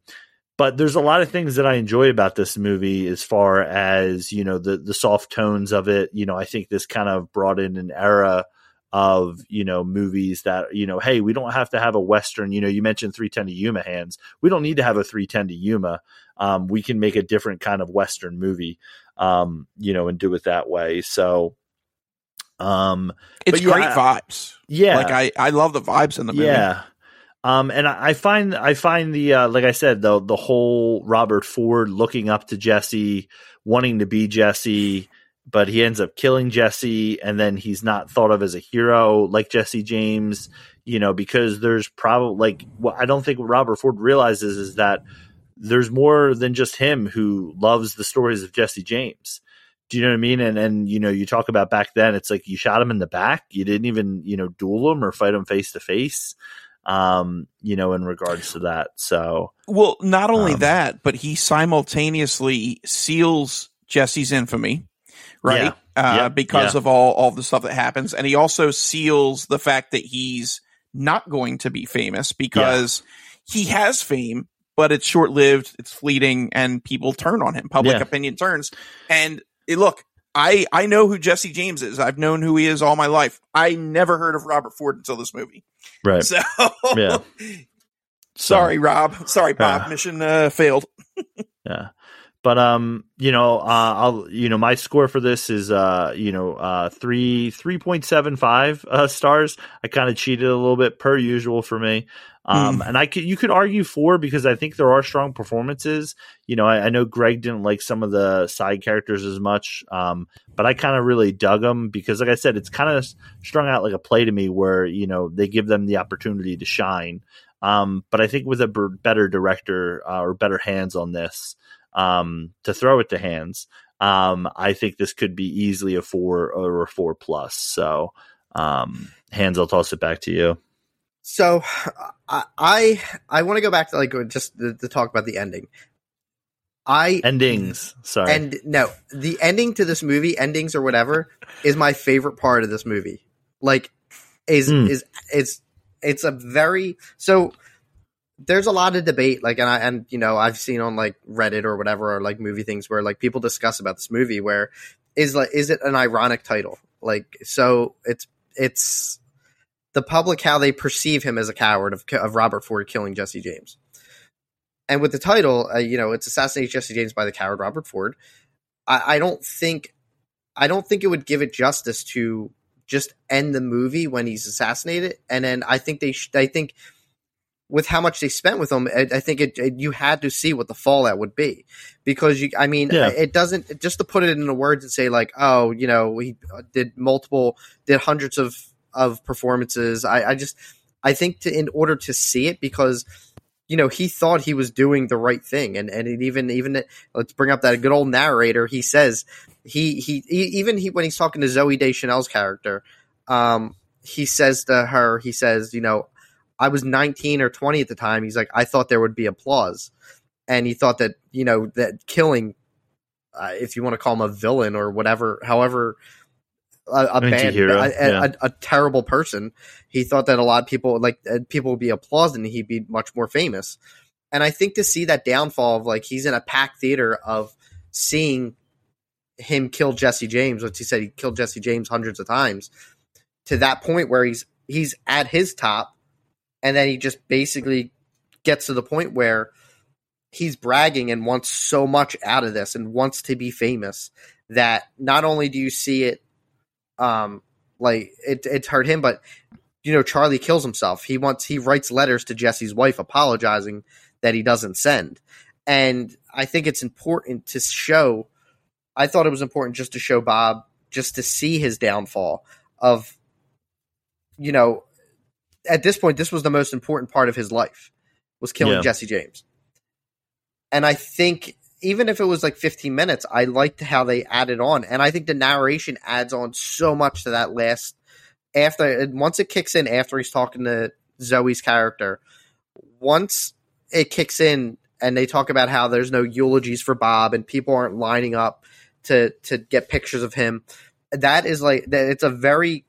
but there's a lot of things that I enjoy about this movie as far as, you know, the the soft tones of it. You know, I think this kind of brought in an era of you know movies that you know hey we don't have to have a western you know you mentioned 310 to yuma Hans. We don't need to have a 310 to yuma. Um, we can make a different kind of western movie um, you know and do it that way. So um it's great vibes. Yeah. Like i i love the vibes in the movie. Yeah. Um, and I, I find I find the uh, like I said the the whole Robert Ford looking up to Jesse, wanting to be Jesse, but he ends up killing Jesse, and then he's not thought of as a hero like Jesse James, you know, because there's probably like what I don't think what Robert Ford realizes is that there's more than just him who loves the stories of Jesse James. Do you know what I mean? And and you know, you talk about back then, it's like you shot him in the back, you didn't even you know duel him or fight him face to face um, you know, in regards to that. So, well, not only um, that, but he simultaneously seals Jesse's infamy right? Yeah. Uh, yeah. because yeah. of all all the stuff that happens, and he also seals the fact that he's not going to be famous because he has fame, but it's short lived, it's fleeting, and people turn on him. Public opinion turns, and it, look. I, I know who Jesse James is. I've known who he is all my life. I never heard of Robert Ford until this movie. Right. So, yeah. *laughs* Sorry, Rob. Sorry, Bob. Mission uh, failed. yeah but um you know uh i'll you know my score for this is uh you know uh three 3.75 uh stars. I kind of cheated a little bit per usual for me. Um mm. and i could you could argue four because i think there are strong performances. You know i, I know greg didn't like some of the side characters as much um but i kind of really dug them because like i said it's kind of strung out like a play to me where you know they give them the opportunity to shine. Um but i think with a b- better director uh, or better hands on this um, to throw it to Hans, um, I think this could be easily a four or a four plus. So, um, Hans, I'll toss it back to you. So, I I, I want to go back to like just to, to talk about the ending. I endings. Sorry, and no, the ending to this movie, endings or whatever, is my favorite part of this movie. Like, is mm. is it's it's a very so there's a lot of debate like and I and you know I've seen on like Reddit or whatever or like movie things where like people discuss about this movie where is like is it an ironic title? Like so it's it's the public how they perceive him as a coward of, of Robert Ford killing Jesse James. And with the title uh, you know it's assassinate Jesse James by the coward Robert Ford. I, I don't think I don't think it would give it justice to just end the movie when he's assassinated. And then I think they sh- I think with how much they spent with him, I, I think it, it, you had to see what the fallout would be because you, I mean, yeah. it doesn't just to put it into words and say like, oh, you know, he did multiple, did hundreds of of performances. I, I just, I think to in order to see it because you know he thought he was doing the right thing and and it even even let's bring up that good old narrator he says he he, he even he when he's talking to Zooey Deschanel's character um he says to her he says you know I was 19 or 20 at the time. He's like, I thought there would be applause. And he thought that, you know, that killing, uh, if you want to call him a villain or whatever, however, a, a bad, a, yeah. a, a, terrible person, he thought that a lot of people, like, uh, people would be applauding and he'd be much more famous. And I think to see that downfall of, like, he's in a packed theater of seeing him kill Jesse James, which he said he killed Jesse James hundreds of times, to that point where he's he's at his top and then he just basically gets to the point where he's bragging and wants so much out of this and wants to be famous that not only do you see it um like it it's hurt him but you know Charlie kills himself. He wants he writes letters to Jesse's wife apologizing that he doesn't send. And I think it's important to show I thought it was important just to show Bob just to see his downfall of you know at this point, this was the most important part of his life was killing yeah. Jesse James. and I think even if it was like 15 minutes, I liked how they added on, and I think the narration adds on so much to that last after once it kicks in after he's talking to Zooey's character. Once it kicks in and they talk about how there's no eulogies for Bob and people aren't lining up to to get pictures of him. That is like that. It's a very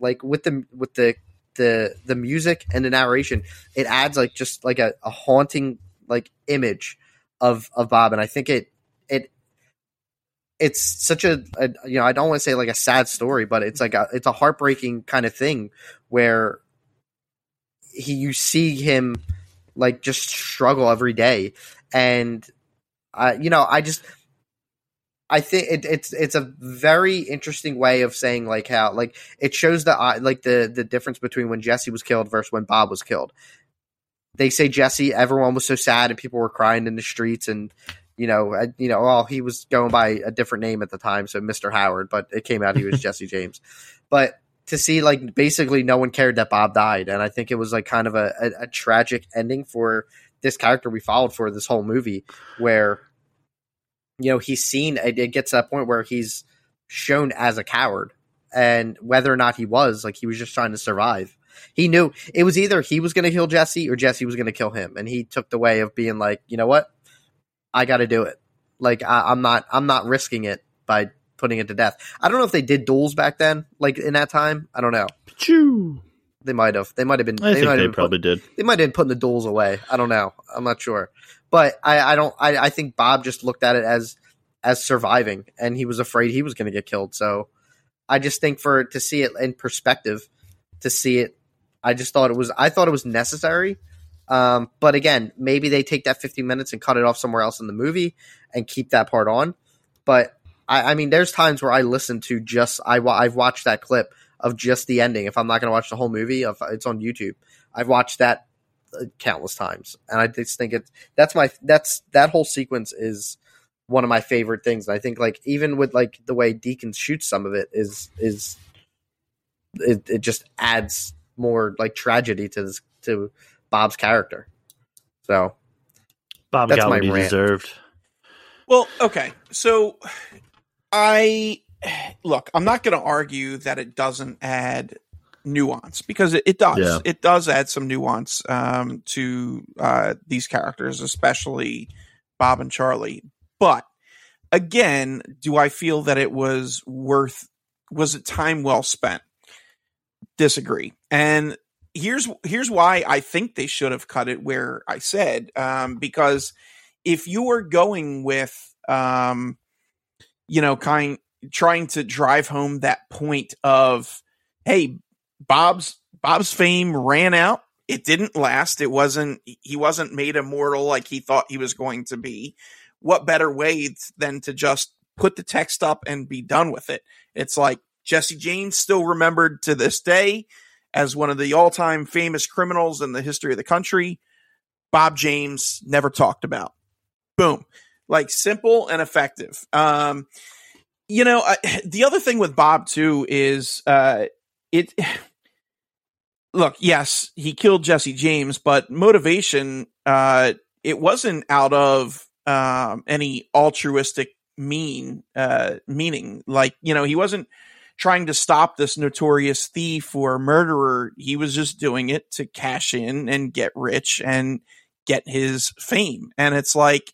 like with the with the the the music and the narration. It adds like just like a, a haunting like image of of Bob, and I think it it it's such a, a you know I don't want to say like a sad story, but it's like a it's a heartbreaking kind of thing where he you see him like just struggle every day, and I you know I just I think it, it's it's a very interesting way of saying like how like it shows the uh, like the the difference between when Jesse was killed versus when Bob was killed. They say Jesse, everyone was so sad and people were crying in the streets and you know, uh, you know, well, he was going by a different name at the time, so Mr. Howard, but it came out he was *laughs* Jesse James. But to see like basically no one cared that Bob died, and I think it was like kind of a, a, a tragic ending for this character we followed for this whole movie, where you know he's seen it, it gets to that point where he's shown as a coward, and whether or not he was like he was just trying to survive. He knew it was either he was going to kill Jesse or Jesse was going to kill him, and he took the way of being like, you know what, I got to do it. Like I, I'm not, I'm not risking it by putting it to death. I don't know if they did duels back then, like in that time. I don't know. Achoo. They might have. They might have been. I think might they have probably put, did. They might have been putting the duels away. I don't know. I'm not sure. But I, I don't. I, I think Bob just looked at it as as surviving, and he was afraid he was going to get killed. So I just think for to see it in perspective, to see it, I just thought it was. I thought it was necessary. Um, but again, maybe they take that 15 minutes and cut it off somewhere else in the movie and keep that part on. But I, I mean, there's times where I listen to just I I've watched that clip of just the ending. If I'm not going to watch the whole movie, if it's on YouTube, I've watched that countless times, and I just think it's that's my that's that whole sequence is one of my favorite things. I think like even with like the way Deakins shoots some of it is is it, it just adds more like tragedy to this to Bob's character. So Bob That's got my what rant. deserved. Well, okay. So I look, I'm not going to argue that it doesn't add nuance because it, it does. Yeah. It does add some nuance um, to uh, these characters, especially Bob and Charlie. But again, do I feel that it was worth? Was it time well spent? Disagree. And here's here's why I think they should have cut it where I said um, because if you were going with um, you know kind trying to drive home that point of hey bob's bob's fame ran out. It didn't last. It wasn't he wasn't made immortal like he thought he was going to be. What better way than to just put the text up and be done with it? It's like jesse james still remembered to this day as one of the all-time famous criminals in the history of the country. Bob james never talked about. Boom. Like simple and effective. Um you know I, *sighs* the other thing with bob too is uh it look yes he killed jesse james but motivation uh it wasn't out of um any altruistic mean uh meaning. Like you know he wasn't trying to stop this notorious thief or murderer. He was just doing it to cash in and get rich and get his fame. And it's like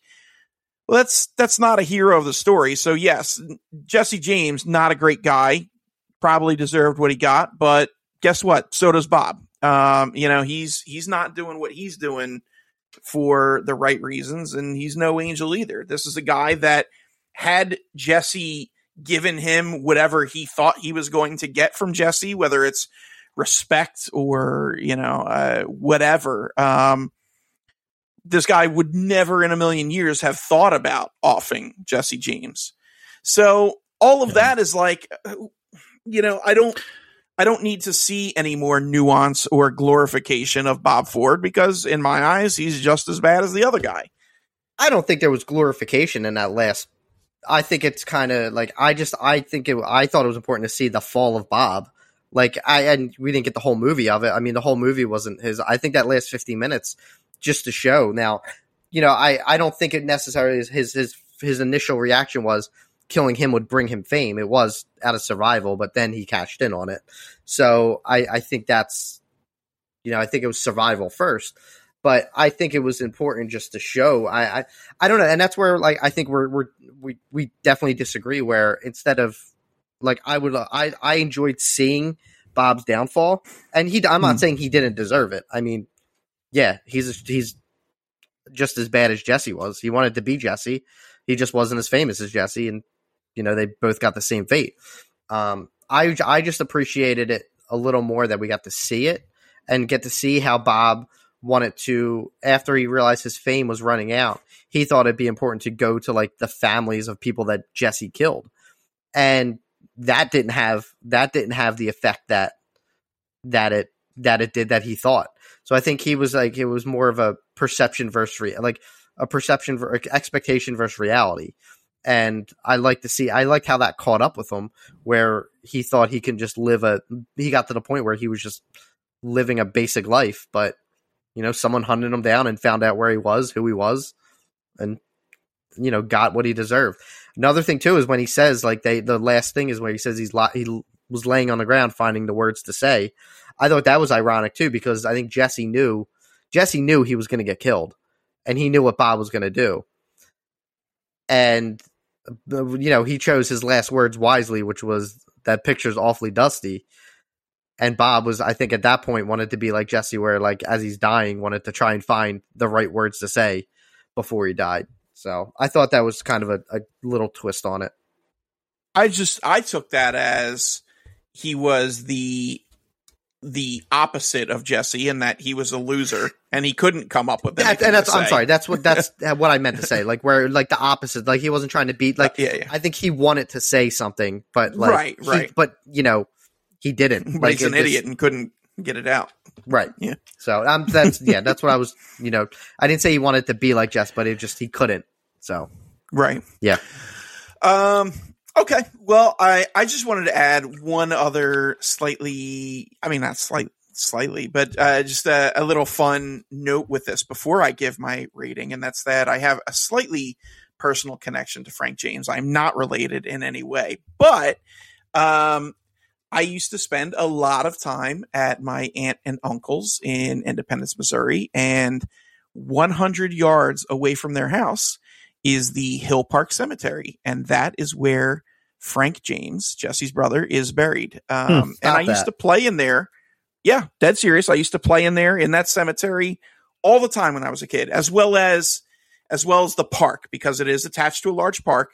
well, that's that's not a hero of the story. So yes, Jesse James, not a great guy, probably deserved what he got, but guess what? So does Bob. Um, you know, he's he's not doing what he's doing for the right reasons, and he's no angel either. This is a guy that had Jesse given him whatever he thought he was going to get from Jesse, whether it's respect or you know uh, whatever. Um, this guy would never in a million years have thought about offing Jesse James. So all of Yeah. that is like, uh, you know, I don't, I don't need to see any more nuance or glorification of Bob Ford because in my eyes, he's just as bad as the other guy. I don't think there was glorification in that last. I think it's kind of like I just I think it. I thought it was important to see the fall of Bob. Like I and we didn't get the whole movie of it. I mean, the whole movie wasn't his. I think that last fifteen minutes just to show. Now, you know, I I don't think it necessarily is his his his initial reaction was killing him would bring him fame. It was out of survival, but then he cashed in on it. So I I think that's you know I think it was survival first. But I think it was important just to show. I, I, I don't know, and that's where like I think we're, we're we we definitely disagree. Where instead of like I would I I enjoyed seeing Bob's downfall, and he I'm not Hmm. saying he didn't deserve it. I mean, yeah, he's he's just as bad as Jesse was. He wanted to be Jesse. He just wasn't as famous as Jesse, and you know they both got the same fate. Um, I I just appreciated it a little more that we got to see it and get to see how Bob wanted to after he realized his fame was running out. He thought it'd be important to go to like the families of people that Jesse killed, and that didn't have that didn't have the effect that that it that it did that he thought. So I think he was like it was more of a perception versus re- like a perception ver- expectation versus reality. And I like to see I liked how that caught up with him where he thought he can just live a he got to the point where he was just living a basic life, but you know, someone hunted him down and found out where he was, who he was, and you know, got what he deserved. Another thing too is when he says like they the last thing is where he says he's li- he was laying on the ground finding the words to say. I thought that was ironic too because I think Jesse knew Jesse knew he was going to get killed, and he knew what Bob was going to do, and you know he chose his last words wisely, which was that picture's awfully dusty. And Bob was, I think, at that point wanted to be like Jesse, where like as he's dying, wanted to try and find the right words to say before he died. So I thought that was kind of a, a little twist on it. I just I took that as he was the the opposite of Jesse in that he was a loser and he couldn't come up with That, and that's I'm sorry. That's what that's *laughs* what I meant to say. Like where like the opposite. Like he wasn't trying to beat. Like yeah, yeah. I think he wanted to say something, but like Right, he- right. but you know he didn't. But Like he's an just- idiot and couldn't get it out. Right. Yeah. So um, that's yeah. That's what I was. You know, I didn't say he wanted to be like Jess, but it just he couldn't. So Right. Yeah. Um okay. Well, I I just wanted to add one other slightly I mean not slight slightly, but uh just a, a little fun note with this before I give my rating and that's that I have a slightly personal connection to Frank James. I'm not related in any way, but um I used to spend a lot of time at my aunt and uncle's in Independence, Missouri, and 100 yards away from their house is the Hill Park Cemetery, and that is where Frank James, Jesse's brother, is buried. Um, and Hmm, stop I used to play in there. Yeah, dead serious. I used to play in there in that cemetery all the time when I was a kid, as well as as well as the park because it is attached to a large park.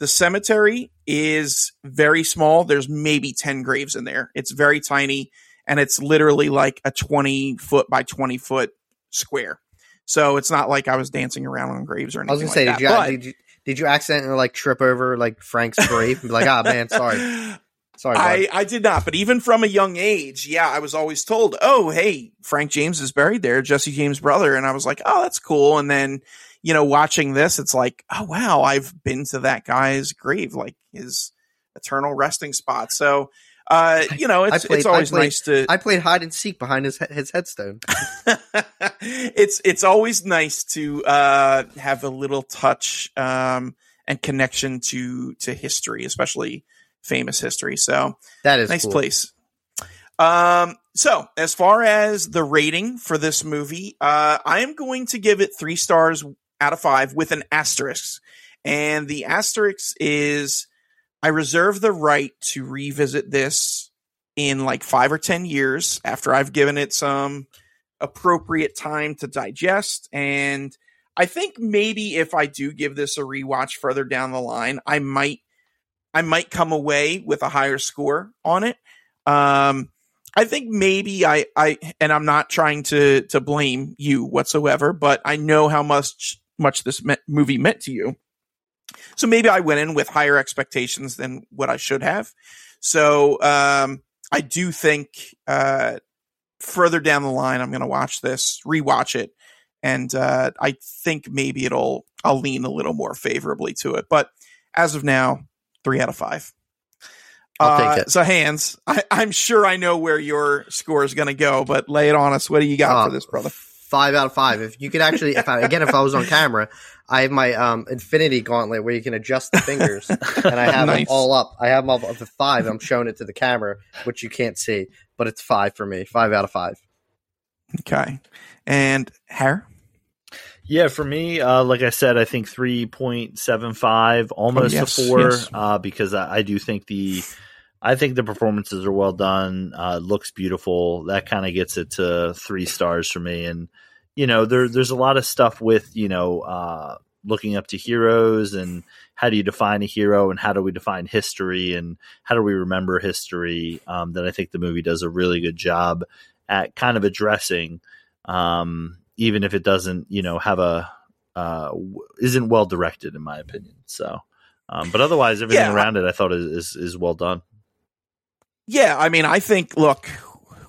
The cemetery is very small. There's maybe 10 graves in there. It's very tiny and it's literally like a 20 foot by 20 foot square. So it's not like I was dancing around on graves or anything. I was gonna say, like that. did you, did you did you accidentally like trip over like Frank's grave and be like, ah man, sorry, *laughs* sorry, bud. I, I did not, but even from a young age, yeah, I was always told, "Oh, hey, Frank James is buried there, Jesse James' brother," and I was like, "Oh, that's cool." And then, you know, watching this, it's like, "Oh, wow, I've been to that guy's grave, like his eternal resting spot." So, uh, you know, it's played- it's always played- nice to I played hide and seek behind his his headstone. *laughs* it's it's always nice to uh, have a little touch um, and connection to to history, especially famous history. So That is nice cool. place. Um, so as far as the rating for this movie, uh, I am going to give it three stars out of five with an asterisk, and the asterisk is I reserve the right to revisit this in like five or ten years after I've given it some appropriate time to digest and I think maybe if I do give this a rewatch further down the line, I might I might come away with a higher score on it. Um, I think maybe I, I, and I'm not trying to to blame you whatsoever, but I know how much much this me- movie meant to you. So maybe I went in with higher expectations than what I should have. So um, I do think uh, further down the line, I'm going to watch this, rewatch it, and uh, I think maybe it'll I'll lean a little more favorably to it. But as of now, three out of five. I'll take Uh, it. So, Hans. I, I'm sure I know where your score is going to go, but lay it on us. What do you got Uh, for this, brother? five out of five. If you could actually, if I, again, if I was on camera, I have my um, Infinity Gauntlet where you can adjust the fingers, and I have *laughs* Nice. them all up. I have them all up to five. I'm showing it to the camera, which you can't see, but it's five for me. Five out of five. Okay. And hair. Yeah, for me, uh, like I said, I think three point seven five, almost Oh, yes, a four, yes. uh, because I, I do think the, I think the performances are well done. Uh, looks beautiful. That kind of gets it to three stars for me. And you know, there there's a lot of stuff with you know uh, looking up to heroes and how do you define a hero and how do we define history and how do we remember history. Um, that I think the movie does a really good job at kind of addressing. Um, even if it doesn't, you know, have a uh, w- isn't well directed in my opinion. So, um, but otherwise, everything Yeah. around it I thought is, is is well done. Yeah, I mean, I think look,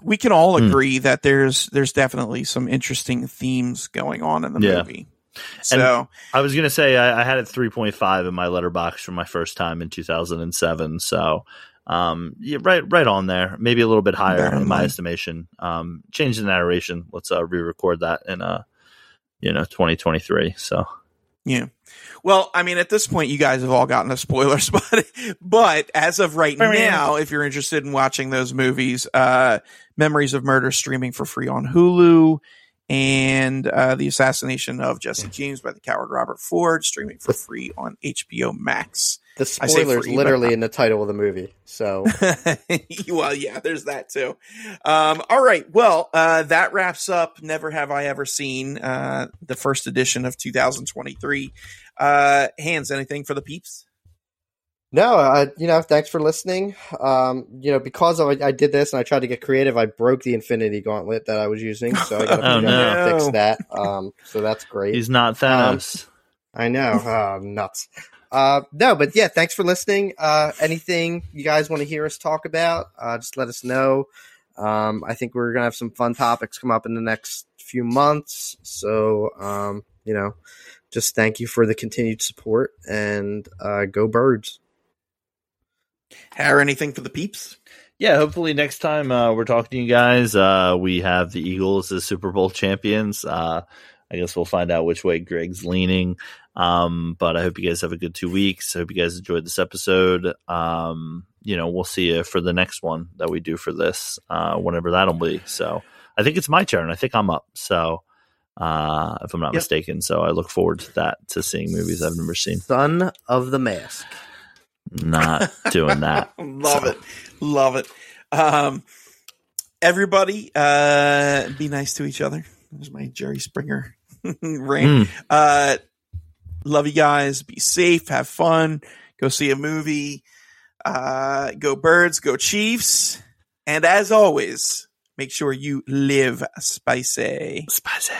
we can all Hmm. agree that there's there's definitely some interesting themes going on in the Yeah. movie. So I was gonna say I, I had it three point five in my Letterboxd for my first time in two thousand and seven. So, um, yeah, right right on there, maybe a little bit higher in my estimation. Um, change the narration. Let's uh, re-record that in uh, you know, twenty twenty three. So. Yeah. Well, I mean, at this point, you guys have all gotten a spoiler *laughs* spot, but as of right now, if you're interested in watching those movies, uh, Memories of Murder streaming for free on Hulu, and uh, the assassination of Jesse James by the coward Robert Ford streaming for free on HBO Max. The spoilers free, literally in the title of the movie. So *laughs* well, yeah, there's that too. Um, all right. Well, uh, that wraps up Never Have I Ever Seen, uh, the first edition of 2023. Uh, Hans, anything for the peeps? No, uh, you know, thanks for listening. Um, you know, because I, I did this and I tried to get creative, I broke the Infinity Gauntlet that I was using, so I got *laughs* to Oh, no. fix that. Um, so that's great. He's not Um, *laughs* I know. Oh, nuts. Uh, no, but yeah, thanks for listening. Uh, anything you guys want to hear us talk about, uh, just let us know. Um, I think we're going to have some fun topics come up in the next few months. So, um, you know, just thank you for the continued support and uh, go birds. Or anything for the peeps? yeah, hopefully next time uh, we're talking to you guys, uh, we have the Eagles as Super Bowl champions. Uh, I guess we'll find out which way Greg's leaning. Um, but I hope you guys have a good two weeks. I hope you guys enjoyed this episode. Um, you know, we'll see you for the next one that we do for this, uh, whenever that'll be. So I think it's my turn. I think I'm up. So, uh, if I'm not Yep. mistaken, so I look forward to that, to seeing movies I've never seen. Son of the Mask. Not doing that. *laughs* Love So- it. Love it. Um, everybody, uh, be nice to each other. There's my Jerry Springer *laughs* rant. Mm. Uh, love you guys. Be safe. Have fun. Go see a movie. Uh, go birds. Go Chiefs. And as always, make sure you live spicy. Spicy.